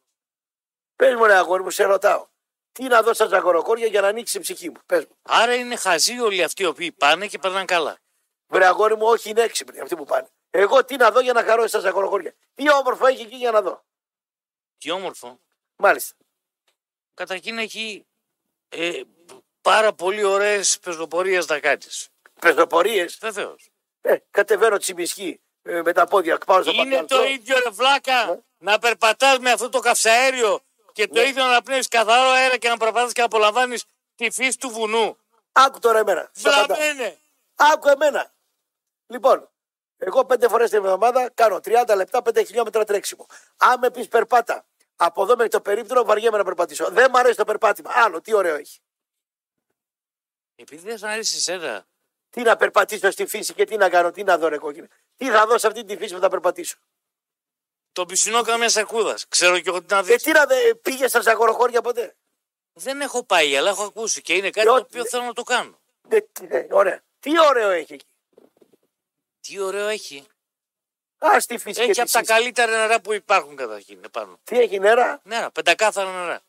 πες μου, ρε αγόρι μου, σε ρωτάω. Τι να δω στα ζαγοροχώρια για να ανοίξει η ψυχή μου. Πες μου. Άρα είναι χαζοί όλοι αυτοί οι οποίοι πάνε και περνάνε καλά. Βρε αγόρι μου, όχι είναι έξυπνοι αυτοί που πάνε. Εγώ τι να δω για να χαρώ στα ζαχοροχώρια. Τι όμορφο έχει εκεί για να δω. Τι όμορφο. Μάλιστα. Καταρχήν έχει ε, πάρα πολύ ωραίες πεζοπορίες να κάνεις. Πεζοπορίες; Βεβαίως. Ε, κατεβαίνω τσιμισκή ε, με τα πόδια πάνω στο Είναι το πανταλό. ίδιο ρε βλάκα Ναι. να περπατάς με αυτό το καυσαέριο και το Ναι. ίδιο να πνέεις καθαρό αέρα και να περπατάς και να απολαμβάνεις τη φύση του βουνού. Άκου τώρα εμένα. Σε φαντα- Βλαμμένε. Άκου εμένα. Λοιπόν, εγώ πέντε φορές την εβδομάδα κάνω 30 λεπτά 5 χιλιόμετρα τρέξιμο. Αν με πεις περπάτα από εδώ μέχρι το περίπτερο, βαριέμαι να περπατήσω. Δεν μου αρέσει το περπάτημα. Άλλο, τι ωραίο έχει. Επειδή δεν σ' αρέσει εσένα. Τι να περπατήσω στη φύση και τι να κάνω, τι να δω, ρε κόκκινε. Τι θα δω σε αυτή τη φύση που θα περπατήσω. Το πισινό καμία σακούδα. Ξέρω και εγώ τι να Ε, δεις. τι να δε, πήγε στα ζαγοροχώρια ποτέ. Δεν έχω πάει, αλλά έχω ακούσει και είναι κάτι Και το ό,τι- οποίο θέλω να το κάνω. Ναι, ναι, ωραία. Τι ωραίο έχει εκεί. Τι ωραίο έχει. Α τη φυσική. Έχει από τα καλύτερα νερά που υπάρχουν καταρχήν επάνω. Τι έχει νερά; Νερά, πεντακάθαρα νερά.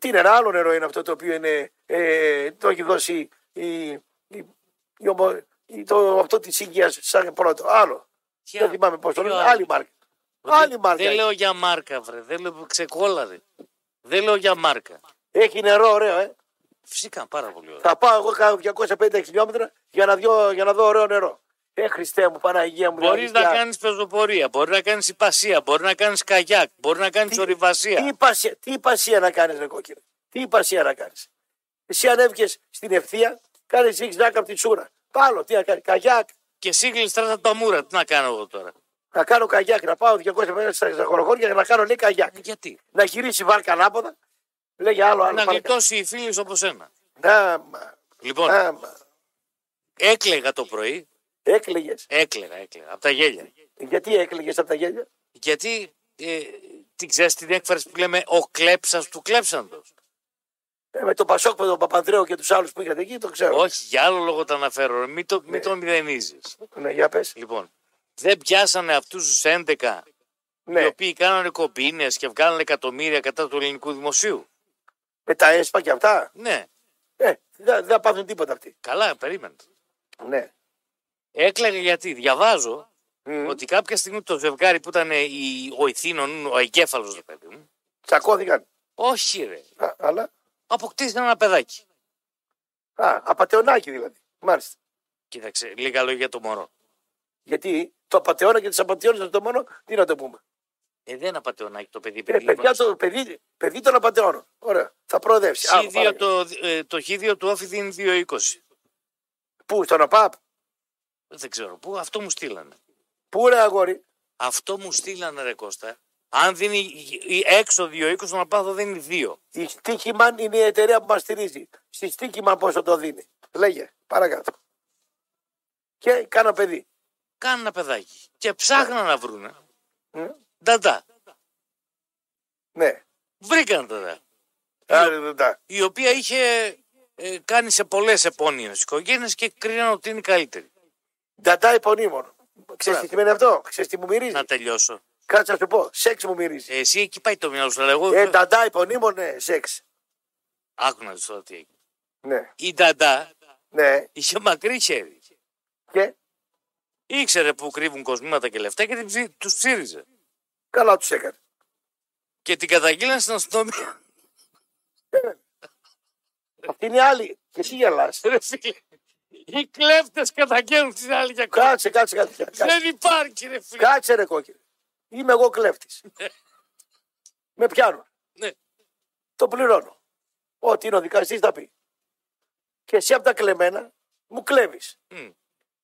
Τι νερά, άλλο νερό είναι αυτό το οποίο είναι, ε, το έχει δώσει η, η, η, ομο- η- το, αυτό της οικία σαν πρώτο. Άλλο. Τι Δεν άλλο, θυμάμαι πώς το ποιο λένε. άλλο. Άλλη μάρκα. Ότι Άλλη μάρκα. Δεν έχει. λέω για μάρκα, βρε. Δεν λέω ξεκόλαρε. Δεν λέω για μάρκα. Έχει νερό ωραίο, ε. Φυσικά, πάρα πολύ ωραίο. Θα πάω εγώ κάνα 250 χιλιόμετρα για να, δω, για να δω ωραίο νερό. Ε, Χριστέ μου, Παναγία μου. Μπορείς αλήθεια. να κάνεις πεζοπορία, μπορεί να κάνεις υπασία, μπορεί να κάνεις καγιάκ, μπορεί να κάνεις Τι- ορειβασία. Τι υπασία, τι υπασία να κάνεις, ρε κόκκινε; Τι υπασία να κάνεις; Εσύ ανέβηκε στην ευθεία, κάνει ζυγζάκ από τη σούρα. Πάλο, τι να κάνει. Καγιάκ. Και εσύ γλιστράς από τα μούρα. Τι να κάνω εγώ τώρα; Να κάνω καγιάκ, να πάω 250 στα χωροχώρια για να κάνω λέει καγιάκ. Γιατί; Να γυρίσει βάρκα ανάποδα. Λέγε άλλο, άλλο. Να πάλι. γλιτώσει οι φίλοι όπως ένα. Άμα, Λοιπόν, άμα. έκλαιγα το πρωί. Έκλαιγες; Έκλαιγα, έκλαιγα. Από τα γέλια. Γιατί έκλαιγες από τα γέλια; Γιατί ε, την ξέρεις την έκφραση που λέμε ο κλέψας του κλέψαντος. Ε, με τον Πασόκ, με τον Παπανδρέο και τους άλλους που είχατε εκεί, το ξέρω. Όχι, για άλλο λόγο το αναφέρω. ρε. Μην το, μην το μηδενίζεις. Ναι, για πες. Λοιπόν, δεν πιάσανε αυτούς τους 11 οι Ναι, οποίοι κάνανε κομπίνες και βγάλανε εκατομμύρια κατά του ελληνικού δημοσίου. με τα έσπα και αυτά; Ναι, Ε, δεν δεν θα πάθουν τίποτα αυτοί. καλά, περίμενε. Ναι. Έκλαιγε γιατί διαβάζω Μμ. ότι κάποια στιγμή το ζευγάρι που ήταν η, ο Ιθήνων, ο εγκέφαλος, ρε παιδί μου. Τσακώθηκαν. Όχι, ρε. Α, αλλά; Αποκτήσαν ένα παιδάκι. Α, απατεωνάκι δηλαδή. Μάλιστα. Κοίταξε, λίγα λόγια για το μωρό. Γιατί το απατεώνα και τις απατεώνε το μόνο, τι να το πούμε. Ε, δεν απαταιωνάκι το παιδί. Ε, παιδί παιδιά, το παιδί, παιδί των απατεώνων. Ωραία. Θα προοδεύσει. Άλλο, Χίδιο πάρε. το, ε, το χίδιο του όφη δίνει 2,20. Πού, στον ΟΠΑΠ. Δεν ξέρω πού, αυτό μου στείλανε. Πού ρε αγόρι; Αυτό μου στείλανε ρε Κώστα. Αν δίνει η- η έξω 2,20 τον απάθο δίνει 2. Η Στίχημαν είναι η εταιρεία που μας στηρίζει. Στη Στίχημαν πόσο το δίνει. Λέγε, παρακάτω. Και κάνα παιδί. Κάνουν ένα παιδάκι. Και ψάχναν να βρούνε. Μμ. Νταντά. Ναι. Βρήκαν νταντά. Άρα, δεν τα- Η οποία είχε ε, κάνει σε πολλές επώνυμε οικογένειες και κρίναν ότι είναι η καλύτερη. Νταντά υπονείμων. Ξέρεις τι σημαίνει αυτό; Ξέρεις τι μου μυρίζει; Να τελειώσω. Κάτσε να σου πω. Σεξ μου μυρίζει. Ε, εσύ εκεί πάει το μυαλό σου, αλλά εγώ. Ε, νταντά υπονείμων, ναι, σεξ. Άκου να δεις τώρα τι έγινε. Ναι. Η Νταντά Ναι. είχε μακρύ χέρι. Και; Ήξερε που κρύβουν κοσμήματα και λεφτά και τους ψήριζε. καλά τους έκανε. Και την καταγγείλαν στην αστυνομία. Αυτή είναι άλλη. Και τι γελάς. Ρε φίλε. Οι κλέφτες καταγγέλνουν την άλλη για κόμμα. Κάτσε, κάτσε, κάτσε. Κάτσε, Δεν υπάρχει, ρε φίλε. κάτσε ρε κόκκινε. Είμαι εγώ κλέφτης. Με πιάνω. Ναι. Το πληρώνω. Ό,τι είναι ο δικαστής θα πει. Και εσύ από τα κλεμμένα μου κλέβεις. Μμ.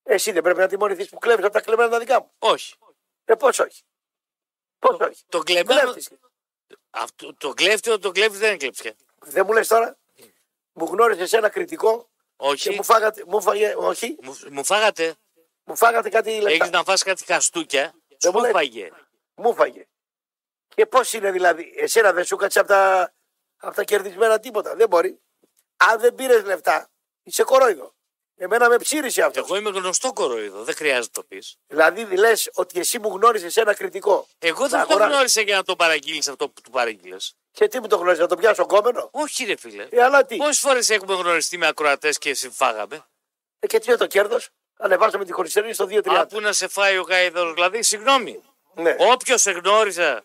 Εσύ δεν πρέπει να τιμωρηθείς που κλέβεις από τα κλεμμένα τα δικά μου. Όχι. Ε, πώς όχι. Πώς όχι. Το κλεμμένο. Κλέφτης. Αυτό, το κλέφτη, το κλέφτη δεν είναι κλέψια. Δεν μου λες τώρα. Μου γνώρισες ένα κριτικό και Όχι. μου φάγατε, μου φάγε, όχι, Μου, μου φάγατε. μου φάγατε κάτι λεφτά. Έχεις να φας κάτι χαστούκια. Σου μου λέει. φάγε. Μου φάγε. Και πώς είναι δηλαδή, εσένα δεν σου κάτσε από τα, απ' τα κερδισμένα τίποτα. Δεν μπορεί. Αν δεν πήρες λεφτά, είσαι κορόιδο. Εμένα με ψήρισε αυτό. Εγώ είμαι γνωστό κοροϊδό. Δεν χρειάζεται να το πεις. Δηλαδή λες ότι εσύ μου γνώρισες ένα κριτικό. Εγώ Να δεν το αγορά- γνώρισα για να το παραγγείλεις αυτό που του παραγγείλες. Και τι μου το γνώρισε, να το πιάσω κόμενο; Όχι, ρε φίλε. Ε, αλλά τι; Πόσες φορές έχουμε γνωριστεί με ακροατές και συμφάγαμε; Ε, και τι είναι το κέρδος; Ανεβάσαμε τη χωριστερή στο 2-30. Α, πού να σε φάει ο γάιδαρο, δηλαδή, συγγνώμη. Ναι. Όποιος σε γνώριζα,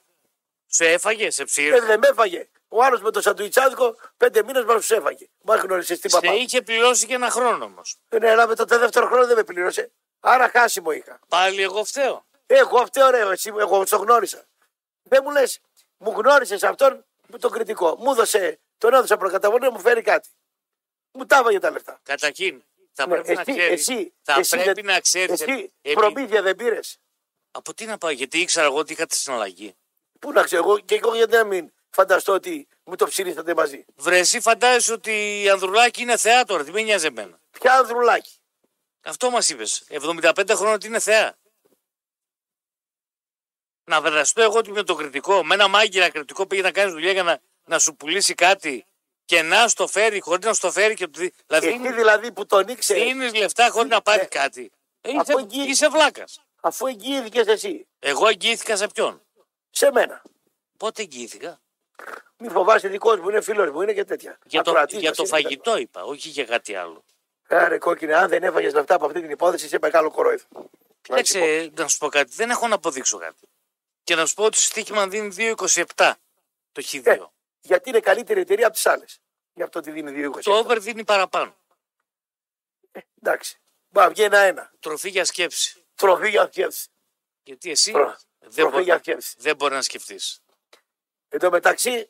σε έφαγε, σε Ε, ψήρε. δεν με έφαγε. Ο άλλος με το σαντουιτσάδικο πέντε μήνες μας τους έφαγε. Μας γνώρισες την Σε παπά. είχε πληρώσει και ένα χρόνο όμως. Ε, Ναι, αλλά με το δεύτερο χρόνο δεν με πλήρωσε. Άρα χάσιμο είχα. Πάλι εγώ φταίω. Εγώ αυτό ωραίο, εσύ, εγώ το γνώρισα. Δεν μου λες, μου γνώρισες αυτόν με τον κριτικό. Μου έδωσε, τον έδωσα προκαταβολή, μου φέρει κάτι. Μου τα έβαγε τα λεφτά. Καταρχήν, θα Ναι, πρέπει να εσύ, ξέρει. εσύ, θα εσύ πρέπει δεν- να ξέρεις. Εσύ προμήθεια δεν πήρες. Από τι να πάω, γιατί ήξερα εγώ ότι είχατε συναλλαγή. Πού να ξέρω, εγώ και εγώ γιατί να μην φανταστώ ότι μου το ψηρίσατε μαζί. Βρε, εσύ φαντάζεσαι ότι η Ανδρουλάκη είναι θεά τώρα, τι με νοιάζει εμένα. Ποια ανδρουλάκι. Αυτό μας είπες. 75 χρόνια ότι είναι θεά. Να φανταστώ εγώ ότι με το κριτικό, με ένα μάγειρα κριτικό πήγε να κάνει δουλειά για να, να σου πουλήσει κάτι και να στο φέρει χωρίς να στο φέρει και του δει. Δηλαδή Εκεί δηλαδή που τον ήξερε, δίνεις λεφτά χωρίς να πάρει Ναι. κάτι. Ε, Αφού είσαι, εκεί- είσαι βλάκας. αφού εγγύηθηκε εσύ, Εγώ εγγυήθηκα σε ποιον; σε μένα. Πότε εγγυήθηκα; Μη φοβάσαι, δικός μου είναι, φίλος μου είναι και τέτοια. Για το, Ακροατής για μας το είναι. φαγητό είπα, όχι για κάτι άλλο. Άρε κόκκινε, αν δεν έφαγες λεφτά από αυτή την υπόθεση, είσαι μεγάλο κορόιδο. Κοίταξε, να σου πω κάτι. Δεν έχω να αποδείξω κάτι. Και να σου πω ότι στο στοίχημα δίνει 2,27 το Χ2. Ε, γιατί είναι καλύτερη εταιρεία από τις άλλες. Γι' αυτό τη δίνει 2,20. Το over δίνει παραπάνω. Εντάξει. Μπα, βγει ένα-ένα. Τροφή για σκέψη. Τροφή για σκέψη. Γιατί εσύ Τρο- δεν, τροφή μπορεί, για σκέψη. δεν μπορεί να σκεφτείς. Εν τω μεταξύ,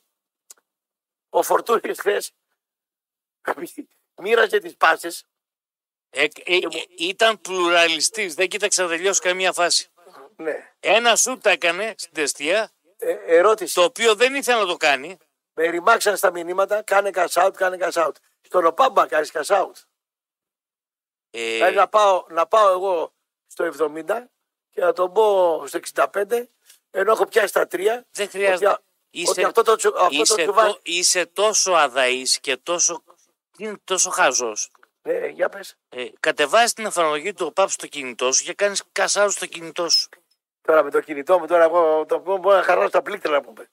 ο Φορτούνης χθες μοίραζε τις πάσες. Ε, ε, ε, ήταν πλουραλιστής, δεν κοίταξε να τελειώσει καμία φάση. Ναι. Ένα σουτ έκανε στην τεστία, Ε, ερώτηση. το οποίο δεν ήθελε να το κάνει. Με ρημάξαν στα μηνύματα, κάνε cash out, κάνε cash out. Στον ΟΠΑΜΠΑ κάνεις cash out. Ε, Δηλαδή να πάω, να πάω εγώ στο 70 και να τον πω στο 65, ενώ έχω πιάσει τα 3. δεν χρειάζεται. Ότι, Είσαι, ότι αυτό το, τσου- αυτό το είσαι, τσουβάλι. τό- είσαι τόσο αδαής και τόσο, είναι τόσο χαζός. Ναι, για πες. Ε, κατεβάζεις την εφαρμογή του ΟΠΑΠ στο κινητό σου και κάνεις cash out στο κινητό σου. Τώρα με το κινητό μου, τώρα εγώ το πω, μπορώ να χαρώ στα πλήκτρα να πούμε.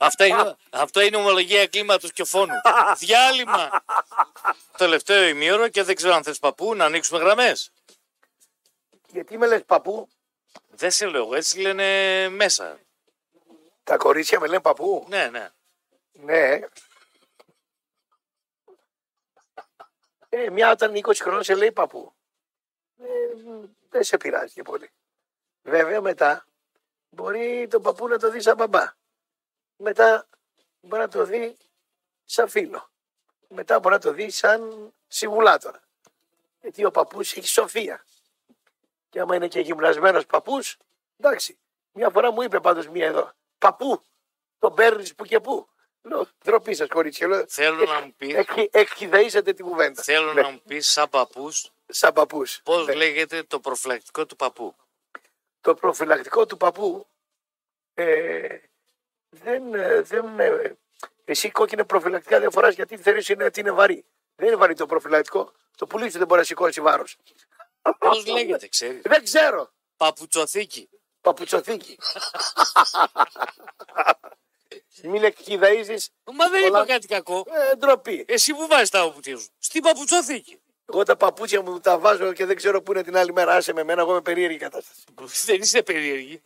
Αυτά είναι, αυτό είναι ομολογία κλίματος και φόνου. Διάλειμμα. Το τελευταίο ημίωρο και δεν ξέρω αν θες παππού να ανοίξουμε γραμμές. Γιατί με λες παππού, Δεν σε λέω, έτσι λένε μέσα. τα κορίτσια με λένε παππού; Ναι, ναι. Ναι. Ε, μια όταν 20 χρόνια σε λέει παππού. Ε, δεν σε πειράζει και πολύ. Βέβαια μετά μπορεί τον παππού να το δει σαν μπαμπά. Μετά μπορεί να το δει σαν φίλο. Μετά μπορεί να το δει σαν συμβουλάτορα. Γιατί ο παππούς έχει σοφία. Και άμα είναι και γυμνασμένος παππούς, εντάξει. Μια φορά μου είπε πάντως μία εδώ. Παππού, τον παίρνεις που και που. Λέω, ντροπή σας, κορίτσια. Λέω, Θέλω να μου πεις, εκχυ- εκχυδαίσατε την κουβέντα. θέλω Ναι, να μου πεις σαν παππούς Σαν παππούς. πώς λέγεται το προφυλακτικό του παππού. Το προφυλακτικό του παππού ε, δεν. ε, δεν ε, εσύ κόκκινε προφυλακτικά δεν φοράς γιατί θεωρείς είναι, ότι είναι βαρύ. Δεν είναι βαρύ το προφυλακτικό. Το πουλί σου δεν μπορεί να σηκώσει βάρος. Πώς λέγεται, ξέρεις; Δεν ξέρω. Παπουτσοθήκη. Παπουτσοθήκη. Μην εκχυδαίζεις. Μα δεν Πολλά- είπα κάτι κακό. Ε, ντροπή. Εσύ που βάζεις τα παπούτσια σου. Στην παπουτσοθήκη. Εγώ τα παπούτσια μου τα βάζω και δεν ξέρω πού είναι την άλλη μέρα. Άσε με εμένα, εγώ είμαι περίεργη κατάσταση. Δεν είσαι περίεργη.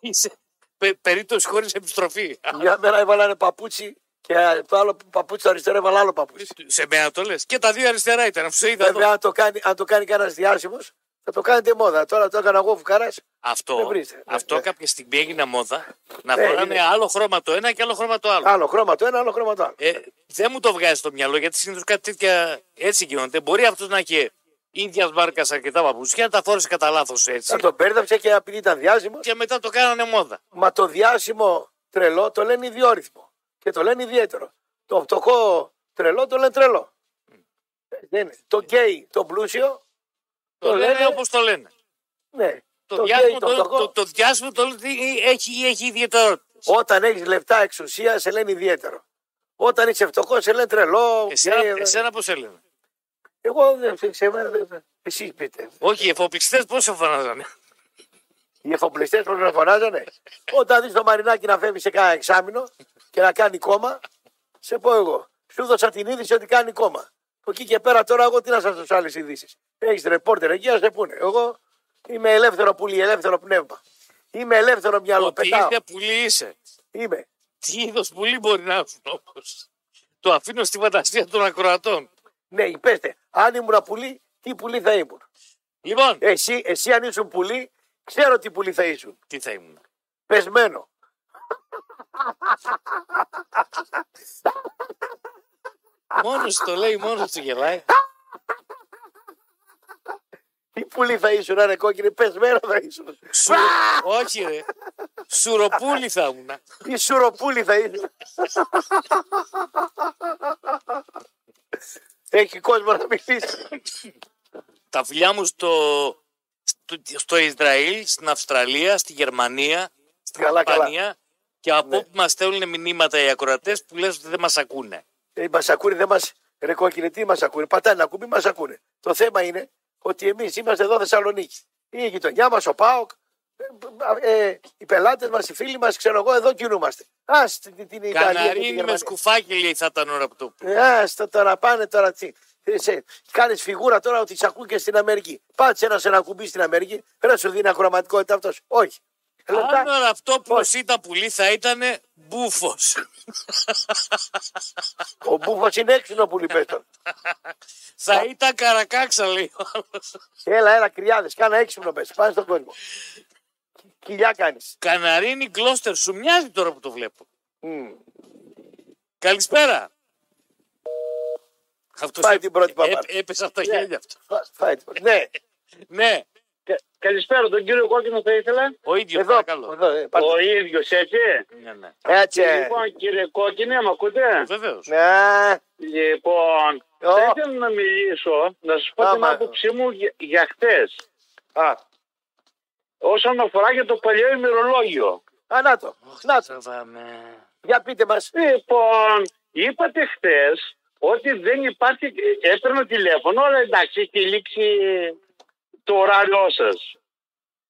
Είσαι πε, περίπτωση χωρίς επιστροφή. Μια μέρα έβαλα ένα παπούτσι και το άλλο παπούτσι το αριστερό έβαλα άλλο παπούτσι. Σε μένα το λες. Και τα δύο αριστερά ήταν. Αφού σε είδα εδώ. Βέβαια, αν το κάνει, αν το κάνει κανένας διάσημος, θα το κάνετε μόδα. Τώρα το έκανα εγώ φουκαρά. Δεν Αυτό, βρίσκεται. αυτό Ναι. κάποια στιγμή έγινε μόδα να Ναι, φοράνε είναι. άλλο χρώμα το ένα και άλλο χρώμα το άλλο. Άλλο χρώμα το ένα, άλλο χρώμα το άλλο. Ε, δεν μου το βγάζει στο μυαλό γιατί συνήθως κάτι τέτοια έτσι γίνονται. Μπορεί αυτός να έχει ίδιας μάρκας αρκετά παπούτσια, να τα φόρεσε κατά λάθος έτσι. Θα το μπέρδεψε και επειδή ήταν διάσημος. Και μετά το κάνανε μόδα. Μα το διάσημο τρελό το λένε ιδιόρυθμο. Και το λένε ιδιαίτερο. Το φτωχό τρελό το λένε τρελό. Ε, δεν είναι. Το γκέι, το πλούσιο, Το, Το λένε, λένε- όπως το λένε. ναι. Το, Το διάσημο, γκέι, το το, φτωχό. το, το διάσημο το λένε, έχει, έχει ιδιαιτερότητα. Όταν έχεις λεφτά εξουσία, σε λένε ιδιαίτερο. Όταν είσαι φτωχός, σε λένε τρελό. Εσένα, γκέι, εσένα πώς σε λένε; Εγώ δεν σε μένα δεν. Εσείς πείτε. Όχι, οι εφοπλιστές πώς σε φανάζανε. Οι εφοπλιστές πρέπει να φωνάζανε; Όταν δεις το μαρινάκι να φεύγει σε κάνα εξάμεινο και να κάνει κόμμα, σε πω εγώ. Σου δώσα την είδηση ότι κάνει κόμμα. Από εκεί και πέρα τώρα εγώ τι να σας δώσω άλλες ειδήσεις. Έχεις ρεπόρτερ εκεί, να σε πούνε. Εγώ είμαι ελεύθερο πουλί, ελεύθερο πνεύμα. Είμαι ελεύθερο μυαλό. Ότι Πετάω. είσαι πουλί είσαι. Είμαι. Τι είδος πουλί μπορεί να έρθουν όμως. Το αφήνω στη φαντασία των ακροατών. Ναι, πέστε, αν ήμουν πουλί, τι πουλί θα ήμουν; Λοιπόν, Εσύ, εσύ αν ήσουν πουλί, ξέρω τι πουλί θα ήσουν. τι θα ήμουν; Πεσμένο. Μόνος το λέει, μόνος του γελάει. Τι πουλί θα ήσουν, ρε κόκκινη, πεσμένο θα ήσουν. Σου... Όχι, ρε. Σουροπούλη θα ήμουν. Τι σουροπούλι θα ήσουν. Έχει κόσμο να μιλήσει. Τα φιλιά μου στο, στο, στο Ισραήλ, στην Αυστραλία, στη Γερμανία, στην Καλά, καλά. Ισπανία Και από Ναι. όπου μας στέλνουν μηνύματα οι ακροατές που λες ότι δεν μας ακούνε. Ε, μα ακούνε, δεν μα ρεκόκκινε, τι μα ακούνε. Πατάνε να κουμπί, μα ακούνε. Το θέμα είναι ότι εμείς είμαστε εδώ Θεσσαλονίκη. Η γειτονιά μας, ο Πάοκ, ε, ε, οι πελάτες μας, οι φίλοι μας, ξέρω εγώ, εδώ κινούμαστε. Α την, την Ιταλία. και τη Καναρίνη με Γερμανία. σκουφάκι λέει θα ήταν ώρα που το πει. Ε, άστα τώρα, πάνε τώρα. Τι, Κάνεις φιγούρα τώρα ότι σε ακούει και στην Αμερική. Πάτσε ένα σε ένα κουμπί στην Αμερική, πρέπει να σου δίνει ακροματικότητα αυτός. Όχι. Λεπτά. Αν αυτό που Όχι. ήταν πουλί θα ήταν μπούφος. Ο Μπούφος είναι έξυπνο που λυπές τώρα. θα ήταν καρακάξα λέει ο άλλος. Έλα, έλα, κρυάδες, κάνα έξυπνο πες. Πάνε στον κόσμο. Κοιλιά κάνεις. Καναρίνη Γκλώστερ, σου μοιάζει τώρα που το βλέπω. Καλησπέρα. Αυτός Πάει έ- την πρώτη έ- παπάρα. Έπεσε από τα χέρια αυτό. Φάει την- Ναι, Ναι, Κα- Καλησπέρα, τον κύριο Κόκκινο θα ήθελα. ο ίδιος εδώ, παρακαλώ. εδώ, ε, πάρτε. Ο ίδιος, έτσι. Ναι, ναι. Έτσι. ε. Λοιπόν, κύριε Κόκκινε, με ακούτε; Βεβαίως. Ναι, Λοιπόν, Ω. θα ήθελα να μιλήσω, να σας πω την Άμα. άποψή μου για, για χτες. α, Όσον αφορά για το παλιό ημερολόγιο. α, να το, να το. Τραβάμε. Για πείτε μας. Λοιπόν, είπατε χτες ότι δεν υπάρχει. Έπαιρνα τηλέφωνο, αλλά εντάξει, έχει λήξει το ωράριό σας.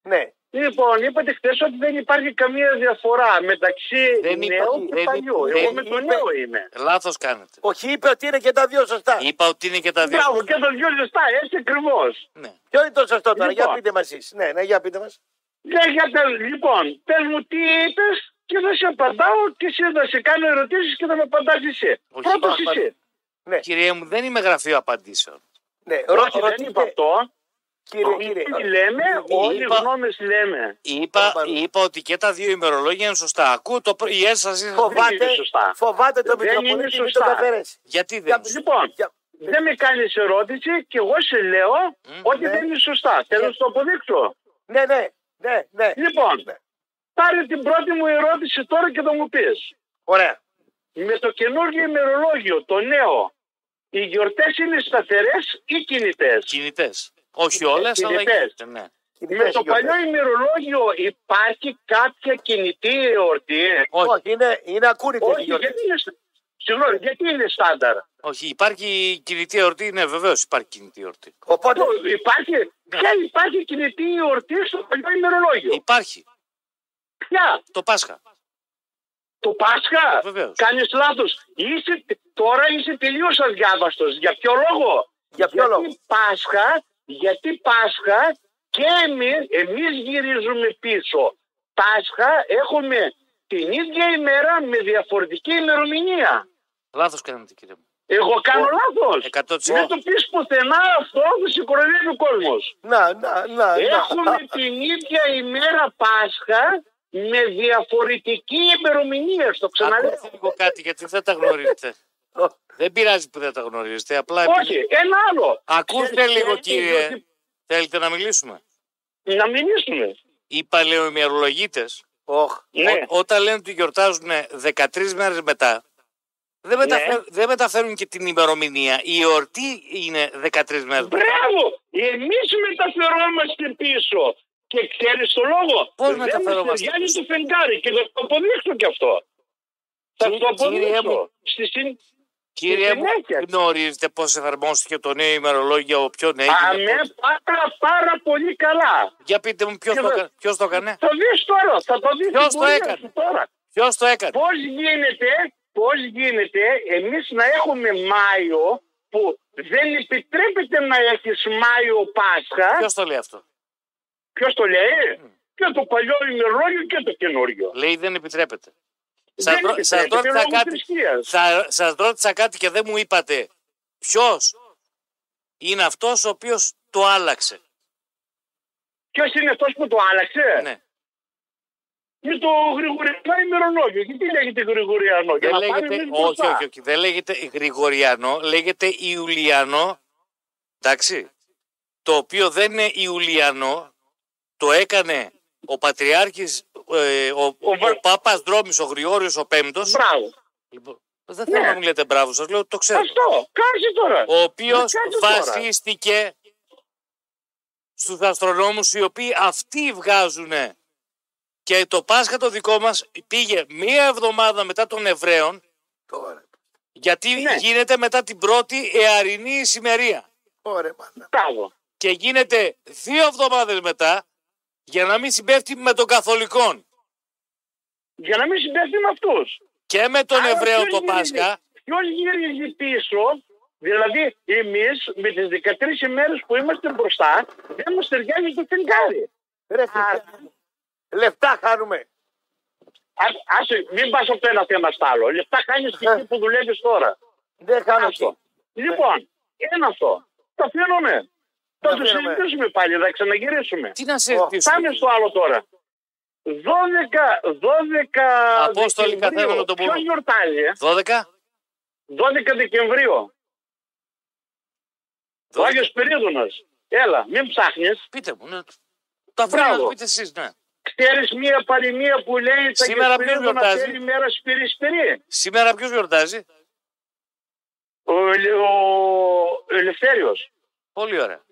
Ναι, Λοιπόν, είπατε χθες ότι δεν υπάρχει καμία διαφορά μεταξύ Δεν είπα- νέου και δεν παλιού. είπα- Εγώ δεν με το είπε- νέο είμαι. Λάθος κάνετε. όχι είπε ότι είναι και τα δύο σωστά. Είπα ότι είναι και τα δύο. Μπράβο, και το δυο ζεστά, έτσι ακριβώς. Ναι. Ποιο είναι το σωστό τώρα, Λοιπόν. για πείτε μας εσείς. Ναι, ναι, για πείτε μας. Λοιπόν, πες μου τι είπες και θα σε απαντάω και εσύ θα σε κάνω ερωτήσεις και θα με απαντάς εσύ. Όχι, Πρώτος πάμε. εσύ. Ναι, Κύριε μου, δεν είμαι γραφείο απαντήσεων. ναι. Ρω- Όχι, δεν ρωτήστε, είπα αυτό. Κύριε, κύριε. Τι λέμε, όλοι οι είπα- γνώμες λέμε. Είπα, Πάμε. είπα ότι και τα δύο ημερολόγια είναι σωστά. Ακούω το προ- η ένστασή σας. Φοβάται, είναι σωστά. φοβάται το Δεν είναι Μητροπολίτη μην σωστά. τον καθαρέσει. Γιατί δεν Για- είναι σωστά; Λοιπόν, Για- δεν με κάνεις ερώτηση και εγώ σε λέω ότι ναι. δεν είναι σωστά. Θέλω να σου το αποδείξω. Ναι, ναι, ναι, ναι. Λοιπόν, Ναι. πάρε την πρώτη μου ερώτηση τώρα και θα μου πεις. Ωραία. Με το καινούργιο ημερολόγιο, το νέο, οι γιορτές είναι σταθερές ή κινητές; Κινητές. Όχι όλες, αλλά Κινητές. γίνεται, ναι. Με Κινητές το οι γιορτές. παλιό ημερολόγιο υπάρχει κάποια κινητή εορτή. Όχι, Όχι, είναι, είναι ακούνητες οι Όχι, γιορτές. γιατί είναι, συγγνώμη, γιατί είναι στάνταρ; όχι, υπάρχει κινητή εορτή. Ναι, βεβαίως υπάρχει κινητή εορτή. Οπότε, Υπάρχει, ποια υπάρχει κινητή εορτή στο παλιό ημερολόγιο; Υπάρχει. Ποια, Το Πάσχα. το Πάσχα; Βεβαίως. Κάνεις λάθος. Είσαι, τώρα είσαι τελείως αδιάβαστος. Για ποιο λόγο; Για ποιο γιατί λόγο; Πάσχα, γιατί Πάσχα και εμείς, εμείς γυρίζουμε πίσω. Πάσχα έχουμε την ίδια ημέρα με διαφορετική ημερομηνία. Λάθος κάνετε, κύριε μου. Εγώ κάνω λάθος. 100%. Δεν το πεις πουθενά αυτό, θα σε κοροϊδεύει ο κόσμος. να, να, να, Έχουμε να. την ίδια ημέρα Πάσχα με διαφορετική ημερομηνία. Στο ξαναλέω. Ακούστε λίγο κάτι, γιατί δεν τα γνωρίζετε. Δεν πειράζει που δεν τα γνωρίζετε. Απλά Όχι, ένα άλλο. Ακούστε Ξέρεις, λίγο, γιατί- κύριε. διότι- Θέλετε να μιλήσουμε; Να μιλήσουμε. Οι παλαιοημερολογίτες Οχ. Ναι. Ό- όταν λένε ότι γιορτάζουν 13 μέρες μετά, Ναι. δεν, μεταφέρουν, δεν μεταφέρουν και την ημερομηνία. Η εορτή είναι 13 μέρες μετά. Μπράβο! Εμείς μεταφερόμαστε πίσω. Και ξέρεις το λόγο; Πώς Δεν μεταφερόμαστε μας ταιριάζει πίσω; το φεγγάρι και θα το αποδείξω και αυτό. Θα Κύριε- το κύριε αποδείξω. μου, Στη συν... Κύριε μου, συνέχεια. γνωρίζετε πώς εφαρμόστηκε το νέο ημερολόγιο, ποιον έγινε. Αμέ πώς- πάρα πάρα πολύ καλά. Για πείτε μου ποιος Και το, δε- κα- ποιος το έκανε; Θα δεις τώρα, θα το δεις Ποιος στην το πορεία έκανε; σου τώρα. Ποιος το έκανε; Πώς γίνεται, πώς γίνεται εμείς να έχουμε Μάιο που δεν επιτρέπεται να έχεις Μάιο Πάσχα. Ποιος το λέει αυτό; Ποιος το λέει; Και το παλιό ημερολόγιο και το καινούριο. Λέει δεν επιτρέπεται. Σας, Δεν ρω- σας επιτρέπεται ρώτησα λόγω κάτι, θρησκείας. θα, σας ρώτησα κάτι και δεν μου είπατε ποιος είναι αυτός ο οποίος το άλλαξε; Ποιος είναι αυτός που το άλλαξε; Ναι. Είναι το Γρηγοριανό ημερολόγιο. Γιατί λέγεται Γρηγοριανό, για Δεν να πάμε λέγεται, εμείς όχι, μπροστά. όχι, όχι, δεν λέγεται Γρηγοριανό, λέγεται Ιουλιανό, εντάξει, το οποίο δεν είναι Ιουλιανό, το έκανε ο Πατριάρχης, ε, ο, ο, Ο Βα- Πάπας Δρόμης, ο Γρηγόριος ο Πέμπτος, Μπράβο. λοιπόν, δεν θέλω Ναι. να μου λέτε μπράβο, σας λέω ότι το ξέρω, Αυτό. Κάτσε τώρα. ο οποίος Δεν κάτσε τώρα. βασίστηκε στους αστρονόμους οι οποίοι αυτοί βγάζουν Και το Πάσχα το δικό μας πήγε μία εβδομάδα μετά των Εβραίων Τώρα. γιατί Ναι. γίνεται μετά την πρώτη εαρινή ησημερία. Ωραία, μάνα. Μπράβο. Και γίνεται δύο εβδομάδες μετά για να μην συμπέφτει με τον Καθολικών Για να μην συμπέφτει με αυτούς. και με τον Άρα Εβραίο ποιος το γυρίζει- Πάσχα. Ποιος γυρίζει πίσω, δηλαδή εμείς με τις 13 ημέρες που είμαστε μπροστά, δεν μας ταιριάζει το φεγγάρι. Ρε, χριστιανέ μου. Λεφτά χάνουμε. Ας, άσε, μην πας από το ένα θέμα στο άλλο. Λεφτά χάνεις και εκεί που δουλεύεις τώρα. Δεν χάνω Αυτό. εκεί. Λοιπόν, είναι αυτό. Το αφήνουμε. Το Θα το αφήνουμε. συζητήσουμε πάλι, θα ξαναγυρίσουμε. Τι να συζητήσουμε. Πάμε στο άλλο τώρα. 12, 12 Απόστολη Δεκεμβρίου. καθένα με τον Ποιος πόνο. γιορτάζει, ε; 12. 12 Δεκεμβρίου. Ο 12. Άγιος Περίδωνας. Έλα, μην ψάχνεις. Πείτε μου. Ναι. Τα αφήνω να Μπράβο. το πείτε εσείς, ναι. Ξέρεις μία παροιμία που λέει τα Σήμερα Άγιος ποιος Περίδωνας γιορτάζει; θέλει μέρα σπυρί σπυρί. Σήμερα ποιος γιορτάζει; Ο, Ελε- ο, Ελευθέριος. Πολύ ωραία.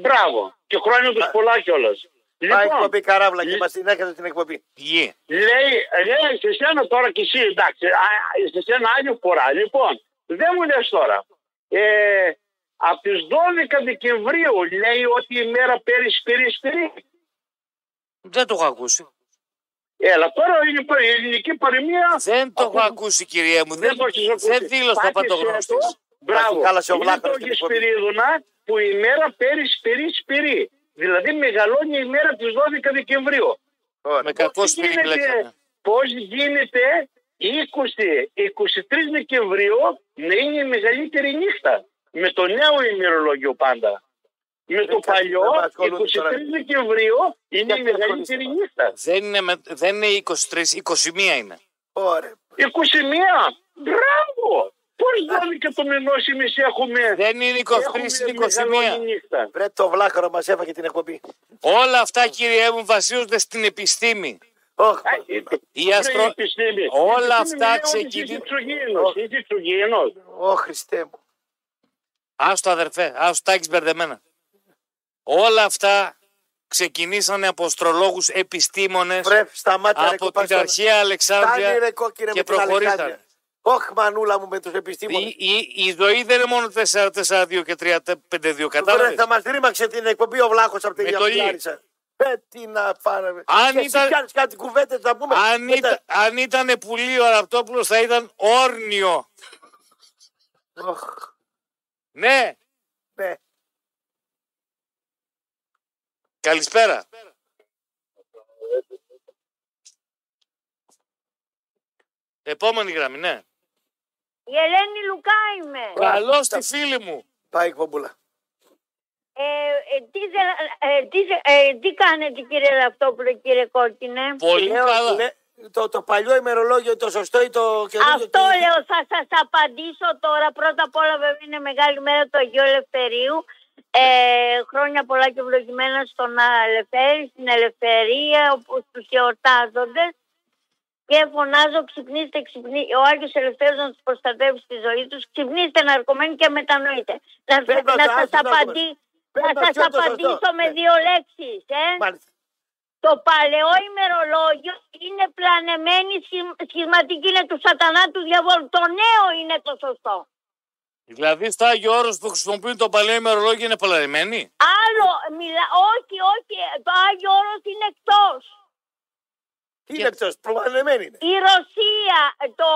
Μπράβο. Και χρόνια τους πολλά κιόλας. Πάει Λοιπόν, εκπομπή καράβλα και λι- μας την έκανε την εκπομπή. Γη. λέει, λέει σε σένα τώρα κι εσύ, εντάξει, α, α, σε σένα άλλη φορά. Λοιπόν, δεν μου λες τώρα. Ε, από τις 12 Δεκεμβρίου λέει ότι η μέρα πέρυσι σπυρί σπυρί. Δεν το έχω ακούσει. Έλα, τώρα είναι η η ελληνική παροιμία. Δεν το έχω Από- ακούσει, κυρία μου. Δεν Δεν, το έχεις ακούσει. δεν δήλωσα Πάτησε παντογνώστης. το. Μπράβο. χάλασε ο Είναι Βλάχος το στην εκπομπή. Γεσπυρίδωνα που η μέρα πέρυσι σπυρί σπυρί. Δηλαδή μεγαλώνει η μέρα της 12 Δεκεμβρίου. Ωραία. Με κακό Πώς σπίτι γίνεται- κλέξαμε. Πώς γίνεται 20, 23 Δεκεμβρίου να είναι η μεγαλύτερη νύχτα; Με το νέο ημερολόγιο πάντα. Με το κάτσε, παλιό, δεν με ασχολούνται 23 τώρα. Δεκεμβρίου είναι η Γιατί μεγαλύτερη ασχολείσαι νύχτα. Δεν είναι, με, δεν είναι 23, 21 είναι. Ωραία. 21! Μπράβο! Πώς 12 το μηνός εμείς έχουμε, Δεν είναι 23, έχουμε είναι 21. μεγαλώνει νύχτα. Βρε το βλάχαρο μας έφαγε την εκπομπή. Όλα αυτά, κύριε μου, βασίζονται στην επιστήμη. Όχι. Α, ε, Η αστρο- η επιστήμη. Όλα Η επιστήμη αυτά λέει ότι ξεκινούν- Είσαι εξωγήινος, είσαι εξωγήινος. Ω Χριστέ μου. Άστο αδερφέ, άστο τα έχεις μπερδεμένα. Όλα αυτά ξεκινήσανε από αστρολόγους επιστήμονες Βρε σταμάτα ρε από την κοπάστα. αρχαία Φτάνει Αλεξάνδρεια ρε κόκκινε και με την προχωρήσανε. Αλεξάνδρεια. Όχι μανούλα μου με τους επιστήμονες. Η, η, η ζωή δεν είναι μόνο 4-4-2 και 3-5-2, Βρε, κατάλαβες; θα μας ρήμαξε την εκπομπή ο Βλάχος από τη Με το γη. Διαμιλάρισα. Ε, τι να πάρουμε. Αν και εσύ ήταν- κάνεις κάτι κουβέντες να πούμε. Αν, Μετά- ήταν, αν ήταν πουλί ο Ραπτόπουλος θα ήταν όρνιο. Οχ, Ναι, ναι. καλησπέρα. Επόμενη γραμμή, ναι. Η Ελένη Λουκά είμαι. Καλώς τη φίλη μου. Πάει εκπομπούλα. Ε, ε, τι, θε- ε, τι, θε- ε, τι κάνετε κύριε Ραυτόπουλο, κύριε Κόρκινε. Πολύ Λέω, καλά. λέ- το, το παλιό ημερολόγιο το σωστό ή το καινούργιο. Αυτό τι- λέω, θα σας απαντήσω τώρα. Πρώτα απ' όλα βέβαια είναι μεγάλη μέρα του Αγίου Ελευθερίου. Ε, χρόνια πολλά και ευλογημένα στον Ελευθέρη, στην Ελευθερία, όπου στους εορτάζοντες. Και φωνάζω ξυπνήστε, ξυπνήστε. Ο Άγιος Ελευθέριος να τους προστατεύει στη ζωή τους. Ξυπνήστε ναρκωμένοι και μετανοείτε. Να, Πες μας να το σας, άσχημο απαντή, Πες να μας σας ποιο είναι το απαντήσω σωστό. με Ναι. δύο λέξεις. Ε. Μάλιστα. Το παλαιό ημερολόγιο είναι πλανεμένη σχη- σχηματική, είναι του σατανά του διαβόλου. Το νέο είναι το σωστό. Δηλαδή στο Άγιο Όρος που χρησιμοποιούν το παλαιό ημερολόγιο είναι παλαιμένη. Άλλο, μιλά, όχι, όχι, το Άγιο Όρος είναι εκτός. Τι είναι εκτός, προβαλλεμένη είναι. Η Ρωσία, το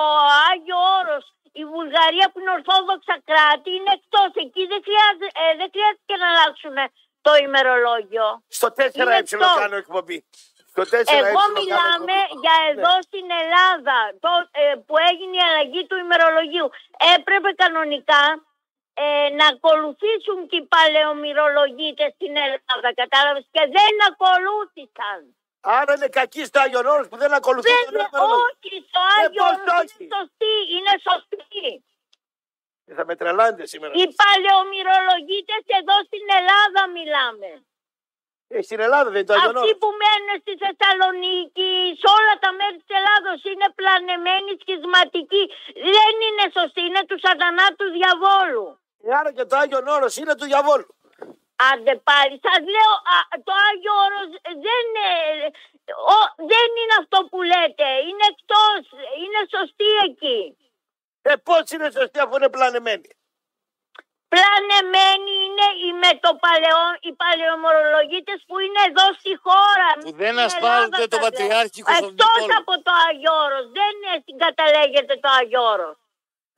Άγιο Όρος, η Βουλγαρία που είναι ορθόδοξα κράτη είναι εκτός. Εκεί δεν χρειάζεται, ε, δεν χρειάζεται να αλλάξουν το ημερολόγιο. Στο 4 Είναι ε εκτός. κάνω εκπομπή. Στο 4 ε Εγώ κάνω μιλάμε εκπομπή. για εδώ Ναι. στην Ελλάδα το, ε, που έγινε η αλλαγή του ημερολογίου. Έπρεπε κανονικά ε, να ακολουθήσουν και οι παλαιομυρολογίτες στην Ελλάδα, κατάλαβες, και δεν ακολούθησαν. Άρα είναι κακή στο Άγιον Όρος που δεν ακολουθεί το Δεν, ημερολόγιο. όχι, στο Ε, Άγιο πώς Όρος όχι. είναι σωστή, είναι σωστή. Ε, Θα με τρελάνετε σήμερα. Οι παλαιομυρολογίτες εδώ στην Ελλάδα μιλάμε. Ε, στην Ελλάδα δεν είναι το Άγιον Αυτοί Όρος. που μένουν στη Θεσσαλονίκη, σε όλα τα μέρη της Ελλάδος είναι πλανεμένοι, σχισματικοί. Δεν είναι σωστοί, είναι του σατανά του διαβόλου. Ε, Άρα και το Άγιον Όρος είναι του διαβόλου. Άντε πάλι, σας λέω, α, το Άγιο Όρος δεν, ε, ο, δεν είναι αυτό που λέτε. Είναι εκτός, είναι σωστή εκεί. Ε, πώς είναι σωστή αφού είναι πλανεμένη; Πλανεμένοι είναι οι με το παλαιό, οι παλαιομορολογίτες που είναι εδώ στη χώρα. Που δεν Στην ασπάζονται Ελλάδα το σας λέω. Πατριάρχη Εκτός Κωνσταντινούπολου. από το Άγιο Όρος. Δεν ε, συγκαταλέγεται το Άγιο Όρος.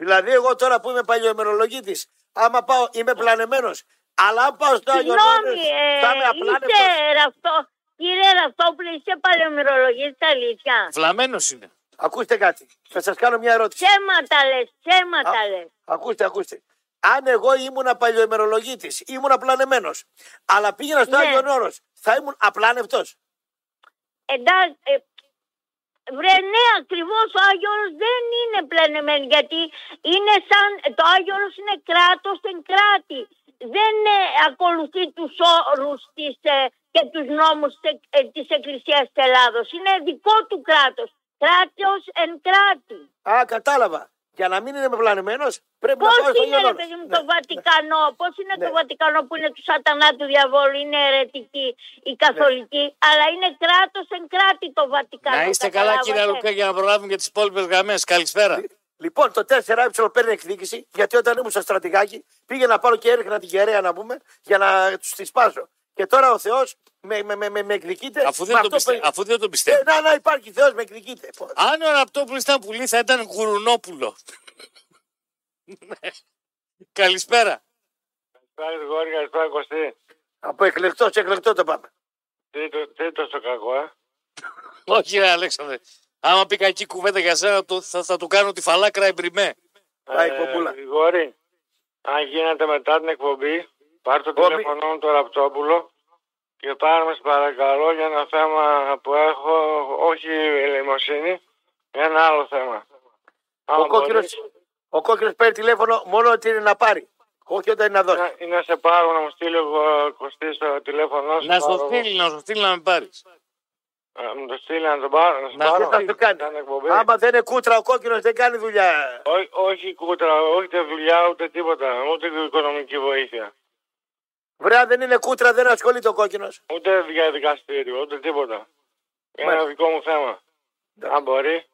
Δηλαδή, εγώ τώρα που είμαι παλιοεμερολογήτη, άμα πάω, είμαι πλανεμένος. Αλλά αν πάω στο Άγιο Συγγνώμη, Όρος, ε, θα είμαι απλάνευτος. είστε ραυτό. Κύριε Ραυτόπουλε, είστε παλαιομυρολογίτης αλήθεια. Βλαμμένος είναι. Ακούστε κάτι. Θα σας κάνω μια ερώτηση. Ψέματα λες, ψέματα Α. λες. Ακούστε, ακούστε. Αν εγώ ήμουν παλιοεμερολογήτη, ήμουν πλανεμένο, αλλά πήγαινα στο Ναι. Άγιο Όρο, θα ήμουν απλάνευτος. Εντάξει, ε, βρε ναι, ακριβώς ο Άγιος δεν είναι πλανεμένος γιατί είναι σαν, το Άγιος είναι κράτος εν κράτη. Δεν ε, ακολουθεί τους όρους της, ε, και τους νόμους της, ε, της Εκκλησίας της Ελλάδος. Είναι δικό του κράτος. Κράτος εν κράτη. Α, κατάλαβα. Για να μην είμαι πλανεμένο, πρέπει Πώς να πάω στο είναι Άγιο ρε Όρος. παιδί μου Ναι. το Βατικανό, πώς είναι Ναι. το Βατικανό που είναι του σατανά του διαβόλου, είναι αιρετική η καθολική, αλλά είναι κράτος εν κράτη το Βατικανό. Να είστε καλά κύριε καταλάβατε. Λουκά για να προλάβουμε και τις υπόλοιπες γραμμές. Καλησπέρα. Λοιπόν, το 4ε παίρνει εκδίκηση, γιατί όταν ήμουν στο στρατηγάκι πήγαινα να πάρω και έριχνα την κεραία να πούμε για να τους τη σπάσω. Και τώρα ο Θεός με, με, με, με, με εκδικείται. Αφού με δεν, το αυτό πιστε... που- Αφού δεν το Ε, πιστεύω. να, να υπάρχει Θεός με εκδικείται. Πώς. Αν ο Ραπτόπουλο ήταν πουλί θα ήταν γουρουνόπουλο. Ναι. Καλησπέρα. Καλησπέρα Γρηγόρη, καλησπέρα Κωστή. Από εκλεκτός σε εκλεκτό το πάμε. Τι, το- τι είναι τόσο κακό, ε; Όχι ρε Αλέξανδρε. Άμα πει κακή κουβέντα για σένα το- θα, θα του κάνω τη φαλάκρα εμπριμέ. Πάει, Ε, κομπούλα. Γρηγόρη, αν γίνεται μετά την εκπομπή, πάρ το Κόμπι. τηλέφωνο μου το Ραπτόπουλο και πάρουμε σε παρακαλώ για ένα θέμα που έχω, όχι ελεημοσύνη, για ένα άλλο θέμα. Ο Αν κόκκινο μπορείς, ο κόκκινος παίρνει τηλέφωνο μόνο ότι είναι να πάρει. Όχι όταν είναι να δώσει. να- ή να σε πάρω να μου στείλει ο Κωστής το τηλέφωνο σου. Να στο πάρω- στείλει, να στο στείλει να με πάρεις. Να μου το στείλει να τον πάρω. Να, σου Να πάρω. Τι θα σου κάνει. Σαν εκπομπή. Άμα δεν είναι κούτρα, ο κόκκινος δεν κάνει δουλειά. Ό, όχι κούτρα, όχι δουλειά, ούτε τίποτα, ούτε οικονομική βοήθεια. Βρε, αν δεν είναι κούτρα, δεν ασχολείται ο κόκκινος. Ούτε για δικαστήριο, ούτε τίποτα. Είναι Μάλιστα. ένα δικό μου θέμα. Εντάξει. Αν μπορεί.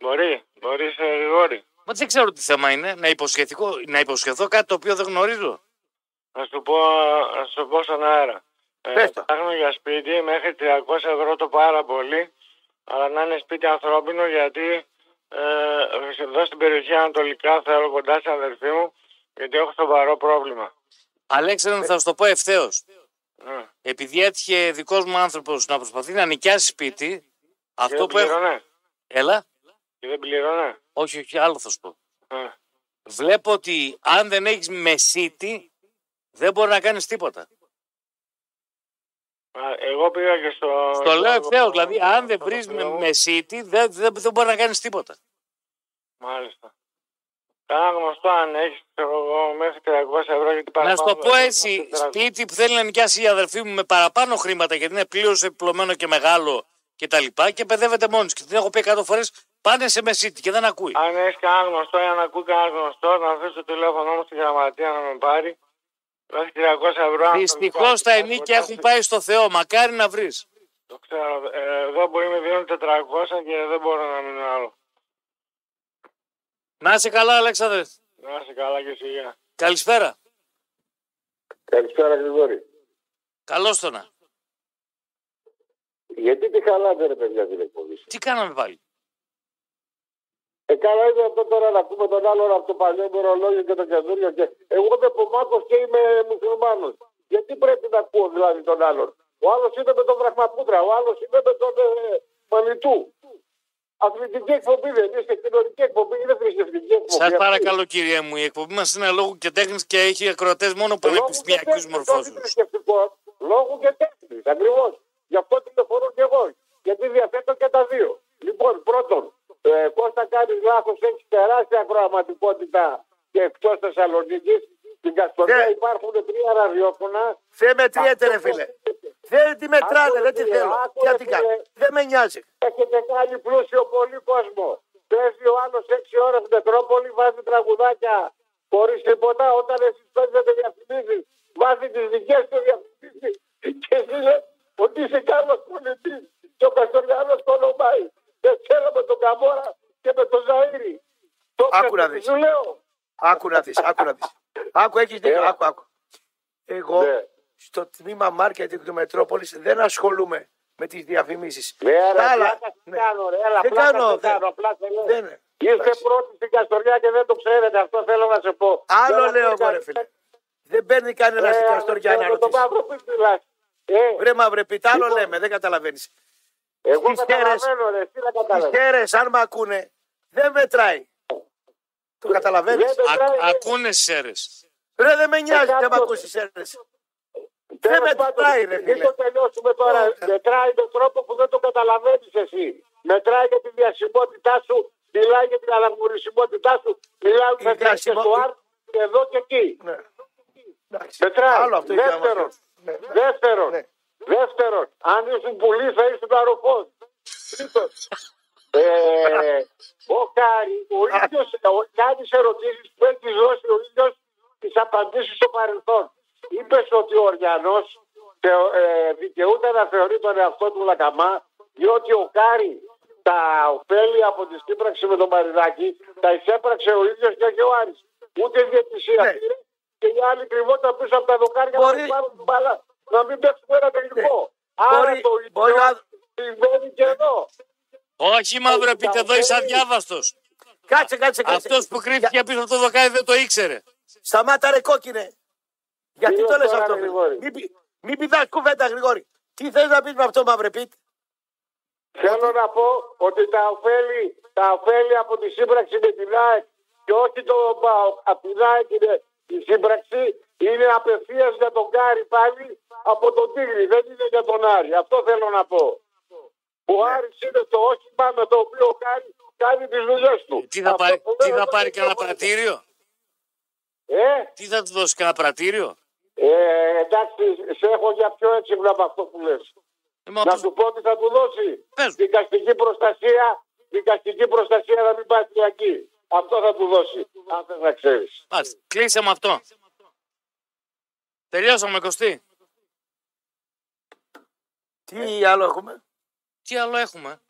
Μπορεί, μπορεί σε γρηγόρη. Μα δεν ξέρω τι θέμα είναι. Να υποσχεθώ, να υποσχεθώ κάτι το οποίο δεν γνωρίζω. Να σου πω, να σου πω στον αέρα. Ε, Πες το. Ψάχνω για σπίτι μέχρι 300 ευρώ το πάρα πολύ. Αλλά να είναι σπίτι ανθρώπινο γιατί ε, εδώ στην περιοχή Ανατολικά θέλω κοντά στην αδερφή μου γιατί έχω σοβαρό πρόβλημα. Αλέξανδρε, θα σου το πω ευθέως. Ε, Επειδή έτυχε δικός μου άνθρωπος να προσπαθεί να νοικιάσει σπίτι, και αυτό δεν που έχω. πλήρωνε. Έλα. Και δεν πλήρωνε. Όχι, όχι, άλλο θα σου πω. Ε, Βλέπω ότι αν δεν έχεις μεσίτη, δεν μπορεί να κάνεις τίποτα. Α, εγώ πήγα και στο... Στο λέω ευθέω. Δηλαδή, αν δεν στο βρεις φίλο μου. μεσίτη, δεν, δεν, δεν μπορεί να κάνεις τίποτα. Μάλιστα. Κάνα γνωστό αν έχεις μέχρι 300 ευρώ γιατί Να σου το παραπάνω πω δεν έτσι, είναι 400. σπίτι που θέλει να νοικιάσει η αδερφή μου με παραπάνω χρήματα γιατί είναι πλήρως επιπλωμένο και μεγάλο και τα λοιπά και παιδεύεται μόνη της. Και την έχω πει 100 φορές πάνε σε μεσίτη και δεν ακούει. Αν έχεις κανένα γνωστό ή αν ακούει κανένα γνωστό, να αφήσει το τηλέφωνό μου στη γραμματεία να με πάρει. Δυστυχώς νοικιάσει. τα ενίκια έχουν πάει στο Θεό. Μακάρι να βρεις. Το ξέρω. Ε, εδώ μπορεί με δίνουν 400 και δεν μπορώ να μείνω άλλο. Να είσαι καλά, Αλέξανδρε. Να είσαι καλά και εσύ. γεια. Καλησπέρα. Καλησπέρα Γρηγόρη. Καλώς το να. Γιατί τι χαλάτε ρε παιδιά την εκπομπή σας. Τι κάναμε πάλι; Ε, καλά είναι αυτό τώρα να ακούμε τον άλλον από το παλιό μερολόγιο και το καινούριο. Και... Εγώ είμαι Πομάκος και είμαι μουσουλμάνος. Γιατί πρέπει να ακούω δηλαδή τον άλλον; Ο άλλος είναι με τον Βραχμαπούτρα, ο άλλος είναι με τον ε, Μανιτού. Αθλητική εκπομπή δεν είναι, κοινωνική εκπομπή, είναι θρησκευτική εκπομπή. Σας Αυτή. παρακαλώ, κυρία μου, η εκπομπή μας είναι λόγου και τέχνης και έχει ακροατές μόνο Λόγω και πανεπιστημιακού τέχνης, όχι μορφώσεου. θρησκευτικών, Λόγω και τέχνης, ακριβώς. Γι' αυτό τηλεφωνώ και εγώ. Γιατί διαθέτω και τα δύο. Λοιπόν, πρώτον, ε, Κώστα κάνεις λάθος, έχεις τεράστια ακροαματικότητα και εκτός Θεσσαλονίκης. Στην Καστοριά Ναι. υπάρχουν τρία ραδιόφωνα. Δεν μετριέται, ρε φίλε. Δεν τη μετράνε, Άκουρε, δεν τη φίλε, θέλω. άκουρε, Γιατί φίλε. κάνω. Δεν με νοιάζει. Έχετε κάνει πλούσιο πολύ κόσμο. Παίζει ο άλλος 6 ώρες Μετρόπολη, βάζει τραγουδάκια χωρίς τίποτα. Όταν εσεί παίζετε διαφημίσει, βάζει τις τι δικές του διαφημίσεις. Και εσύ λες ότι είσαι καλό πολιτής. Και ο Καστοριανός το ονομάει. Δεν ξέρω με τον Καμόρα και με τον Ζαήρη. Το Άκου να έπαιξε, δεις. Σου λέω. Άκου να δεις, άκου να δεις. Άκου, έχεις δίκιο, Ε. άκου, άκου. Εγώ Ναι. στο τμήμα marketing του Μετρόπολης δεν ασχολούμαι με τις διαφημίσεις. Ναι, ρε, Τα άλλα- πλάκα σε ναι. κάνω, ρε, έλα, Δεν πλάκα κάνω, σε δεν- κάνω, απλά σε λέω. δεν είναι. Είστε Εντάξει. πρώτοι στην Καστοριά και δεν το ξέρετε, αυτό θέλω να σε πω. Άλλο Τώρα λέω που εγώ ρε φίλε. Δεν παίρνει κανένα Ε, στην Καστοριά να με Το ρωτήσει. μαύρο που μιλάς. Ε, Βρε μαύρε πίτα, άλλο Λοιπόν. λέμε, δεν καταλαβαίνεις. Εγώ τις χέρες- καταλαβαίνω, ρε, τι να Τις καταλαβαίνω. χέρες αν με ακούνε δεν μετράει. Το καταλαβαίνεις; Δεν μετράει, Α, ρε. ακούνε σέρες. Ρε δεν με νοιάζει, δεν με κάποιος- ακούσεις έρες. Τέλος Δεν πάντων, μετράει, ρε, Μην φίλε. το τελειώσουμε τώρα. Ε. Μετράει τον τρόπο που δεν το καταλαβαίνεις εσύ. Μετράει για τη διασημότητά σου, μιλάει για την αναγνωρισιμότητά σου, μιλάει Η με και στο διασημο- άρθρο εδώ και εκεί. Ναι. Εντάξει. Μετράει. Άλλο αυτό για να μας Δεύτερον, πει. Ναι. δεύτερον, Ναι. Δεύτερον, αν ήσουν πουλί θα ήσουν αεροφός. Τρίτον, ε, ο Κάρη, ο ίδιος, ο, κάνει ερωτήσεις που έχει δώσει ο ίδιος τις απαντήσεις στο παρελθόν. Είπες ότι ο Οριανός ε, δικαιούται να θεωρεί τον εαυτό του λακαμά, διότι ο Κάρη τα ωφέλη από τη σύμπραξη με τον Μαρινάκη τα εισέπραξε ο ίδιος και όχι ο Άρης. Ούτε διαιτησία Ναι. πήρε και οι άλλοι κρυβόταν πίσω από τα δοκάρια να Μπορεί- μην πάρουν την μπάλα, να μην παίξουμε ένα τελικό. Άρα Μπορεί- το μπορεί ίδιο να- συμβαίνει και εδώ. Όχι μαύρο πείτε εδώ είσαι ωφέλη- αδιάβαστος. Κάτσε, κάτσε, κάτσε. Αυτός που κρύφτηκε πίσω από το δοκάρι δεν το ήξερε. Σταμάτα ρε κόκκινε. Γιατί Τι το λες λες τώρα, αυτό, ρε, φίλε. Γρηγόρη; Μην, πει- μην πηδάς κουβέντα, Γρηγόρη. Τι θες να πεις με αυτό, μαύρε πίτ. Θέλω να πω ότι τα ωφέλη, τα ωφέλη από τη σύμπραξη με την ΑΕΚ και όχι το ΠΑΟΚ, από την ΑΕΚ είναι η σύμπραξη, είναι απευθείας για τον Κάρι πάλι από τον Τίγρη, δεν είναι για τον Άρη. Αυτό θέλω να πω. Ο Ναι. Άρης είναι το όχημα με το οποίο ο Κάρι κάνει τις δουλειές του. Τι θα Αυτό πάρει, που τι λέω θα είναι πάρει το κανένα πρόβλημα. πρατήριο; Ε, Τι θα του δώσει κανένα πρατήριο; ε, εντάξει, σε έχω για πιο έξυπνα από αυτό που λες. Ε, μα Να τους- σου πω τι θα του δώσει. Πες. Δικαστική προστασία, δικαστική προστασία να μην πάει φυλακή. Αυτό θα του δώσει. Αν θες να ξέρεις. Μάλιστα. Κλείσε με αυτό. Τελειώσαμε, Κωστή. Τι άλλο έχουμε; Τι άλλο έχουμε;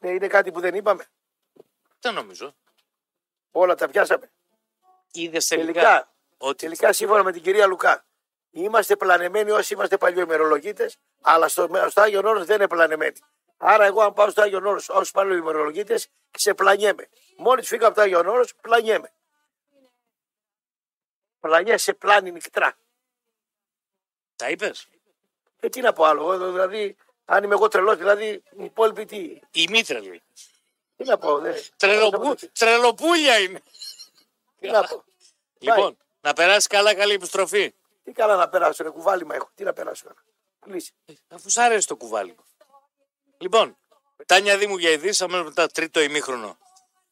Ναι, είναι κάτι που δεν είπαμε. Δεν νομίζω. Όλα τα πιάσαμε. Είδες τελικά. Τελικά, Ότι τελικά σύμφωνα με την κυρία Λουκά, είμαστε πλανεμένοι όσοι είμαστε παλιοημερολογίτες, αλλά στο, στο Άγιο Όρος δεν είναι πλανεμένοι. Άρα, εγώ, αν πάω στο Άγιο Όρος ως παλιοημερολογίτε, ξεπλανιέμαι. Μόλις φύγω από το Άγιο Όρος, πλανιέμαι. Πλανιέσαι πλάνη νυχτρά. τα είπες; Ε, τι να πω άλλο, εγώ, δηλαδή, αν είμαι εγώ τρελός, δηλαδή, οι υπόλοιποι τι, Η μήτρα λέει. τι να πω, δεν. Τρελοπού, τρελοπούλια είναι. Τι να πω. Λοιπόν, να περάσει καλά καλή επιστροφή. Τι καλά να περάσω, ρε κουβάλιμα έχω. Τι να περάσω τώρα. Κλείσει. Αφού σ' άρεσε το κουβάλι. Λοιπόν, Τάνια Δήμου για ειδήσει, αμέσως μετά τρίτο ημίχρονο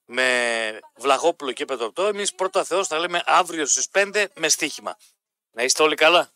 με Βλαχόπουλο και Πετροπτό. Εμείς πρώτα Θεός θα λέμε αύριο στις 5 με στοίχημα. Να είστε όλοι καλά.